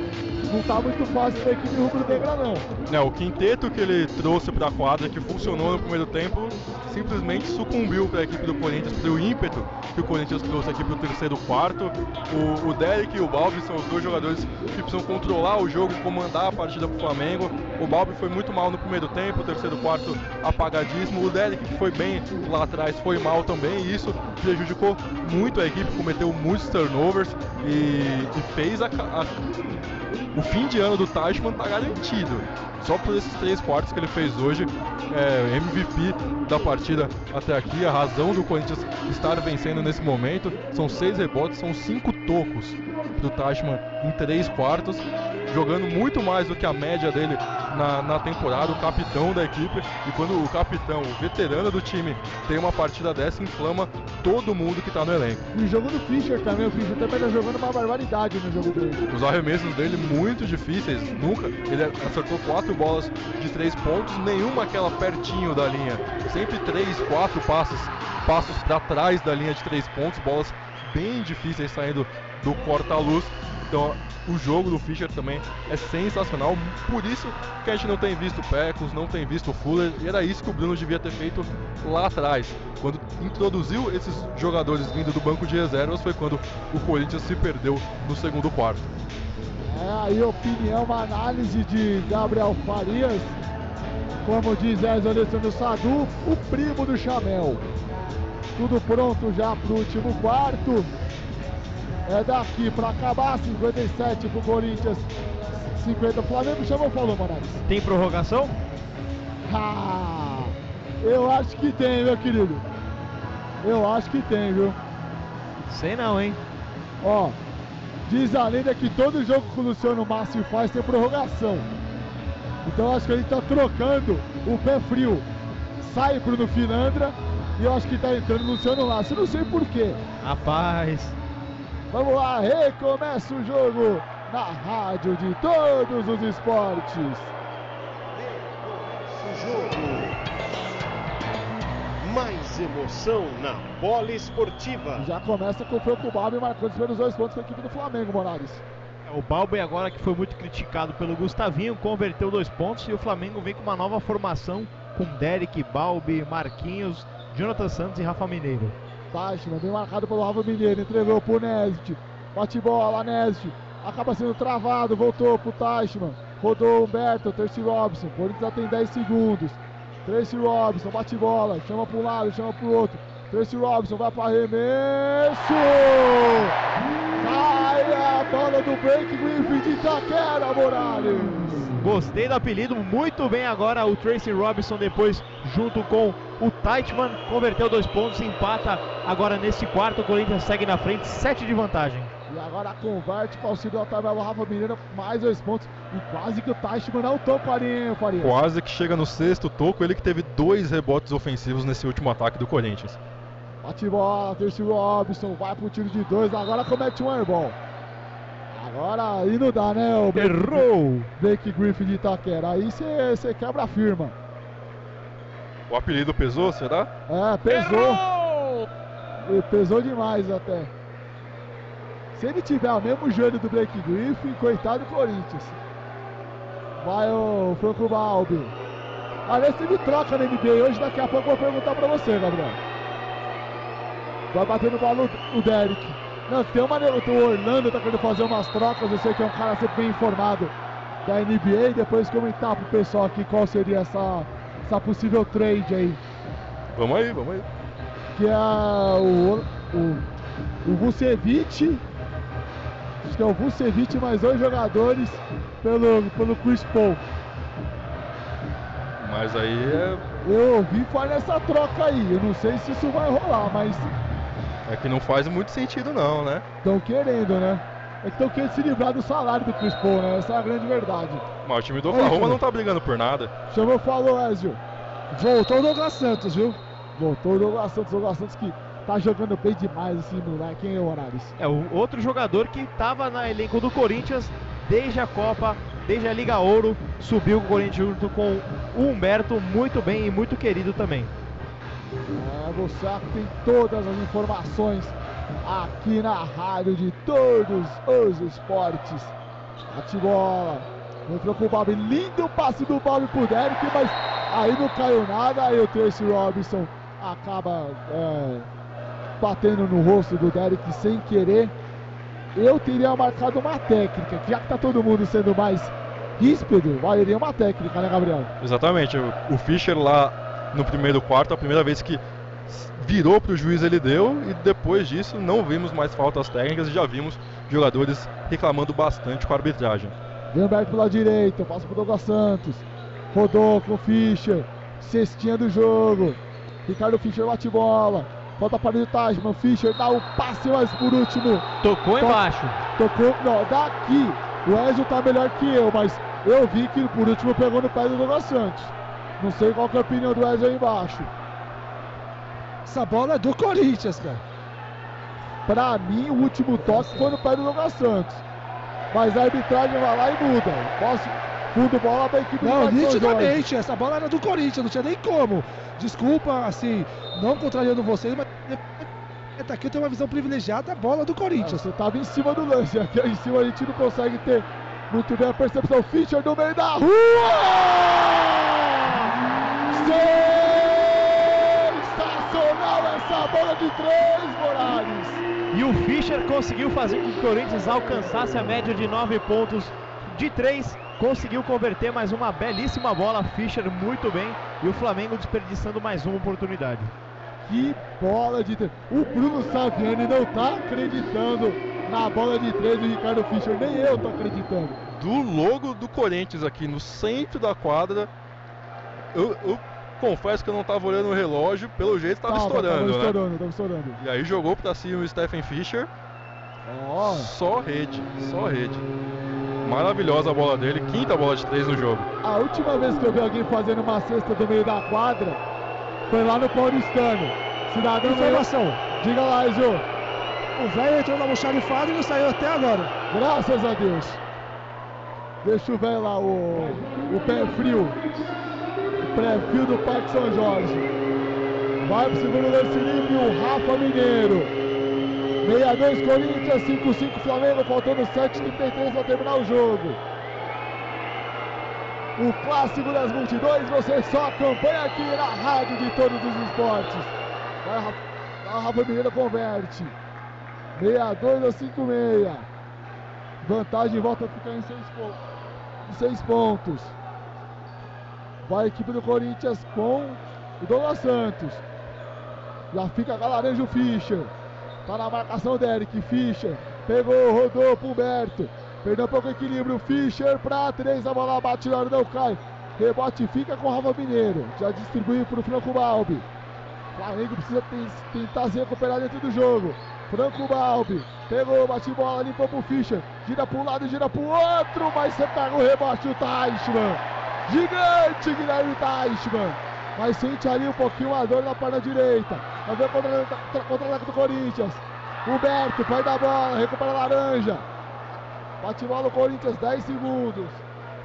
não tá muito fácil a equipe rubro-negra não. Né, o quinteto que ele trouxe para a quadra, que funcionou no primeiro tempo, simplesmente sucumbiu para a equipe do Corinthians, pelo ímpeto que o Corinthians trouxe aqui para o terceiro quarto. O, o Derek e o Balbi são os dois jogadores que precisam controlar o jogo, comandar a partida para o Flamengo. O Balbi foi muito mal no primeiro tempo, o terceiro quarto apagadíssimo. O Derek, que foi bem lá atrás, foi mal também, e isso prejudicou muito a equipe, cometeu muitos turnovers e, e fez a, a o fim de ano do Teichmann tá garantido. Só por esses três quartos que ele fez hoje, é MVP da partida até aqui, a razão do Corinthians estar vencendo nesse momento. São seis rebotes, são cinco tocos do Teichmann em três quartos, jogando muito mais do que a média dele na, na temporada, o capitão da equipe. E quando o capitão, o veterano do time, tem uma partida dessa, inflama todo mundo que tá no elenco. E o jogo do Fischer também, o Fischer também tá jogando uma barbaridade no jogo dele. Os arremessos dele muito difíceis, nunca. Ele acertou quatro bolas de três pontos, nenhuma aquela pertinho da linha. Sempre três, quatro passos, passos para trás da linha de três pontos, bolas bem difíceis saindo do corta-luz. Então o jogo do Fischer também é sensacional. Por isso que a gente não tem visto Pecos, não tem visto Fuller. E era isso que o Bruno devia ter feito lá atrás. Quando introduziu esses jogadores vindo do banco de reservas, foi quando o Corinthians se perdeu no segundo quarto. É aí opinião, uma análise de Gabriel Farias, como diz Ezio Alessandro Sadu, o primo do Chamel. Tudo pronto já pro último quarto. É daqui para acabar, 57 pro Corinthians, 50 Flamengo. Chamou, falou, Manares. Tem prorrogação? Ah, eu acho que tem, meu querido. Eu acho que tem, viu? Sei não, hein? Ó, diz a lenda que todo jogo que o Luciano Márcio faz tem prorrogação. Então eu acho que ele tá trocando o pé frio. Sai Bruno Finandra e eu acho que tá entrando o Luciano Márcio. Não sei porquê. Rapaz. Vamos lá, recomeça o jogo na rádio de todos os esportes. O jogo. Mais emoção na bola esportiva. Já começa com o Franco Balbi marcando os primeiros dois pontos para a equipe do Flamengo, Moraes. O Balbi agora que foi muito criticado pelo Gustavinho, converteu dois pontos e o Flamengo vem com uma nova formação com Derek, Balbi, Marquinhos, Jonathan Santos e Rafa Mineiro. Teichmann, bem marcado pelo Rafa Mineiro, entregou pro Nesd. Bate bola, Nesd. Acaba sendo travado, voltou pro Teichmann. Rodou o Humberto, Tracy Robson. Corinthians já tem 10 segundos. Tracy Robson, bate bola, chama pro lado, chama pro outro. Tracy Robson vai para arremesso! Sai a bola do Break Griffin de Itaquera, Morales! Gostei do apelido, muito bem agora o Tracy Robinson depois junto com o Teichmann, converteu dois pontos, empata agora nesse quarto, o Corinthians segue na frente, sete de vantagem. Agora converte para o auxílio da tabela Rafa Mineiro, mais dois pontos. E quase que o Teichmann não toca ali, hein, Faria? Quase que chega no sexto toco, ele que teve dois rebotes ofensivos nesse último ataque do Corinthians. Bate bola, Terce Robson, vai pro tiro de dois, agora comete um airball. Agora aí não dá, né? O Blake, Errou! Blake Griffin de Itaquera. Aí você quebra a firma. O apelido pesou, será? É, pesou. E Pesou demais até. Se ele tiver o mesmo joelho do Blake Griffin, coitado do Corinthians. Vai o Franco Balbi. Aliás, teve troca na NBA hoje, daqui a pouco eu vou perguntar pra você, Gabriel. Vai batendo bola o- o Derek. Não, tem uma. O Orlando tá querendo fazer umas trocas, eu sei que é um cara sempre bem informado da NBA. Depois comentar pro pessoal aqui qual seria essa, essa possível trade aí. Vamos aí, vamos aí. Que é o. O, o Vucevic. Acho que é o Vucevic mais dois jogadores pelo, pelo Chris Paul. Mas aí é, Eu ouvi falar nessa troca aí. Eu não sei se isso vai rolar, mas é que não faz muito sentido não, né? estão querendo, né? É que estão querendo se livrar do salário do Chris Paul, né? Essa é a grande verdade. Mas o time do Oklahoma não tá brigando por nada. Chamou, falou, Ezio. Voltou o Douglas Santos, viu? Voltou o Douglas Santos. O Douglas Santos que tá jogando bem demais esse moleque, hein, Horários? É o outro jogador que estava na elenco do Corinthians desde a Copa, desde a Liga Ouro, subiu com o Corinthians junto com o Humberto, muito bem e muito querido também. É, você tem todas as informações aqui na rádio de todos os esportes. Bate bola. Entrou com o Bob. Lindo passe do Bob pro Derek, mas aí não caiu nada. Aí o Tracy Robinson acaba é, batendo no rosto do Derek sem querer. Eu teria marcado uma técnica, que já que tá todo mundo sendo mais ríspido, valeria uma técnica, né, Gabriel? Exatamente. O, o Fischer lá no primeiro quarto, a primeira vez que virou pro juiz ele deu e depois disso não vimos mais faltas técnicas e já vimos jogadores reclamando bastante com a arbitragem. Vem o Berto pela direita, passa pro Douglas Santos. Rodou com o Fischer. Cestinha do jogo. Ricardo Fischer bate bola. Volta para o Tajman. Fischer dá o passe, mas por último. Tocou To- embaixo. Tocou. Não, daqui. O Ezio tá melhor que eu, mas eu vi que por último pegou no pé do Douglas Santos. Não sei qual que é a opinião do Ezio aí embaixo. Essa bola é do Corinthians, cara. Pra mim, o último toque foi no pé do Douglas Santos. Mas a arbitragem vai lá e muda. Posso. Fundo bola pra equipe do Não, Jorge. nitidamente, essa bola era do Corinthians, não tinha nem como. Desculpa, assim, não contrariando vocês, mas tá aqui eu tenho uma visão privilegiada da bola do Corinthians. Você tava em cima do lance, aqui em cima a gente não consegue ter muito bem a percepção. Fischer no meio da rua! Sensacional essa bola de três, Morales! E o Fischer conseguiu fazer com que o Corinthians alcançasse a média de 9 pontos de 3. Conseguiu converter mais uma belíssima bola. Fischer muito bem. E o Flamengo desperdiçando mais uma oportunidade. Que bola de três! O Bruno Saviani não tá acreditando na bola de três do Ricardo Fischer, nem eu tô acreditando. Do logo do Corinthians aqui no centro da quadra, eu, eu confesso que eu não tava olhando o relógio, pelo jeito tava, estourando, tava né? estourando, tava estourando. E aí jogou pra cima o Stephen Fischer, Ó, só rede, só rede. Maravilhosa a bola dele, quinta bola de três no jogo. A última vez que eu vi alguém fazendo uma cesta do meio da quadra foi lá no Paulistano. Cidadão Informação. Diga lá, Ezio. O velho entrou na almoxarifada e não saiu até agora. Graças a Deus. Deixa o velho lá, o, o pé frio. O pé frio do Parque São Jorge. Vai pro segundo lance livre o Rafa Mineiro. 62 Corinthians, 5-5 Flamengo, faltando 7h33 para terminar o jogo. O clássico das multidões, você só acompanha aqui na rádio de todos os esportes. Vai, a Rafa Mineiro converte. 62 a 56. Vantagem volta a ficar em 6 pontos. Pontos. Vai a equipe do Corinthians com o Douglas Santos. Já fica a laranja o Fischer. Tá na marcação o Derek. Fischer. Pegou, rodou pro Humberto. Perdeu um pouco o equilíbrio. Fischer pra três. A bola bate na hora, não cai. Rebote fica com o Rafa Mineiro. Já distribuiu pro Franco Balbi. Flamengo precisa ten- tentar se recuperar dentro do jogo. Franco Balbi. Pegou, bate bola, limpou pro Fischer. Gira um lado, gira pro outro. Mas você pega o rebote, o Teichmann. Gigante Guilherme Teichmann. Mas sente ali um pouquinho a dor na perna direita. Vai ver contra, contra, do Corinthians. Humberto, pai da bola, recupera a laranja. Bate bola o Corinthians, 10 segundos.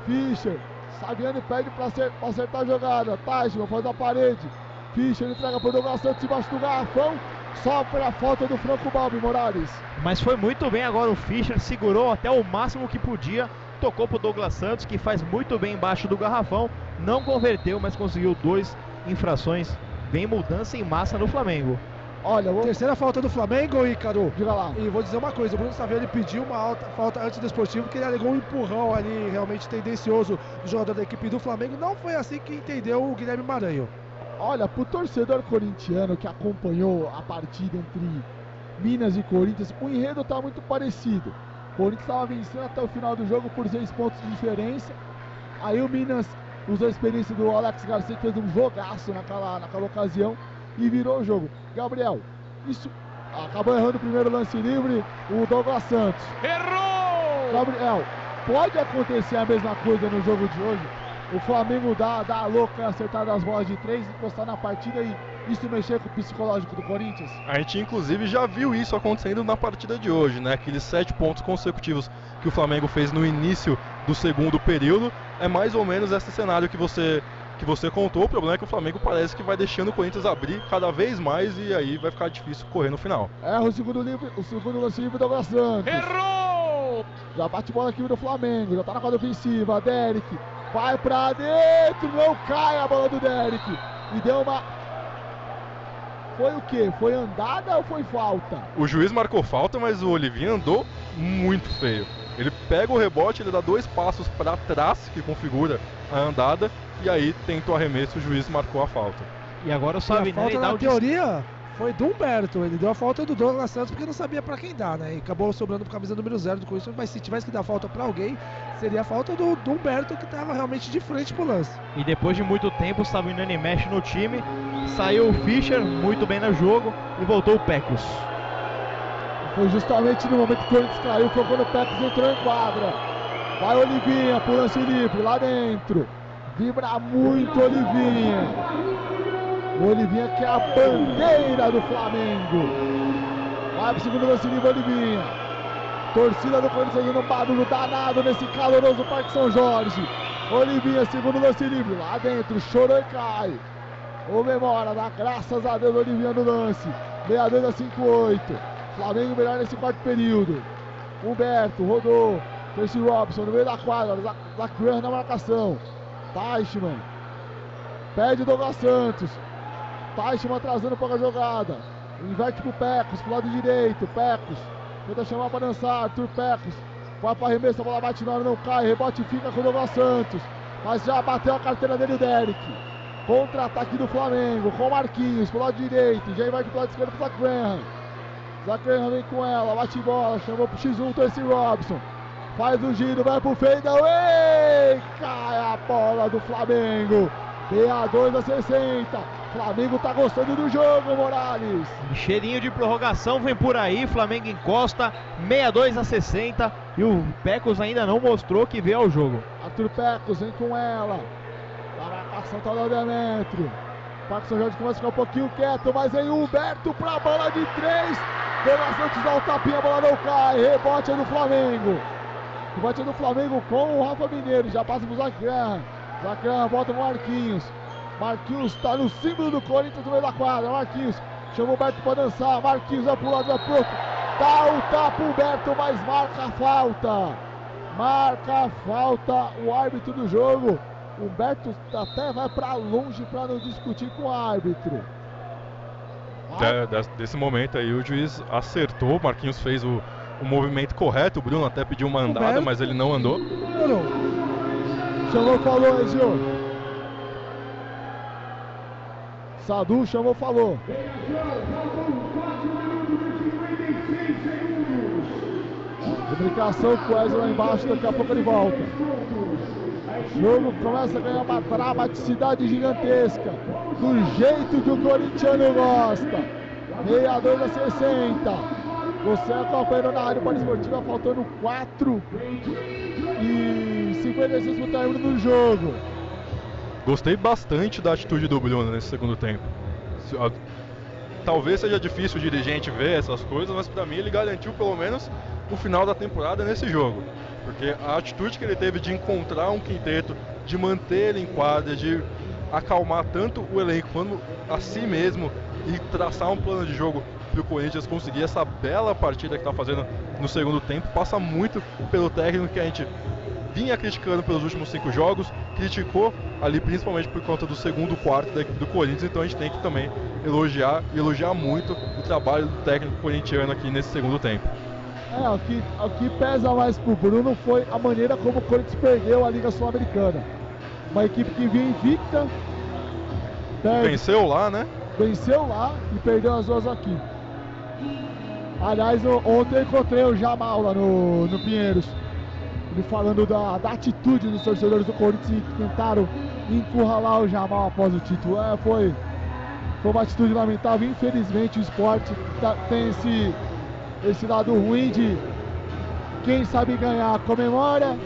Fischer, Saviani pede para acertar, acertar a jogada. Tashman faz a parede. Fischer entrega para o Douglas Santos embaixo do garrafão. Sofre a falta do Franco Balbi Morales. Mas foi muito bem agora o Fischer, segurou até o máximo que podia. Tocou para o Douglas Santos, que faz muito bem embaixo do garrafão. Não converteu, mas conseguiu dois infrações. Vem mudança em massa no Flamengo. Olha, vou... terceira falta do Flamengo, Ícaro. Diga lá. E vou dizer uma coisa: o Bruno Saviani pediu uma alta falta antidesportiva porque ele alegou um empurrão ali realmente tendencioso do jogador da equipe do Flamengo. Não foi assim que entendeu o Guilherme Maranhão. Olha, pro torcedor corintiano que acompanhou a partida entre Minas e Corinthians, o enredo tá muito parecido. O Corinthians estava vencendo até o final do jogo por seis pontos de diferença. Aí o Minas usou a experiência do Alex Garcia, que fez um jogaço naquela, naquela ocasião e virou o jogo. Gabriel, isso acabou errando o primeiro lance livre, o Douglas Santos. Errou! Gabriel, pode acontecer a mesma coisa no jogo de hoje? o Flamengo dá, dá a louca, acertar as bolas de três, encostar na partida e isso mexer com o psicológico do Corinthians? A gente inclusive já viu isso acontecendo na partida de hoje, né? Aqueles sete pontos consecutivos que o Flamengo fez no início do segundo período. É mais ou menos esse cenário que você que você contou. O problema é que o Flamengo parece que vai deixando o Corinthians abrir cada vez mais e aí vai ficar difícil correr no final. É o segundo livre, o segundo lance livre do Santos. Errou! Já bate bola aqui do Flamengo, já tá na quadra ofensiva, Derek Vai pra dentro, não cai a bola do Derek. E deu uma. Foi o que? Foi andada ou foi falta? O juiz marcou falta, mas o Olivinho andou muito feio. Ele pega o rebote, ele dá dois passos para trás, que configura a andada, e aí tenta o arremesso, o juiz marcou a falta. E agora o Savinelli dá na o teoria foi do Humberto. Ele deu a falta do Douglas Santos porque não sabia para quem dar, né? E acabou sobrando para camisa número zero do Corinthians. Mas se tivesse que dar falta para alguém, seria a falta do, do Humberto que estava realmente de frente pro lance. E depois de muito tempo, o Savinani mexe no time. Saiu o Fischer, muito bem no jogo, e voltou o Pecos. Foi justamente no momento que o Corinthians caiu, foi quando o Pecos entrou em quadra. Vai Olivinha pro lance livre, lá dentro. Vibra muito Olivinha. O Olivinha que é a bandeira do Flamengo. Vai pro segundo lance livre, Olivinha. Torcida do Corinthians fazendo um barulho danado nesse caloroso Parque São Jorge. Olivinha, segundo lance livre, lá dentro, chorou e cai. Comemora, dá graças a Deus, Olivinha no lance. 62 a 58. Flamengo melhor nesse quarto período. Humberto rodou. Tracy Robson no meio da quadra. Zacran na marcação. Teichmann. Pede Douglas Santos. Teichmann atrasando para a jogada. Inverte pro Pecos, pro lado direito. Pecos. Tenta chamar para dançar. Arthur Pecos. Vai para arremesso, a bola bate na hora, não cai. Rebote fica com o Douglas Santos. Mas já bateu a carteira dele Derek. Contra-ataque do Flamengo. Com Marquinhos pro lado direito. Já inverte pro lado esquerdo pro Zach Graham. Vem com ela. Bate bola. Chamou pro X1 Tracy Robson. Faz o giro, vai pro fadeaway. Cai a bola do Flamengo. PA2 a 60. Flamengo tá gostando do jogo, Morales. Cheirinho de prorrogação vem por aí. Flamengo encosta 62 a 60 e o Pecos ainda não mostrou que veio ao jogo. Arthur Pecos vem com ela. A marcação tá no Demetrio. São Jorge começa a ficar um pouquinho quieto, mas vem o Humberto pra bola de três. Dona Santos dá o tapinha, a bola não cai. Rebote é do Flamengo. Rebote é do Flamengo com o Rafa Mineiro. Já passa pro Zacran. Zacran volta pro Marquinhos. Marquinhos está no símbolo do Corinthians no meio da quadra. Marquinhos chamou o Beto para dançar. Marquinhos vai pro lado, vai pro outro. Dá o tapa o Beto, mas marca a falta. Marca a falta o árbitro do jogo. O Beto até vai para longe para não discutir com o árbitro. De, desse momento aí o juiz acertou, Marquinhos fez o, o movimento correto, o Bruno até pediu uma andada, mas ele não andou. Chamou, falou, Ezio. Sadu chamou, falou. Comunicação com o Wesley lá embaixo, daqui a pouco ele volta. O jogo começa a ganhar uma dramaticidade gigantesca. Do jeito que o corintiano gosta. 62 a 60. Você acompanhando na Rádio Esportiva, faltando 4 e 56 para o término do jogo. Gostei bastante da atitude do Bruno nesse segundo tempo. talvez seja difícil o dirigente ver essas coisas, mas para mim ele garantiu pelo menos o final da temporada nesse jogo. Porque a atitude que ele teve de encontrar um quinteto, de manter ele em quadra, de acalmar tanto o elenco quanto a si mesmo e traçar um plano de jogo para o Corinthians conseguir essa bela partida que está fazendo no segundo tempo, passa muito pelo técnico que a gente vinha criticando pelos últimos cinco jogos, criticou ali principalmente por conta do segundo quarto da equipe do Corinthians, então a gente tem que também elogiar e elogiar muito o trabalho do técnico corintiano aqui nesse segundo tempo. É, o que, o que pesa mais pro Bruno foi a maneira como o Corinthians perdeu a Liga Sul-Americana. Uma equipe que vinha invicta, perde, Venceu lá, né? venceu lá e perdeu as duas aqui. Aliás, eu- ontem eu encontrei o Jamal lá no, no Pinheiros. Falando da, da atitude dos torcedores do Corinthians que tentaram encurralar o Jamal após o título. É, foi, foi uma atitude lamentável. Infelizmente o esporte tá- tem esse, esse lado ruim de quem sabe ganhar comemora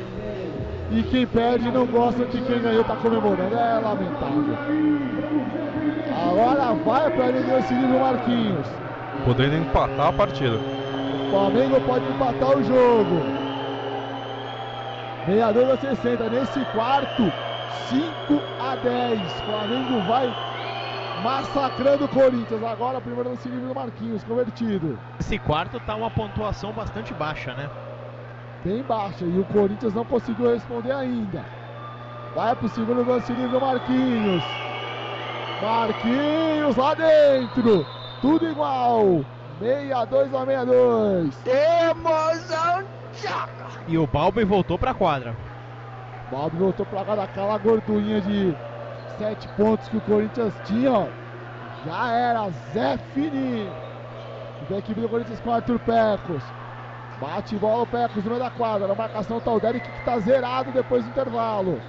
e quem perde não gosta que quem ganhou tá comemorando. É lamentável. Agora vai para ele esse Marquinhos. Podendo empatar a partida. O Flamengo pode empatar o jogo. 62 a 60. Nesse quarto, 5 a 10. Flamengo vai massacrando o Corinthians. Agora, primeiro lance livre do Marquinhos, convertido. Esse quarto tá uma pontuação bastante baixa, né? Bem baixa. E o Corinthians não conseguiu responder ainda. Vai pro segundo lance livre do Marquinhos. Marquinhos lá dentro. Tudo igual. 62 a 62. Emoção E o Balbi voltou pra quadra. Bob voltou pra cá daquela gordurinha de 7 pontos que o Corinthians tinha, ó. Já era Zé Fininho. E da equipe do Corinthians com o Arthur Pecos. Bate bola o Pecos no meio da quadra. Na marcação tá o Derek que tá zerado depois do intervalo.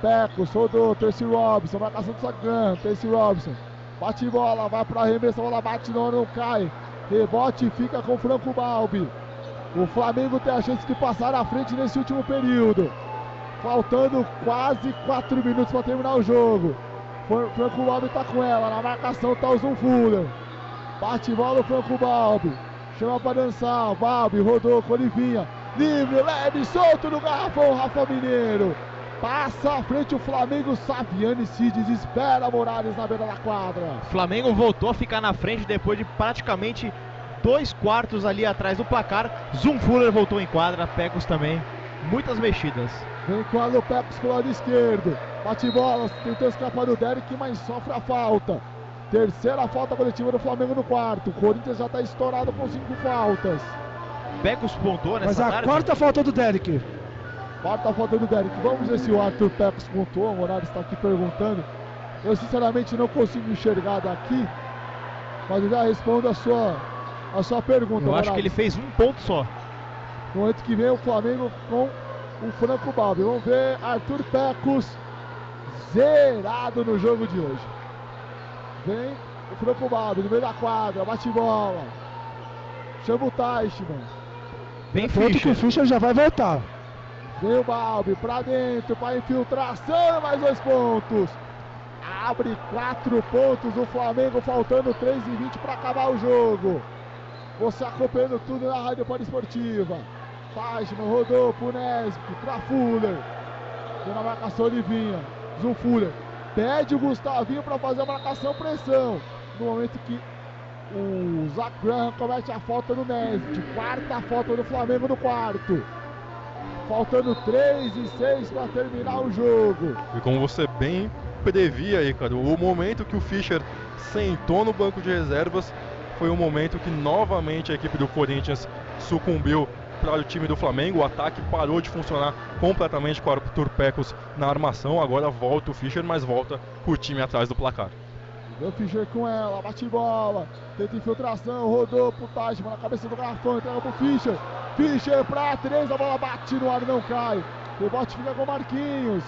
Pecos, rodou, Terce Robinson, marcação do Sagan, Terce Robinson. Bate bola, vai pra arremesso, a bola bate, não, não cai. Rebote fica com o Franco Balbi. O Flamengo tem a chance de passar à frente nesse último período. Faltando quase 4 minutos para terminar o jogo. Fran- Franco Balbi tá com ela. Na marcação tá o Zunfuller. Bate bola o Franco Balbi. Chama para dançar. Balbi rodou com Olivinha. Livre, leve, solto no garrafão. Rafa Mineiro. Passa à frente o Flamengo. Saviani se desespera. Morales na beira da quadra. Flamengo voltou a ficar na frente depois de praticamente dois quartos ali atrás do placar. Zumfuller voltou em quadra, Pecos também. Muitas mexidas. Vem com a Lopecos pro lado esquerdo. Bate bola, tentou escapar do Derek, mas sofre a falta. Terceira falta coletiva do Flamengo no quarto. O Corinthians já está estourado com cinco faltas. Pecos pontuou Mas nessa a tarde. quarta falta do Derek. Quarta falta do Derek. Vamos ver se o Arthur Pecos pontuou. O Morales está aqui perguntando. Eu sinceramente não consigo enxergar daqui. Mas eu já respondo a sua, a sua pergunta. Eu acho que ele fez um ponto só. No momento que vem o Flamengo com o Franco Balbi. Vamos ver Arthur Pecos zerado no jogo de hoje. Vem o Franco Balbi no meio da quadra, bate bola. Chama o Teichmann. Vem Ponto que o Fischer. Fischer já vai voltar. Vem o Balbi pra dentro, pra infiltração, mais dois pontos. Abre quatro pontos o Flamengo, faltando 3 e 20 para acabar o jogo. Você acompanhando tudo na Rádio Poliesportiva. Rodou pro Nesbitt, pra Fuller. Deu na marcação Olivinha. Zum Fuller. Pede o Gustavinho para fazer a marcação pressão. No momento que o Zach Graham comete a falta no Nesbitt. Quarta falta do Flamengo no quarto. Faltando 3 e 6 para terminar o jogo. E como você bem previa aí, cara, o momento que o Fischer sentou no banco de reservas foi o momento que novamente a equipe do Corinthians sucumbiu para o time do Flamengo. O ataque parou de funcionar completamente com o Arthur Pecos na armação. Agora volta o Fischer, mas volta o time atrás do placar. O Fischer com ela, bate bola, tenta infiltração, rodou pro Teichmann na cabeça do garrafão, entrega pro Fischer. Fischer pra três, a bola bate no ar, não cai. O rebote fica com o Marquinhos.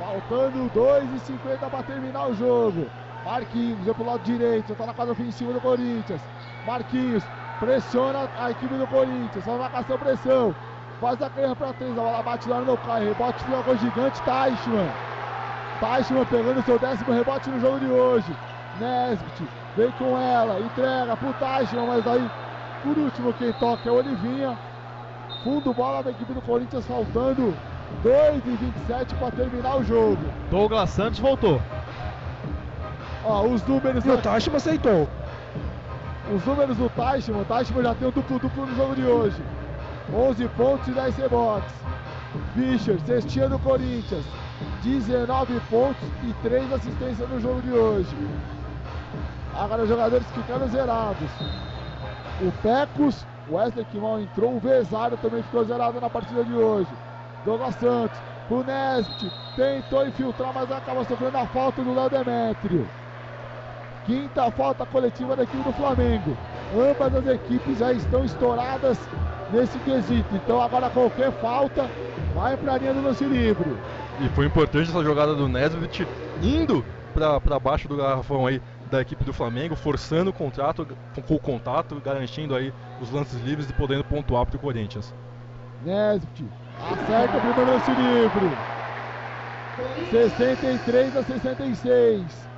Faltando 2,50 para terminar o jogo. Marquinhos, vai pro lado direito, tá na quadra ofensiva do Corinthians. Marquinhos pressiona a equipe do Corinthians, vai marcação, pressão. Faz a canha pra três, a bola bate no ar, não cai. Rebote fica com o gigante Teichmann. Teichmann pegando seu décimo rebote no jogo de hoje. Nesbitt Vem com ela, entrega pro Taichman, mas aí, por último, quem toca é o Olivinha. Fundo bola da equipe do Corinthians, faltando 2 e 27 para terminar o jogo. Douglas Santos voltou. Ó, os números. E o Tashima aceitou. Os números do Taichman, o Taichman já tem o duplo-duplo no jogo de hoje. 11 pontos e 10 rebotes. Fischer, cestinha do Corinthians, 19 pontos e 3 assistências no jogo de hoje. Agora os jogadores ficando zerados. O Pecos, o Wesley que mal entrou, o Vesário também ficou zerado na partida de hoje. Douglas Santos, o Nesbit, tentou infiltrar, mas acaba sofrendo a falta do Léo Demétrio. Quinta falta coletiva da equipe do Flamengo. Ambas as equipes já estão estouradas nesse quesito. Então agora qualquer falta vai para a linha do lance livre. E foi importante essa jogada do Nesbitt indo para baixo do garrafão aí da equipe do Flamengo, forçando o contrato com o contato, garantindo aí os lances livres e podendo pontuar para o Corinthians. Nesbitt acerta o primeiro lance livre. 63 a 66.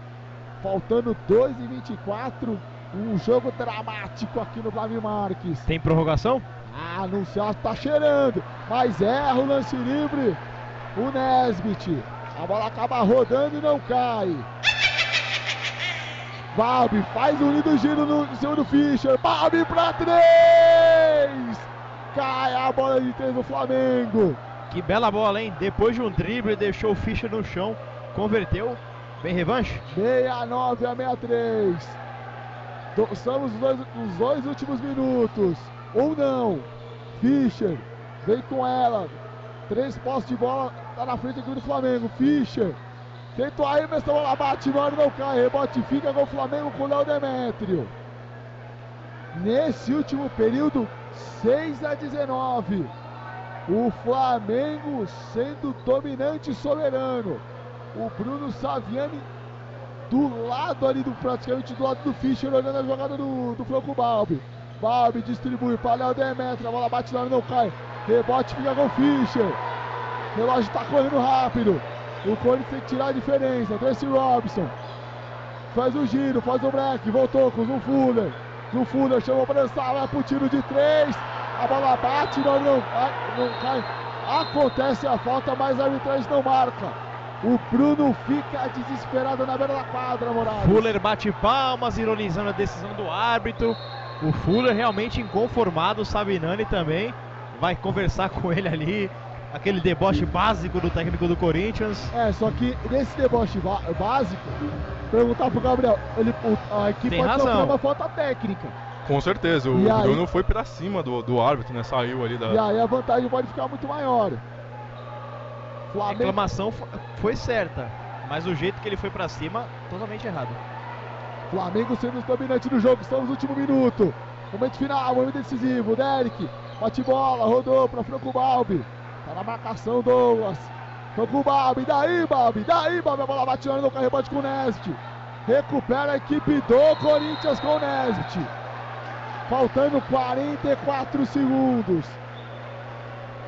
Faltando 2 e 24. Um jogo dramático aqui no Flávio Marques. Tem prorrogação? Ah, não sei, tá cheirando. Mas erra o lance livre. O Nesbit. A bola acaba rodando e não cai. Balbi faz um lindo giro no em cima do Fischer. Balbi pra três! Cai a bola de três do Flamengo. Que bela bola, hein? Depois de um drible, deixou o Fischer no chão. Converteu. Vem revanche? 69 a 63. Do, estamos nos dois, nos dois últimos minutos. Ou não. Fischer vem com ela. Três postos de bola. Tá na frente aqui do Flamengo. Fischer. Tentou aí, mas bola bate no ar, não cai. Rebote fica com o Flamengo com o Léo Demétrio. Nesse último período, 6 a 19. O Flamengo sendo dominante e soberano. O Bruno Saviani do lado ali, do, praticamente do lado do Fischer, olhando a jogada do, do Franco Balbi. Balbi distribui para Léo Demetrio, a bola bate lá, não cai. Rebote fica com o Fischer. Relógio está correndo rápido. O Corinthians tem que tirar a diferença. Tracy Robson faz o giro, faz o break, voltou com o Fuller. O Fuller chamou para dançar, vai pro tiro de três. A bola bate, não, não, não cai. Acontece a falta, mas a arbitragem não marca. O Bruno fica desesperado na beira da quadra, Morales. Fuller bate palmas, ironizando a decisão do árbitro. O Fuller realmente inconformado, o Sabinani também vai conversar com ele ali. Aquele deboche básico do técnico do Corinthians. É, só que nesse deboche básico, perguntar pro Gabriel, ele, a equipe Tem pode razão. sofrer uma falta técnica. Com certeza, o E aí- Bruno foi para cima do, do árbitro, né? Saiu ali da. E aí a vantagem pode ficar muito maior. A reclamação fo- foi certa, mas o jeito que ele foi pra cima, totalmente errado. Flamengo sendo dominante no jogo, estamos no último minuto. Momento final, momento decisivo. Derek, bate bola, rodou para Franco Balbi. Tá na marcação, Douglas. Franco Balbi, daí, Balbi, daí, Balbi. A bola bate no rebote com o Nesbit. Recupera a equipe do Corinthians com o Nesbit. Faltando 44 segundos.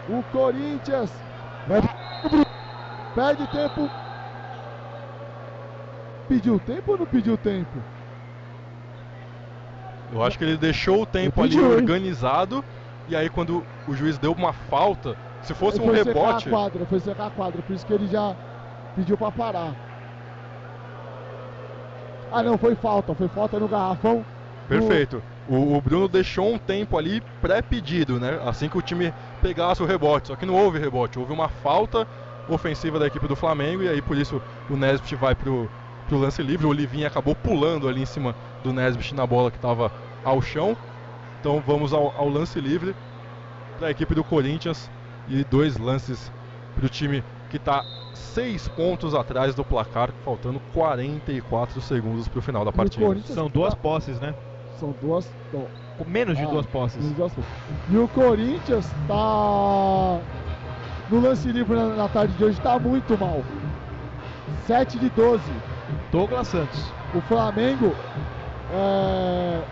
O Corinthians vai perde tempo. Pediu tempo ou não pediu tempo? Eu acho que ele deixou o tempo Ele ali pediu, hein? organizado. E aí, quando o juiz deu uma falta, se fosse Ele um foi secar rebote. a quadra, foi secar a quadra, por isso que ele já pediu pra parar. Ah não, foi falta, foi falta no garrafão. Perfeito. O, o Bruno deixou um tempo ali pré-pedido, né? Assim que o time pegasse o rebote. Só que não houve rebote, houve uma falta ofensiva da equipe do Flamengo. E aí, por isso, o Nesbit vai pro, pro lance livre. O Olivinha acabou pulando ali em cima do Nesbit na bola que estava ao chão. Então, vamos ao, ao lance livre para a equipe do Corinthians. E dois lances para o time que está seis pontos atrás do placar, faltando 44 segundos para o final da o partida. São duas tá- posses, né? São duas. não, menos de ah, duas posses. menos duas posses. E o Corinthians tá no lance livre na, na tarde de hoje, tá muito mal. 7 de 12. Douglas Santos. O Flamengo é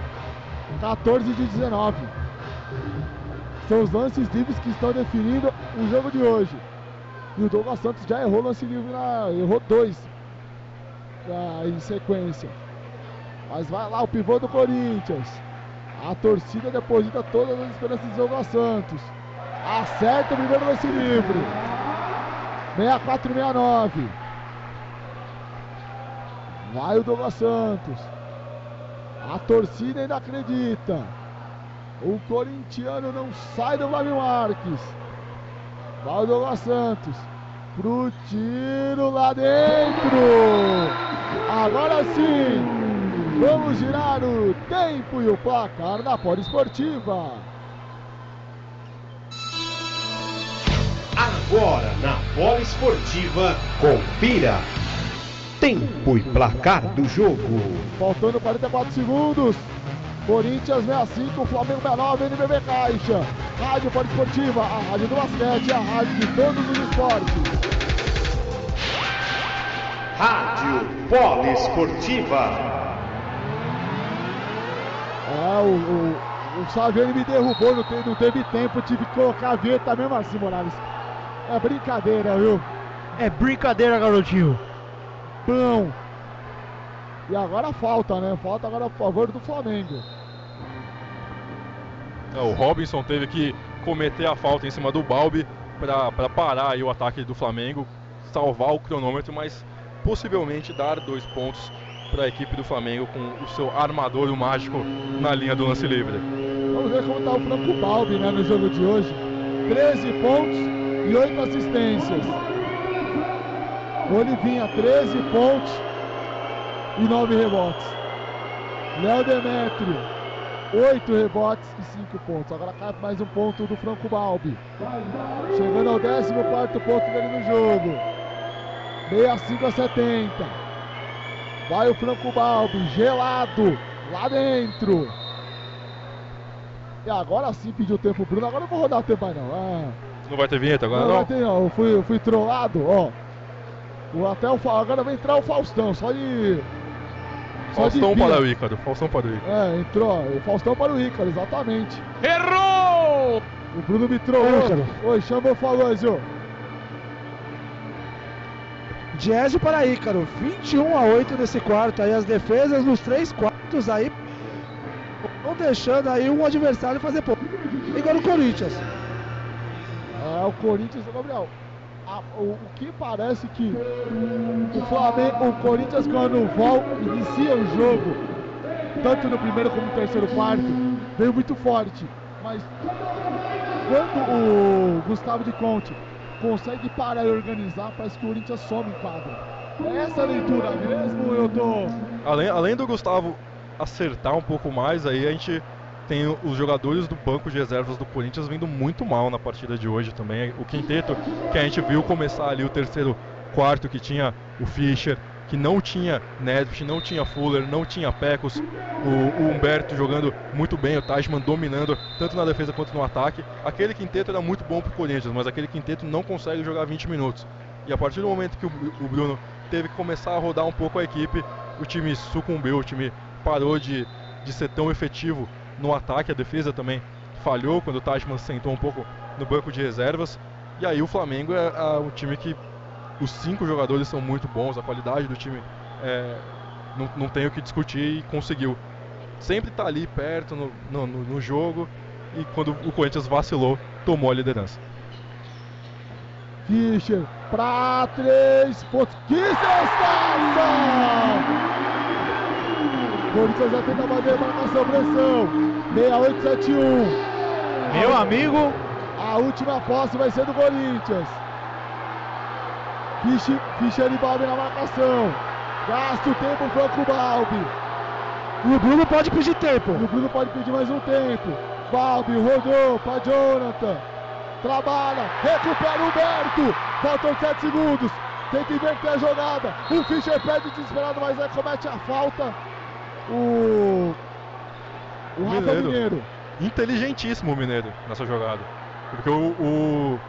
14 de 19. São os lances livres que estão definindo o jogo de hoje. E o Douglas Santos já errou lance livre, na, errou dois ah, em sequência. Mas vai lá o pivô do Corinthians. A torcida deposita todas as esperanças de Douglas Santos. Acerta o primeiro lance livre. 64 69. Vai o Douglas Santos. A torcida ainda acredita. O corintiano não sai do Flávio Marques. Vai o Douglas Santos. Pro tiro lá dentro. Agora sim. Vamos girar o tempo e o placar da Esportiva. Agora na Esportiva, confira tempo e placar do jogo. Faltando 44 segundos. Corinthians 65, Flamengo 69, NBB Caixa. Rádio Esportiva, a rádio do basquete, a rádio de todos os esportes. Rádio Poliesportiva. É, o, o, o Saviani me derrubou, não teve, não teve tempo, tive que colocar a vinheta mesmo assim, Morales. É brincadeira, viu? É brincadeira, garotinho. Pão. E agora falta, né? Falta agora a favor do Flamengo. É, o Robinson teve que cometer a falta em cima do Balbi para parar o ataque do Flamengo, salvar o cronômetro, mas possivelmente dar dois pontos para a equipe do Flamengo com o seu armador o mágico na linha do lance livre. Vamos ver como está o Franco Balbi né, no jogo de hoje. 13 pontos e 8 assistências. Olivinha, 13 pontos e 9 rebotes. Léo Demetrio, 8 rebotes e 5 pontos. Agora cai mais um ponto do Franco Balbi. Chegando ao 14 ponto dele no jogo. 65 a 70. Vai o Franco Balbi, gelado, lá dentro. E agora sim pediu tempo Bruno. Agora não vou rodar o tempo mais não. Ah. Não vai ter vinheta agora não? Não, vai ter não. Eu fui, eu fui trollado, ó. O, até o, agora vai entrar o Faustão, só de. Só Faustão de para o Ícaro. Faustão para o Ícaro. É, entrou. O Faustão para o Ícaro, exatamente. Errou! O Bruno me trollou. Oi, chamou, falou, Zio. Diésio para Ícaro, 21 a 8 nesse quarto. Aí as defesas nos três quartos aí vão deixando aí um adversário fazer pouco. Igual o Corinthians. É, o Corinthians, Gabriel. A, o, o, que parece que o Flamengo, o Corinthians quando volta, inicia o jogo, tanto no primeiro como no terceiro quarto, veio muito forte. Mas quando o Gustavo de Conte consegue parar e organizar, parece que o Corinthians some em quadra. Essa leitura mesmo, eu tô. Além, além do Gustavo acertar um pouco mais, aí a gente tem os jogadores do banco de reservas do Corinthians vindo muito mal na partida de hoje também. O quinteto que a gente viu começar ali o terceiro quarto, que tinha o Fischer, que não tinha Nesbitt, não tinha Fuller, não tinha Pecos, o, o, Humberto jogando muito bem, o Teichmann dominando tanto na defesa quanto no ataque. Aquele quinteto era muito bom para o Corinthians, mas aquele quinteto não consegue jogar 20 minutos. E a partir do momento que o, o Bruno teve que começar a rodar um pouco a equipe, o time sucumbiu, o time parou de, de ser tão efetivo no ataque, a defesa também falhou quando o Teichmann sentou um pouco no banco de reservas. E aí o Flamengo é, é um time que os cinco jogadores são muito bons, a qualidade do time é, não, não tem o que discutir e conseguiu. Sempre tá ali perto no, no, no jogo e quando o Corinthians vacilou, tomou a liderança. Fischer para três pontos. Que cestaça! Corinthians já tenta bater marcação, pressão. 6871. Meu amigo. A última posse vai ser do Corinthians. Fischer, Fischer e Balbi na marcação. Gasta o tempo Franco Balbi. E o Bruno pode pedir tempo. E o Bruno pode pedir mais um tempo. Balbi rodou para Jonathan. Trabalha, recupera o Humberto. Faltam 7 segundos. Tem que inverter a jogada. O Fischer pede desesperado, mas aí comete a falta. O. O Rafa Mineiro. Mineiro. Inteligentíssimo o Mineiro nessa jogada. Porque o, o,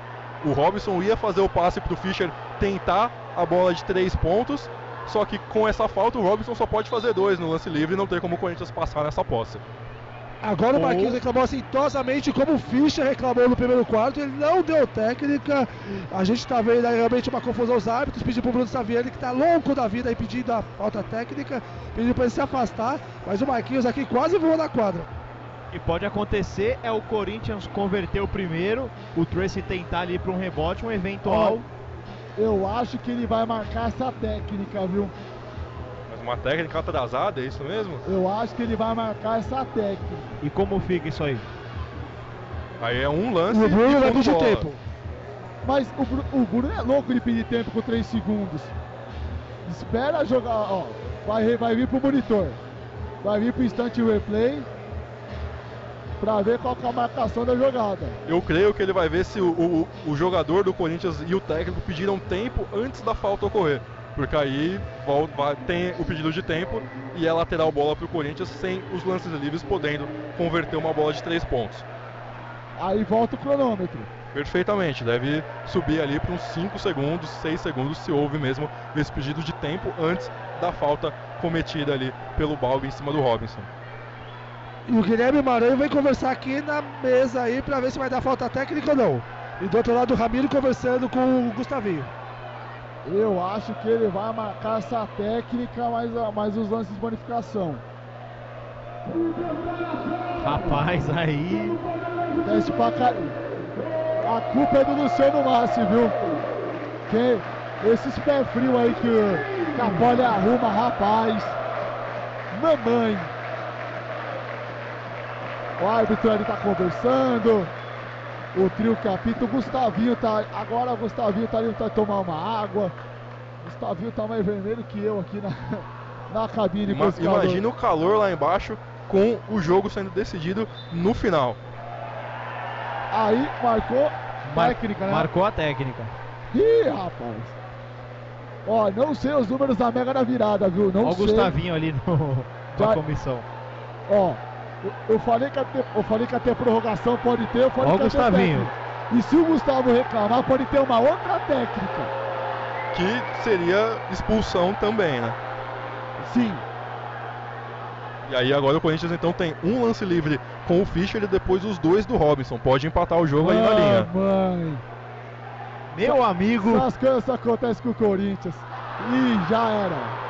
o Robson ia fazer o passe para o Fischer tentar a bola de três pontos. Só que com essa falta o Robson só pode fazer dois no lance livre e não tem como o Corinthians passar nessa posse. Agora o Ou- Marquinhos reclamou assintosamente como o Fischer reclamou no primeiro quarto, ele não deu técnica. A gente tá vendo aí realmente uma confusão os árbitros, pediu pro Bruno Saviani que tá louco da vida aí pedindo a falta técnica, pediu pra ele se afastar, mas o Marquinhos aqui quase voou na quadra. O que pode acontecer é o Corinthians converter o primeiro, o Tracy tentar ali para um rebote, um eventual. Eu acho que ele vai marcar essa técnica, viu? Uma técnica atrasada, é isso mesmo? Eu acho que ele vai marcar essa técnica. E como fica isso aí? Aí é um lance. O Bruno e pedir bola. tempo. Mas o, o Bruno é louco de pedir tempo com 3 segundos. Espera jogar, ó. Vai, vai vir pro monitor. Vai vir pro instante replay. Pra ver qual que é a marcação da jogada. Eu creio que ele vai ver se o, o- o jogador do Corinthians e o técnico pediram tempo antes da falta ocorrer. Porque aí vol- vai- tem o pedido de tempo e é lateral bola para o Corinthians sem os lances livres podendo converter uma bola de três pontos. Aí volta o cronômetro. Perfeitamente, deve subir ali para uns 5 segundos, 6 segundos, se houve mesmo esse pedido de tempo antes da falta cometida ali pelo Balbi em cima do Robinson. E o Guilherme Maranhão vem conversar aqui na mesa aí pra ver se vai dar falta técnica ou não. E do outro lado o Ramiro conversando com o Gustavinho. Eu acho que ele vai marcar essa técnica, mas, a- mas os lances de bonificação. Rapaz, aí. Teste pra ca... A culpa é do Luciano Massi, viu? Quem... Esses pé frio aí que, o- que a Poli arruma, rapaz. Mamãe. O árbitro ali tá conversando. O trio que apita, o Gustavinho tá. Agora o Gustavinho tá ali pra tomar uma água. O Gustavinho tá mais vermelho que eu aqui na, na cabine. Ima- calor. Imagina o calor lá embaixo com o jogo sendo decidido no final. Aí marcou Mar- técnica, né? Marcou a técnica. Ih, rapaz. Ó, não sei os números da Mega na virada, viu? Não Olha o sei. Gustavinho ali no, Já- na comissão. Ó, eu, eu falei que ter, eu falei que ter prorrogação, pode ter, eu falei Ó o que ter Gustavinho. técnica. E se o Gustavo reclamar, pode ter uma outra técnica. Que seria expulsão também, né? Sim. E aí agora o Corinthians então tem um lance livre com o Fischer e depois os dois do Robinson. Pode empatar o jogo aí na linha. mãe. Meu amigo, Essas coisas acontecem com o Corinthians. Ih, já era.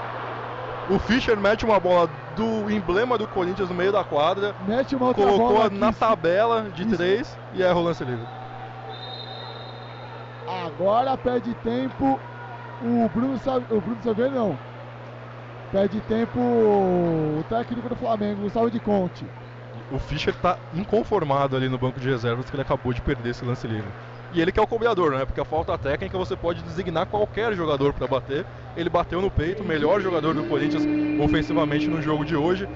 O Fischer mete uma bola do emblema do Corinthians no meio da quadra, Mete uma outra colocou bola na aqui. tabela de Isso. três e erra o lance livre. Agora pede tempo o Bruno o Bruno Saviani não. Pede tempo o técnico do Flamengo, Gustavo de Conte. O Fischer tá inconformado ali no banco de reservas que ele acabou de perder esse lance livre. E ele que é o cobrador, né? Porque a falta técnica você pode designar qualquer jogador para bater. Ele bateu no peito, o melhor jogador do Corinthians ofensivamente no jogo de hoje.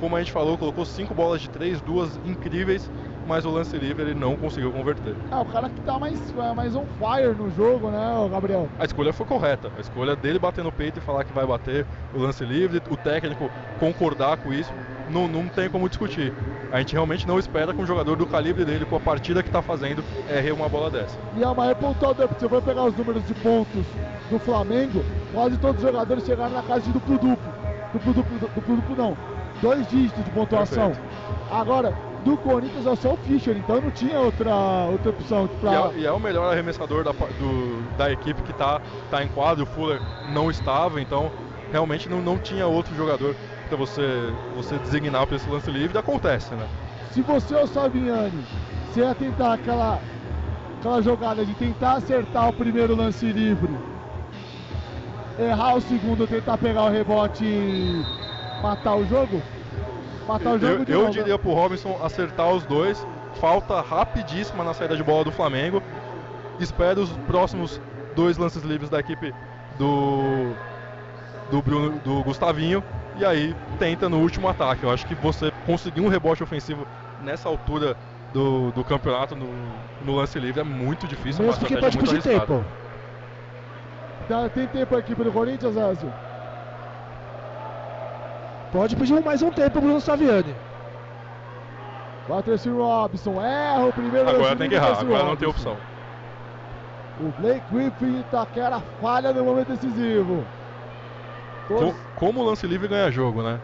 Como a gente falou, colocou cinco bolas de três, duas incríveis, mas o lance livre ele não conseguiu converter. É, o cara que tá mais, é, mais on fire no jogo, né, Gabriel? A escolha foi correta. A escolha dele bater no peito e falar que vai bater o lance livre, o técnico concordar com isso, não, não tem como discutir. A gente realmente não espera que um jogador do calibre dele, com a partida que está fazendo, erre uma bola dessa. E uma repontada, porque você vai pegar os números de pontos do Flamengo, quase todos os jogadores chegaram na casa de duplo-duplo. Duplo-duplo, duplo-duplo não. Dois dígitos de pontuação. Agora, do Corinthians é só o Fischer, então não tinha outra, outra opção E pra... é, e é o melhor arremessador da, do- da equipe que está tá em quadro. O Fuller não estava, então realmente não, não tinha outro jogador para você, você designar para esse lance livre. Acontece, né? Se você é o Saviani, você ia tentar aquela, aquela jogada de tentar acertar o primeiro lance livre, errar o segundo, tentar pegar o rebote e matar o jogo? Matar o jogo Eu, eu novo, diria pro Robinson acertar os dois. Falta rapidíssima na saída de bola do Flamengo. Espero os próximos dois lances livres da equipe do do Bruno, do Gustavinho e aí tenta no último ataque. Eu acho que você conseguir um rebote ofensivo nessa altura do, do campeonato no, no lance livre é muito difícil, é Mesmo porque pode pedir tempo. Tá- Tem tempo a equipe do Corinthians, Azio? Pode pedir mais um tempo Bruno Saviani. Tracy Robson, erra o primeiro Agora tem que errar, agora não tem opção. O Blake Griffin Itaquera tá falha no momento decisivo. Todos- Co- como o lance livre ganha jogo, né?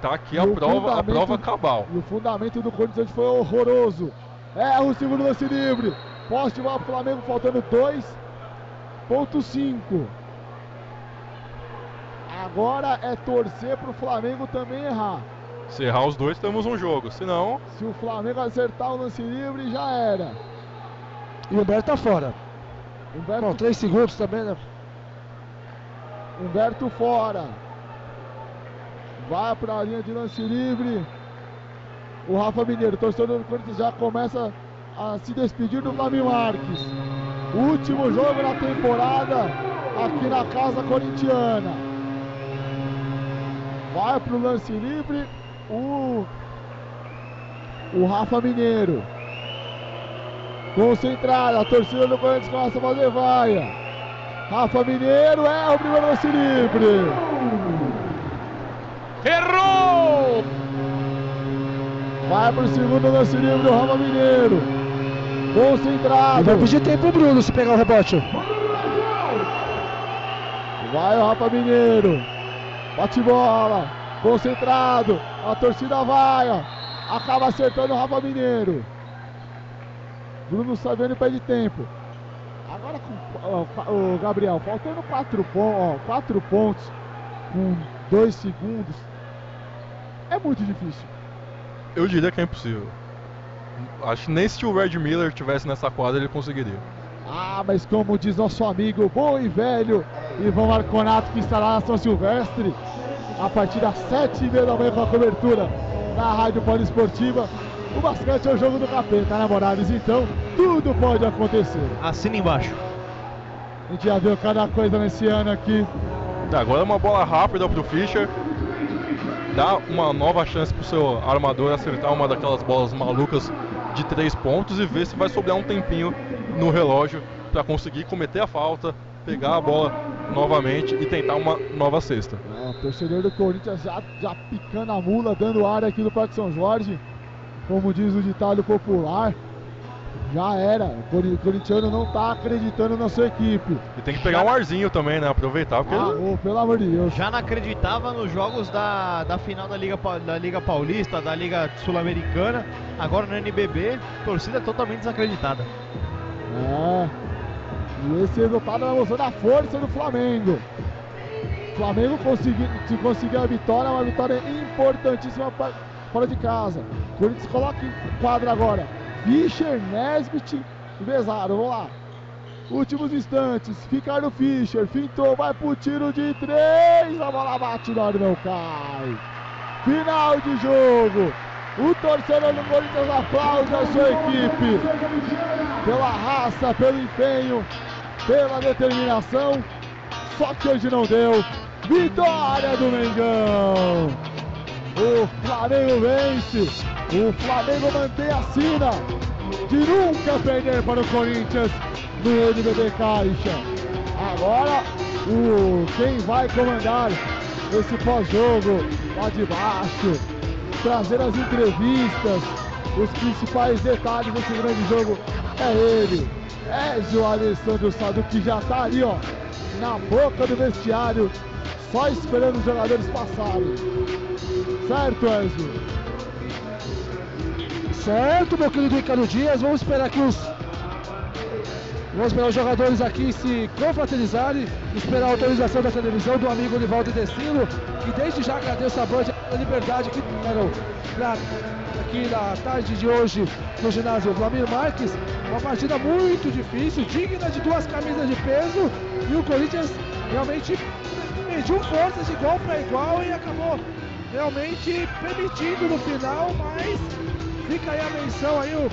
Tá aqui E a prova, a prova cabal. E o fundamento do Corinthians foi horroroso. É o segundo lance livre. Poste vai pro Flamengo faltando 2.5. Agora é torcer pro Flamengo também errar. Se errar os dois, temos um jogo. Se não, Se o Flamengo acertar o lance livre, já era. E o Humberto tá fora. Humberto, Bom, 3 segundos também, né? Humberto fora. Vai pra linha de lance livre. O Rafa Mineiro, torcedor do Corinthians, já começa a se despedir do Flamengo Marques. Último jogo na temporada aqui na casa corintiana. Vai pro lance livre o, o Rafa Mineiro. Concentrado, a torcida do Corinthians começa a fazer vaia. Rafa Mineiro é o primeiro lance livre. Errou! Vai pro segundo lance livre o Rafa Mineiro. E Concentrado. vai pedir tempo pro Bruno se pegar o rebote. Vai o Rafa Mineiro. Bate bola. Concentrado. A torcida vai. ó. Acaba acertando o Rafa Mineiro. Bruno Saviani perde tempo. Agora com o Gabriel, faltando 4 pontos, quatro pontos com 2 segundos. É muito difícil. eu diria que é impossível. Acho que nem se o Red Miller tivesse nessa quadra ele conseguiria. Ah, mas como diz nosso amigo bom e velho Ivan Marconato, que estará na São Silvestre, a partir das sete e meia da manhã com a cobertura na Rádio Poliesportiva, o basquete é o jogo do capeta, né, Morales? Então, tudo pode acontecer. Assina embaixo. A gente já viu cada coisa nesse ano aqui. Agora uma bola rápida pro Fischer. Dá uma nova chance pro seu armador acertar uma daquelas bolas malucas de três pontos e ver se vai sobrar um tempinho no relógio para conseguir cometer a falta, pegar a bola novamente e tentar uma nova cesta. É, o torcedor do Corinthians já, já picando a mula, dando área aqui no Parque São Jorge. Como diz o ditado popular, já era. O cori- corintiano não tá acreditando na sua equipe. E tem que pegar um arzinho também, né? Aproveitar, porque Ah, ô, pelo amor de Deus. Já não acreditava nos jogos da, da final da Liga, da Liga Paulista, da Liga Sul-Americana, agora no NBB, torcida totalmente desacreditada. É. E esse resultado vai mostrando a força do Flamengo. O Flamengo conseguir, se conseguir a vitória, é uma vitória importantíssima pra- fora de casa. Corinthians coloca em quadra agora. Fischer, Nesbit e Besaro. Vamos lá. Últimos instantes. Ricardo Fischer fintou, vai pro tiro de três. A bola bate na hora não cai. Final de jogo. O torcedor do Corinthians aplaude a sua equipe pela raça, pelo empenho, pela determinação. Só que hoje não deu. Vitória do Mengão. O Flamengo vence. O Flamengo mantém a sina de nunca perder para o Corinthians no NBB Caixa. Agora, o, quem vai comandar esse pós-jogo lá de baixo, trazer as entrevistas, os principais detalhes desse grande jogo é ele, Ezio Alessandro Sado, que já tá ali, ó, na boca do vestiário, só esperando os jogadores passarem. Certo, Ezio? Certo, meu querido Ricardo Dias. Vamos esperar que os. Vamos esperar os jogadores aqui se confraternizarem, esperar a autorização da televisão do amigo Olivaldo Destino, que desde já agradeço a Band a liberdade que deram aqui na tarde de hoje no ginásio Vlamir Marques. Uma partida muito difícil, digna de duas camisas de peso, e o Corinthians realmente mediu forças de igual para igual e acabou realmente permitindo no final, mas fica aí a menção aí o.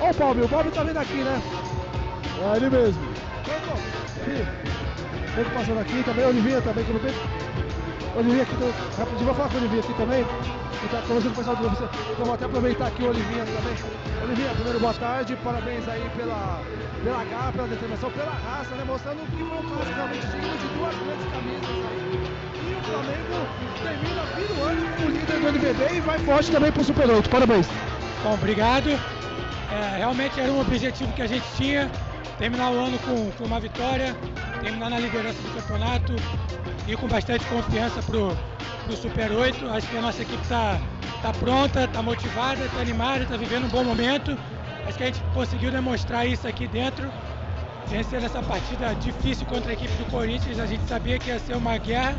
Ó o Bob, o Bob tá vindo aqui, né? É ele mesmo. Ele passando aqui também, Olivinha também, que não tem. Olivinha aqui, rapidinho, vou falar com o Olivinha aqui também. Que tá conversando com o pessoal do. Então vou até aproveitar aqui o Olivinha também. Olivinha, primeiro boa tarde, parabéns aí pela, pela garra, pela determinação, pela raça, né? Mostrando que foi um clássico realmente digno de duas grandes camisas aí. E o Flamengo termina vindo antes como líder do NBB e vai forte também pro Super 8. Parabéns. Bom, obrigado. É, realmente era um objetivo que a gente tinha terminar o ano com, com uma vitória, terminar na liderança do campeonato e com bastante confiança pro, pro Super 8. Acho que a nossa equipe está tá pronta, está motivada, está animada, está vivendo um bom momento. Acho que a gente conseguiu demonstrar isso aqui dentro, vencer essa partida difícil contra a equipe do Corinthians. A gente sabia que ia ser uma guerra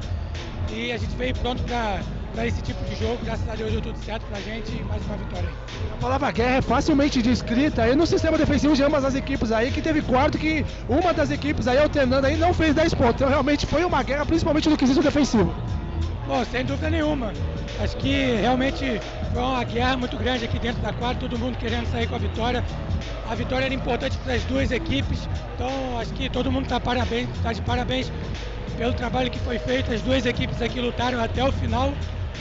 e a gente veio pronto para para esse tipo de jogo. Graças a Deus deu tudo certo pra gente e mais uma vitória. A palavra guerra é facilmente descrita aí no sistema defensivo de ambas as equipes aí, que teve quarto que uma das equipes aí alternando aí não fez 10 pontos. Então realmente foi uma guerra, principalmente no quesito defensivo. Bom, sem dúvida nenhuma. Acho que realmente foi uma guerra muito grande aqui dentro da quadra, todo mundo querendo sair com a vitória. A vitória era importante para as duas equipes, então acho que todo mundo está parabéns, tá de parabéns pelo trabalho que foi feito. As duas equipes aqui lutaram até o final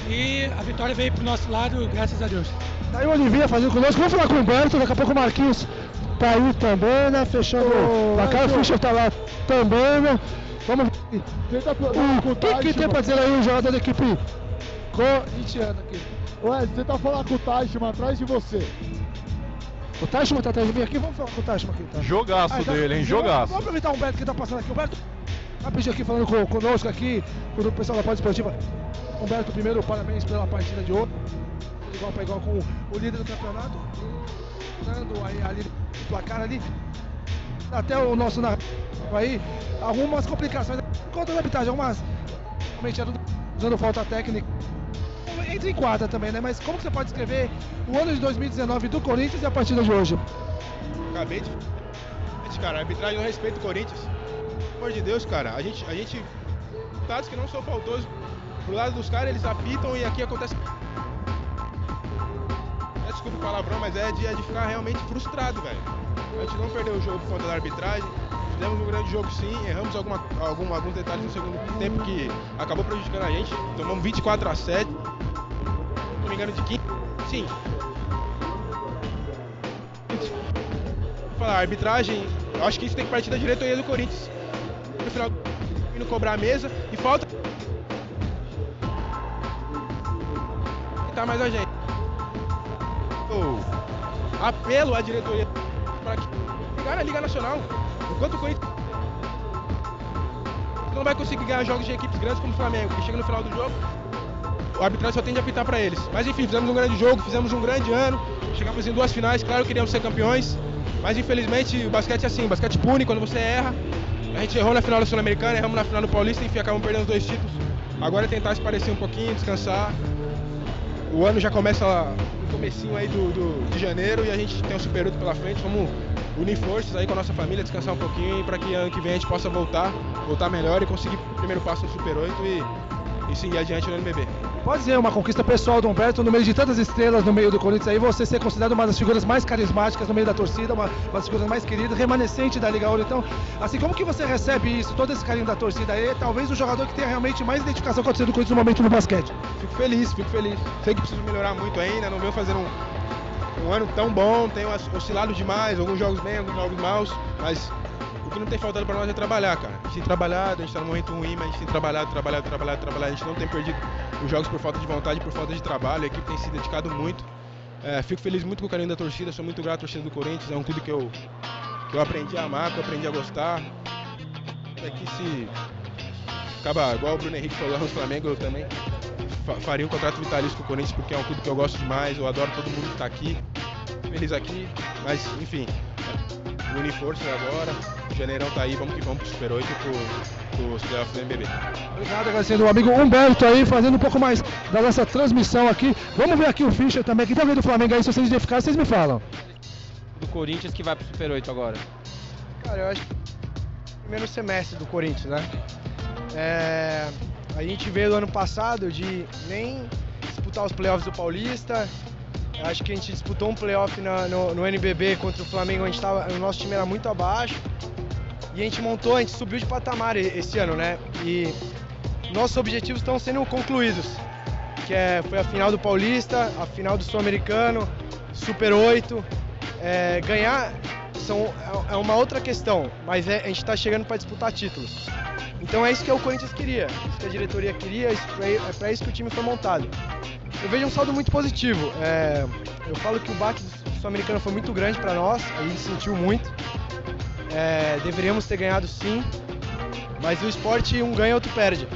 e a vitória veio pro nosso lado, graças a Deus. Tá aí o Olivia fazendo conosco. Vamos falar com o Humberto, daqui a pouco o Marquinhos tá aí também, né? Fechando. Oh, a Caio Fischer tá lá também, né? Vamos. O, o que, que tem pra dizer aí o jogador da equipe corintiana aqui? Ué, você tá falando com o Tashman atrás de você. O Tashman tá atrás de mim aqui, vamos falar com o Tashman aqui, tá? Jogaço ah, dele, hein? Jogaço. Vamos aproveitar o Humberto que tá passando aqui. Humberto, rapidinho aqui falando com, conosco aqui, com o pessoal da Pode Esportiva. Humberto, primeiro, parabéns pela partida de hoje. Igual para igual com o líder do campeonato. Dando aí ali do placar ali. Até o nosso narrador aí algumas complicações contra a arbitragem, algumas realmente usando falta técnica. Entre em quadra também, né? Mas como você pode descrever o ano de 2019 do Corinthians e a partida de hoje? Acabei de. Cara, arbitragem não respeita o Corinthians. Amor de Deus, cara. A gente. A gente. Dados que não são faltosos pro lado dos caras, eles apitam e aqui acontece. Desculpa o palavrão, mas é de, é de ficar realmente frustrado, velho. A gente não perdeu o jogo por conta da arbitragem. Fizemos um grande jogo sim, erramos alguma, algum, alguns detalhes no segundo tempo que acabou prejudicando a gente. Tomamos 24 a 7. Se não me engano, de 15. Sim. Falar, arbitragem, eu acho que isso tem que partir da diretoria do Corinthians. No final, indo cobrar a mesa e falta mais a gente. O apelo à diretoria para que ligar na Liga Nacional. Enquanto o Corinthians não vai conseguir ganhar jogos de equipes grandes como o Flamengo, que chega no final do jogo, o arbitragem só tende a apitar para eles. Mas enfim, fizemos um grande jogo, fizemos um grande ano, chegamos em duas finais, claro que queríamos ser campeões, mas infelizmente o basquete é assim, o basquete pune quando você erra. A gente errou na final da Sul-Americana, erramos na final do Paulista, enfim, acabamos perdendo os dois títulos. Agora é tentar se parecer um pouquinho, descansar o ano já começa no comecinho aí do, do, de janeiro e a gente tem um Super 8 pela frente. Vamos unir forças aí com a nossa família, descansar um pouquinho para que ano que vem a gente possa voltar, voltar melhor e conseguir o primeiro passo no Super 8 e, e seguir adiante no NBB. Pode ser uma conquista pessoal do Humberto, no meio de tantas estrelas no meio do Corinthians aí, você ser considerado uma das figuras mais carismáticas no meio da torcida, uma, uma das figuras mais queridas, remanescente da Liga Ouro. Então, assim, como que você recebe isso, todo esse carinho da torcida aí? Talvez o jogador que tenha realmente mais identificação com a torcida do Corinthians no momento no basquete. Fico feliz, fico feliz. Sei que preciso melhorar muito ainda, não venho fazendo um, um ano tão bom, tenho oscilado demais, alguns jogos bem, alguns jogos maus, mas o que não tem faltado para nós é trabalhar, cara. A gente tem trabalhado, a gente tá num momento ruim, mas a gente tem trabalhado, trabalhado, trabalhado, trabalhado. A gente não tem perdido os jogos por falta de vontade, por falta de trabalho. A equipe tem se dedicado muito. É, fico feliz muito com o carinho da torcida, sou muito grato à torcida do Corinthians. É um clube que eu, que eu aprendi a amar, que eu aprendi a gostar. É que se acaba, igual o Bruno Henrique falou no Flamengo, eu também faria um contrato vitalício com o Corinthians porque é um clube que eu gosto demais, eu adoro todo mundo que está aqui, feliz aqui, mas enfim, é, unir forças agora, Janeirão tá aí, vamos que vamos pro Super 8 e pro, pro playoffs do NBB. Obrigado, agradecendo o amigo Humberto aí, fazendo um pouco mais da nossa transmissão aqui. Vamos ver aqui o Fischer também, aqui também do Flamengo aí, se vocês identificarem, vocês me falam. Do Corinthians que vai pro Super 8 agora. Cara, eu acho que primeiro semestre do Corinthians, né? É, a gente veio do ano passado de nem disputar os playoffs do Paulista, Acho que a gente disputou um playoff na, no, no, NBB contra o Flamengo, a gente tava, o nosso time era muito abaixo. E a gente montou, a gente subiu de patamar esse ano, né? E nossos objetivos estão sendo concluídos, que é, foi a final do Paulista, a final do Sul-Americano, Super 8. É, ganhar são, é uma outra questão, mas é, a gente está chegando para disputar títulos. Então é isso que o Corinthians queria, isso que a diretoria queria, é para isso que o time foi montado. Eu vejo um saldo muito positivo. É, eu falo que o baque Sul-Americano foi muito grande para nós, a gente sentiu muito. É, deveríamos ter ganhado sim, mas o esporte um ganha, outro perde.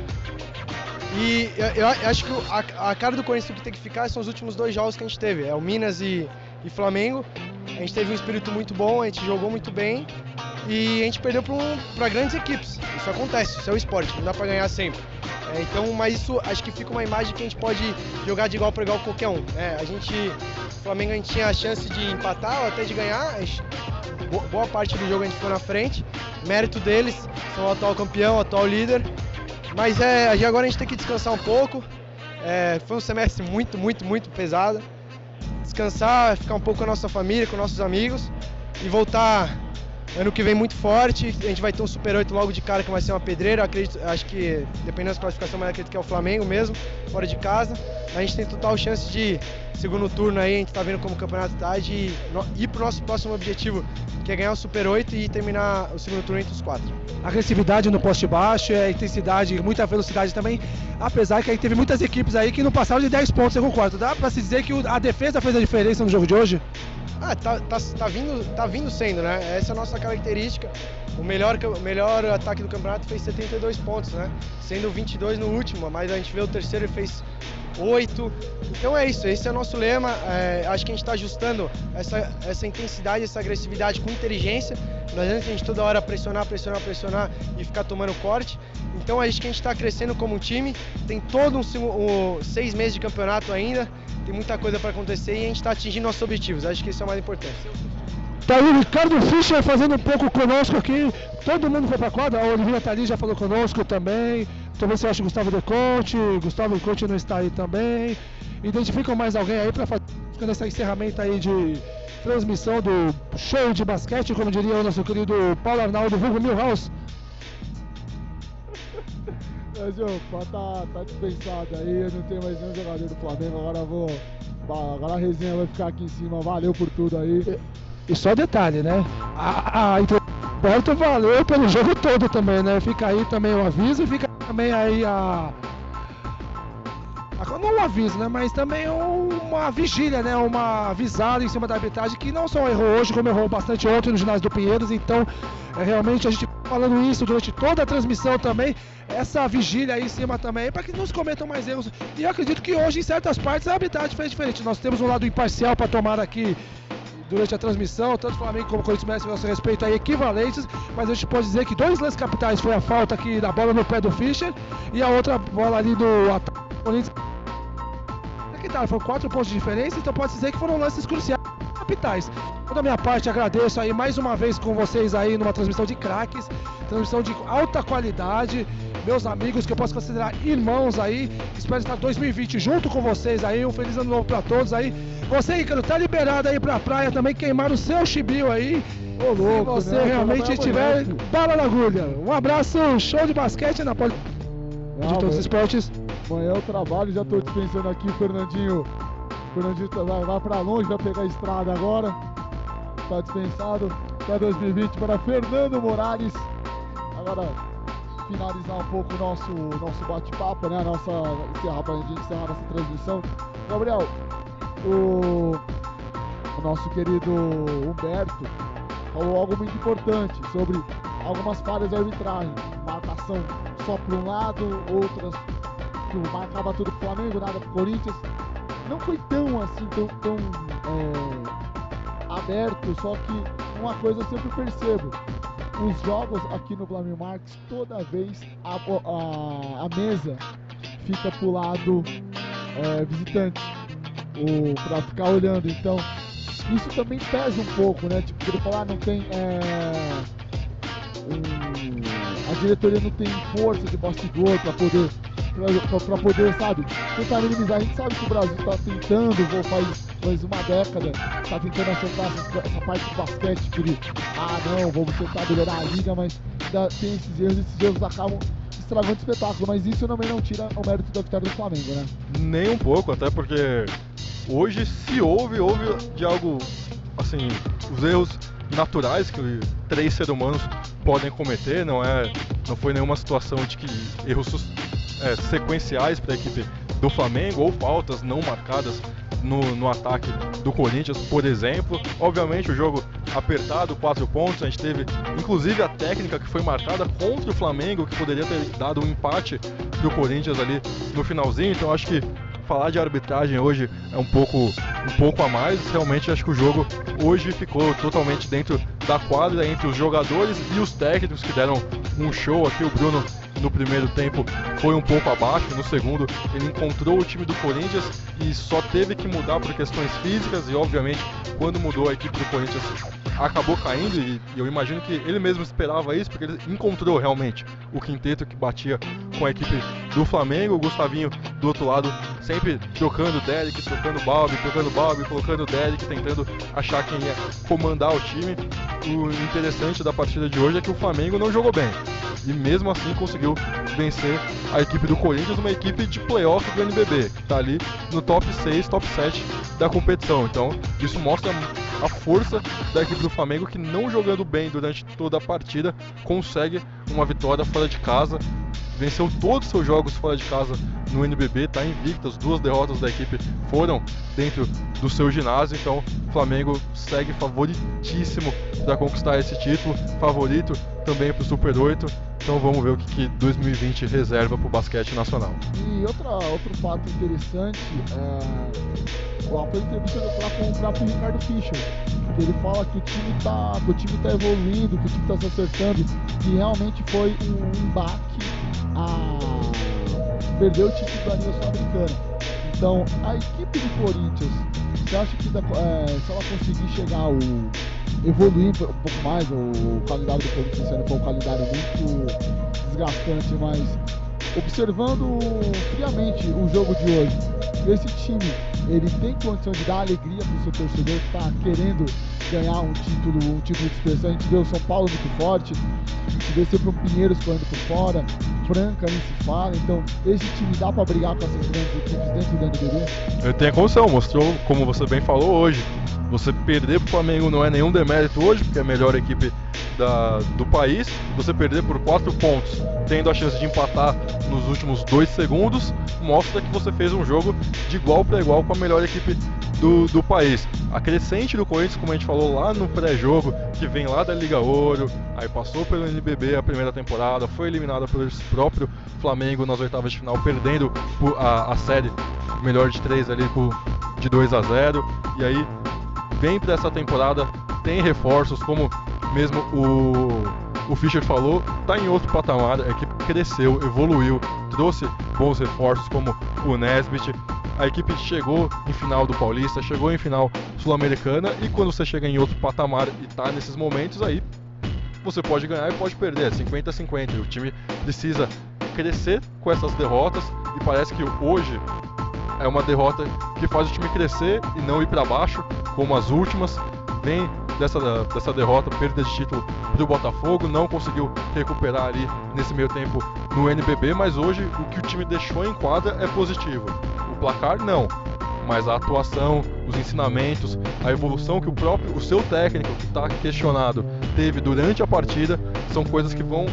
E eu, eu acho que a, a, cara do Corinthians que tem que ficar são os últimos dois jogos que a gente teve, é o Minas e, e Flamengo. Gente teve um espírito muito bom, a gente jogou muito bem e a gente perdeu para grandes equipes. Isso acontece, isso é o esporte, não dá para ganhar sempre. É, então, mas isso acho que fica uma imagem que a gente pode jogar de igual para igual com qualquer um. É, a gente, o Flamengo a gente tinha a chance de empatar ou até de ganhar. Gente, boa parte do jogo a gente ficou na frente. Mérito deles, são o atual campeão, o atual líder. Mas é, agora a gente tem que descansar um pouco. É, foi um semestre muito, muito, muito pesado. Descansar, ficar um pouco com a nossa família, com nossos amigos e voltar Ano que vem muito forte, a gente vai ter um Super 8 logo de cara que vai ser uma pedreira. Acredito, acho que, dependendo da classificação, mas acredito que é o Flamengo mesmo, fora de casa. A gente tem total chance de, segundo turno aí, a gente tá vendo como o campeonato tá, de ir pro nosso próximo objetivo, que é ganhar o Super 8 e terminar o segundo turno entre os quatro. Agressividade no poste baixo, é intensidade, muita velocidade também. Apesar que aí teve muitas equipes aí que não passaram de 10 pontos, eu concordo. Dá pra se dizer que a defesa fez a diferença no jogo de hoje? Ah, tá, tá, tá, vindo, tá vindo sendo, né? Essa é a nossa característica. O melhor, melhor ataque do campeonato fez 72 pontos, né? Sendo 22 no último, mas a gente vê o terceiro e fez 8. Então é isso, esse é o nosso lema. É, acho que a gente está ajustando essa, essa intensidade, essa agressividade com inteligência. Não adianta a gente toda hora pressionar, pressionar, pressionar e ficar tomando corte. Então acho que a gente está crescendo como time. Tem todo um, um seis meses de campeonato ainda tem muita coisa para acontecer e a gente está atingindo nossos objetivos. Acho que isso é o mais importante. Tá aí o Ricardo Fischer fazendo um pouco conosco aqui. Todo mundo foi para a quadra. A Olivia Thalys já falou conosco também. Também você acha Gustavo Deconte. Gustavo Deconte não está aí também. Identificam mais alguém aí para fazer esse encerramento aí de transmissão do show de basquete, como diria o nosso querido Paulo Arnaldo, Vulgo Milhouse. Mas, opa, tá, tá dispensado aí, não tem mais nenhum jogador do Flamengo, agora vou. Agora a resenha vai ficar aqui em cima, valeu por tudo aí. E só detalhe, né? A, a Roberto valeu pelo jogo todo também, né? Fica aí também o aviso, fica também aí a. Não um aviso, né? Mas também uma vigília, né? Uma avisada em cima da arbitragem que não só errou hoje, como errou bastante ontem no ginásio do Pinheiros. Então, é, realmente a gente falando isso durante toda a transmissão também, essa vigília aí em cima também, para que não se cometam mais erros. E eu acredito que hoje, em certas partes, a arbitragem fez diferente. Nós temos um lado imparcial para tomar aqui durante a transmissão, tanto Flamengo como Corinthians merecem nosso respeito aí equivalentes, mas a gente pode dizer que dois lances capitais foi a falta aqui da bola no pé do Fischer e a outra bola ali do Corinthians. Que tal? Foram quatro pontos de diferença, então pode dizer que foram lances cruciais capitais. Toda a minha parte agradeço aí mais uma vez com vocês aí numa transmissão de craques, transmissão de alta qualidade, meus amigos que eu posso considerar irmãos aí. Espero estar 2020 junto com vocês aí. Um feliz ano novo para todos aí. Você, Ícaro, tá liberado aí pra praia também queimar o seu chibio aí. Ô, louco, Se você né? realmente tiver bala na agulha. Um abraço, show de basquete na poli... de todos os esportes. Amanhã eu trabalho, já tô dispensando aqui o Fernandinho Fernandinho vai, vai para longe, vai pegar a estrada agora. Está dispensado até 2020 para Fernando Morales. Agora finalizar um pouco o nosso, nosso bate-papo, né? Nossa, encerrar para a gente encerrar nossa transmissão. Gabriel, o, o nosso querido Humberto falou algo muito importante sobre algumas falhas de arbitragem. Marcação só para um lado, outras que marcava tudo pro Flamengo, nada pro Corinthians não foi tão assim, tão, tão é, aberto, só que uma coisa eu sempre percebo. Os jogos aqui no Flamengo Marques, toda vez a, a, a mesa fica pro lado é, visitante, para ficar olhando. Então, isso também pesa um pouco, né? Tipo, ele falar, ah, não tem. É, um, a diretoria não tem força de bastidor para poder para poder, sabe, tentar minimizar. A gente sabe que o Brasil está tentando, faz, faz uma década, está tentando acertar essa, essa, parte do basquete, que ele, ah não, vamos tentar melhorar a liga, mas ainda tem esses erros, esses erros acabam estragando o espetáculo, mas isso também não tira o mérito da vitória do Flamengo, né? Nem um pouco, até porque hoje se houve, houve de algo, assim, os erros naturais que três seres humanos podem cometer, não é, não foi nenhuma situação de que erros é, sequenciais para a equipe do Flamengo ou faltas não marcadas no, no ataque do Corinthians, por exemplo. Obviamente o jogo apertado, quatro pontos. A gente teve inclusive a técnica que foi marcada contra o Flamengo, que poderia ter dado um empate pro Corinthians ali no finalzinho. Então acho que falar de arbitragem hoje é um pouco, um pouco a mais. Realmente acho que o jogo hoje ficou totalmente dentro da quadra entre os jogadores e os técnicos que deram um show aqui. O Bruno no primeiro tempo foi um pouco abaixo, no segundo ele encontrou o time do Corinthians e só teve que mudar por questões físicas e obviamente quando mudou a equipe do Corinthians acabou caindo e, eu imagino que ele mesmo esperava isso porque ele encontrou realmente o quinteto que batia com a equipe do Flamengo, o Gustavinho do outro lado sempre trocando Derek, trocando Balbi, trocando Balbi, colocando Derek, tentando achar quem ia comandar o time. O interessante da partida de hoje é que o Flamengo não jogou bem e mesmo assim conseguiu vencer a equipe do Corinthians, uma equipe de playoff do NBB, que está ali no top 6, top 7 da competição. Então, isso mostra a força da equipe do Flamengo que não jogando bem durante toda a partida consegue uma vitória fora de casa. Venceu todos os seus jogos fora de casa no NBB, está invicto. As duas derrotas da equipe foram dentro do seu ginásio. Então, o Flamengo segue favoritíssimo para conquistar esse título. Favorito também para o Super 8. Então vamos ver o que, que 2020 reserva para o basquete nacional. E outra, outro fato interessante é a entrevista com o Ricardo Fischer, que ele fala que o time está tá evoluindo, que o time está se acertando, que realmente foi um, baque a perder o título da Liga Sul-Americana. Então, a equipe do Corinthians, você acha que é, se ela conseguir chegar ao evoluir um pouco mais. O calendário do Corinthians foi um calendário muito desgastante, mas observando friamente o jogo de hoje, esse time ele tem condição de dar alegria para o seu torcedor que está querendo ganhar um título, um título de expressão. A gente vê o São Paulo muito forte, a gente vê sempre o Pinheiros correndo por fora, Franca nem se fala. Então, esse time dá para brigar com essas grandes equipes dentro do NBB? Ele tem a condição, mostrou, como você bem falou hoje, você perder para o Flamengo não é nenhum demérito hoje, porque é a melhor equipe da, do país. Você perder por 4 pontos, tendo a chance de empatar nos últimos 2 segundos, mostra que você fez um jogo de igual para igual com a melhor equipe do, do país. A crescente do Corinthians, como a gente falou lá no pré-jogo, que vem lá da Liga Ouro, aí passou pelo NBB a primeira temporada, foi eliminada pelo próprio Flamengo nas oitavas de final, perdendo a, a série melhor de 3 ali de 2 a 0 e aí vem para essa temporada, tem reforços, como mesmo o, o Fischer falou, está em outro patamar, a equipe cresceu, evoluiu, trouxe bons reforços como o Nesbit. A equipe chegou em final do Paulista, chegou em final sul-americana e quando você chega em outro patamar e está nesses momentos aí, você pode ganhar e pode perder, 50-50. O time precisa crescer com essas derrotas e parece que hoje é uma derrota que faz o time crescer e não ir para baixo, como as últimas. Vem dessa, dessa derrota, perda de título do Botafogo, não conseguiu recuperar ali nesse meio tempo no NBB, mas hoje o que o time deixou em quadra é positivo. O placar não, mas a atuação, os ensinamentos, a evolução que o próprio, o seu técnico que está questionado teve durante a partida são coisas que vão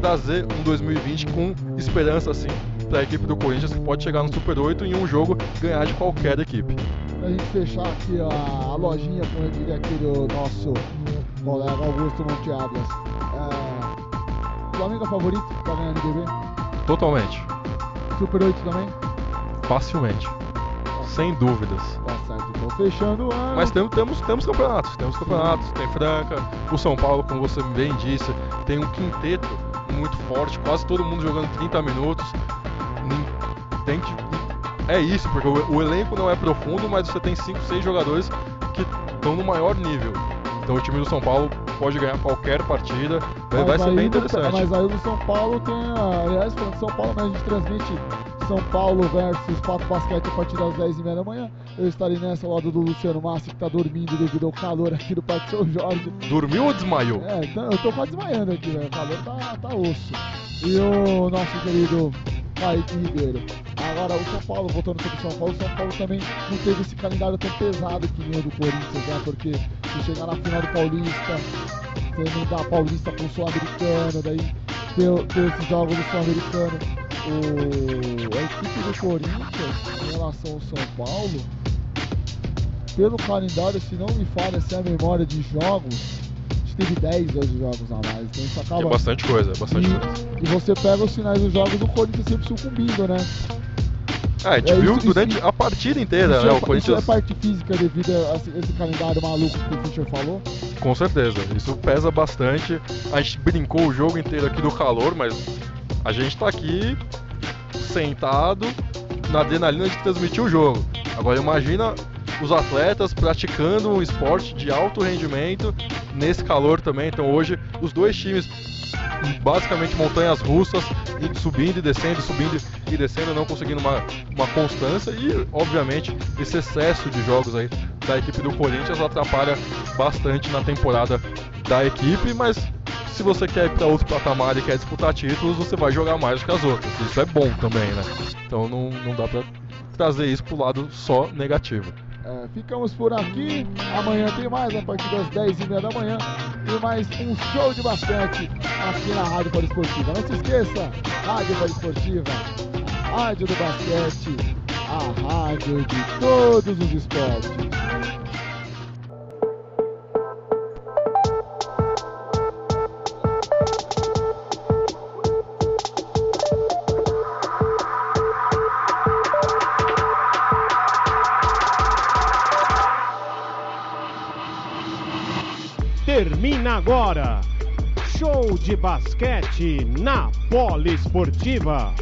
trazer um 2020 com esperança assim para a equipe do Corinthians que pode chegar no Super 8 em um jogo ganhar de qualquer equipe. Para a gente fechar aqui a, a, lojinha, como eu diria aqui do nosso colega Augusto Monteadas. É, Flamengo é favorito para ganhar no NBB? Totalmente. Super 8 também? Facilmente. Sem dúvidas. Tá certo, então fechando o ano. Mas temos, temos, temos campeonatos, temos campeonatos, Sim. tem Franca, o São Paulo, como você bem disse, tem um quinteto muito forte, quase todo mundo jogando 30 minutos tem que. É isso, porque o, o elenco não é profundo, mas você tem 5, 6 jogadores que estão no maior nível. Então o time do São Paulo pode ganhar qualquer partida, mas vai ser bem interessante. Mas aí o São Paulo tem. Aliás, falando São Paulo, mas a gente transmite São Paulo versus Pato Basquete a partir das 10h30 da manhã. Eu estarei nessa ao lado do Luciano Massi, que está dormindo devido ao calor aqui do Parque São Jorge. Dormiu ou desmaiou? É, então, eu tô quase desmaiando aqui, velho. O calor tá, tá osso. E o nosso querido Kaique Ribeiro. Agora, o São Paulo, voltando sobre o São Paulo, o São Paulo também não teve esse calendário tão pesado que nem o do Corinthians, né? Porque se chegar na final do Paulista, você não Paulista com o Sul-Americano, daí ter, ter esses jogos do Sul-Americano. O, a equipe do Corinthians, em relação ao São Paulo, pelo calendário, se não me falha se é a memória de jogos, teve 10, 12 jogos a mais. Então isso acaba. É bastante coisa, é bastante e, coisa. E você pega os finais dos jogos do Corinthians sempre sucumbindo, né? Ah, a gente É, viu isso- durante isso- a partida inteira, isso, né? é, O isso é Corinthians. parte física devido a esse, esse calendário maluco que o Fischer falou. Com certeza, isso pesa bastante. A gente brincou o jogo inteiro aqui do calor, mas a gente tá aqui sentado na adrenalina de transmitir o jogo. Agora imagina os atletas praticando um esporte de alto rendimento nesse calor também. Então hoje os dois times basicamente montanhas russas, subindo e descendo, subindo e descendo, não conseguindo uma, uma constância e obviamente esse excesso de jogos aí da equipe do Corinthians atrapalha bastante na temporada da equipe, mas se você quer ir para outro patamar e quer disputar títulos, você vai jogar mais do que as outras. Isso é bom também, né? Então não, não dá para trazer isso pro lado só negativo. É, ficamos por aqui. Amanhã tem mais, a partir das 10h30 da manhã. Tem mais um show de basquete aqui na Rádio Poliesportiva. Não se esqueça, Rádio Poliesportiva, rádio do basquete, a rádio de todos os esportes. Termina agora. Show de basquete na Poliesportiva.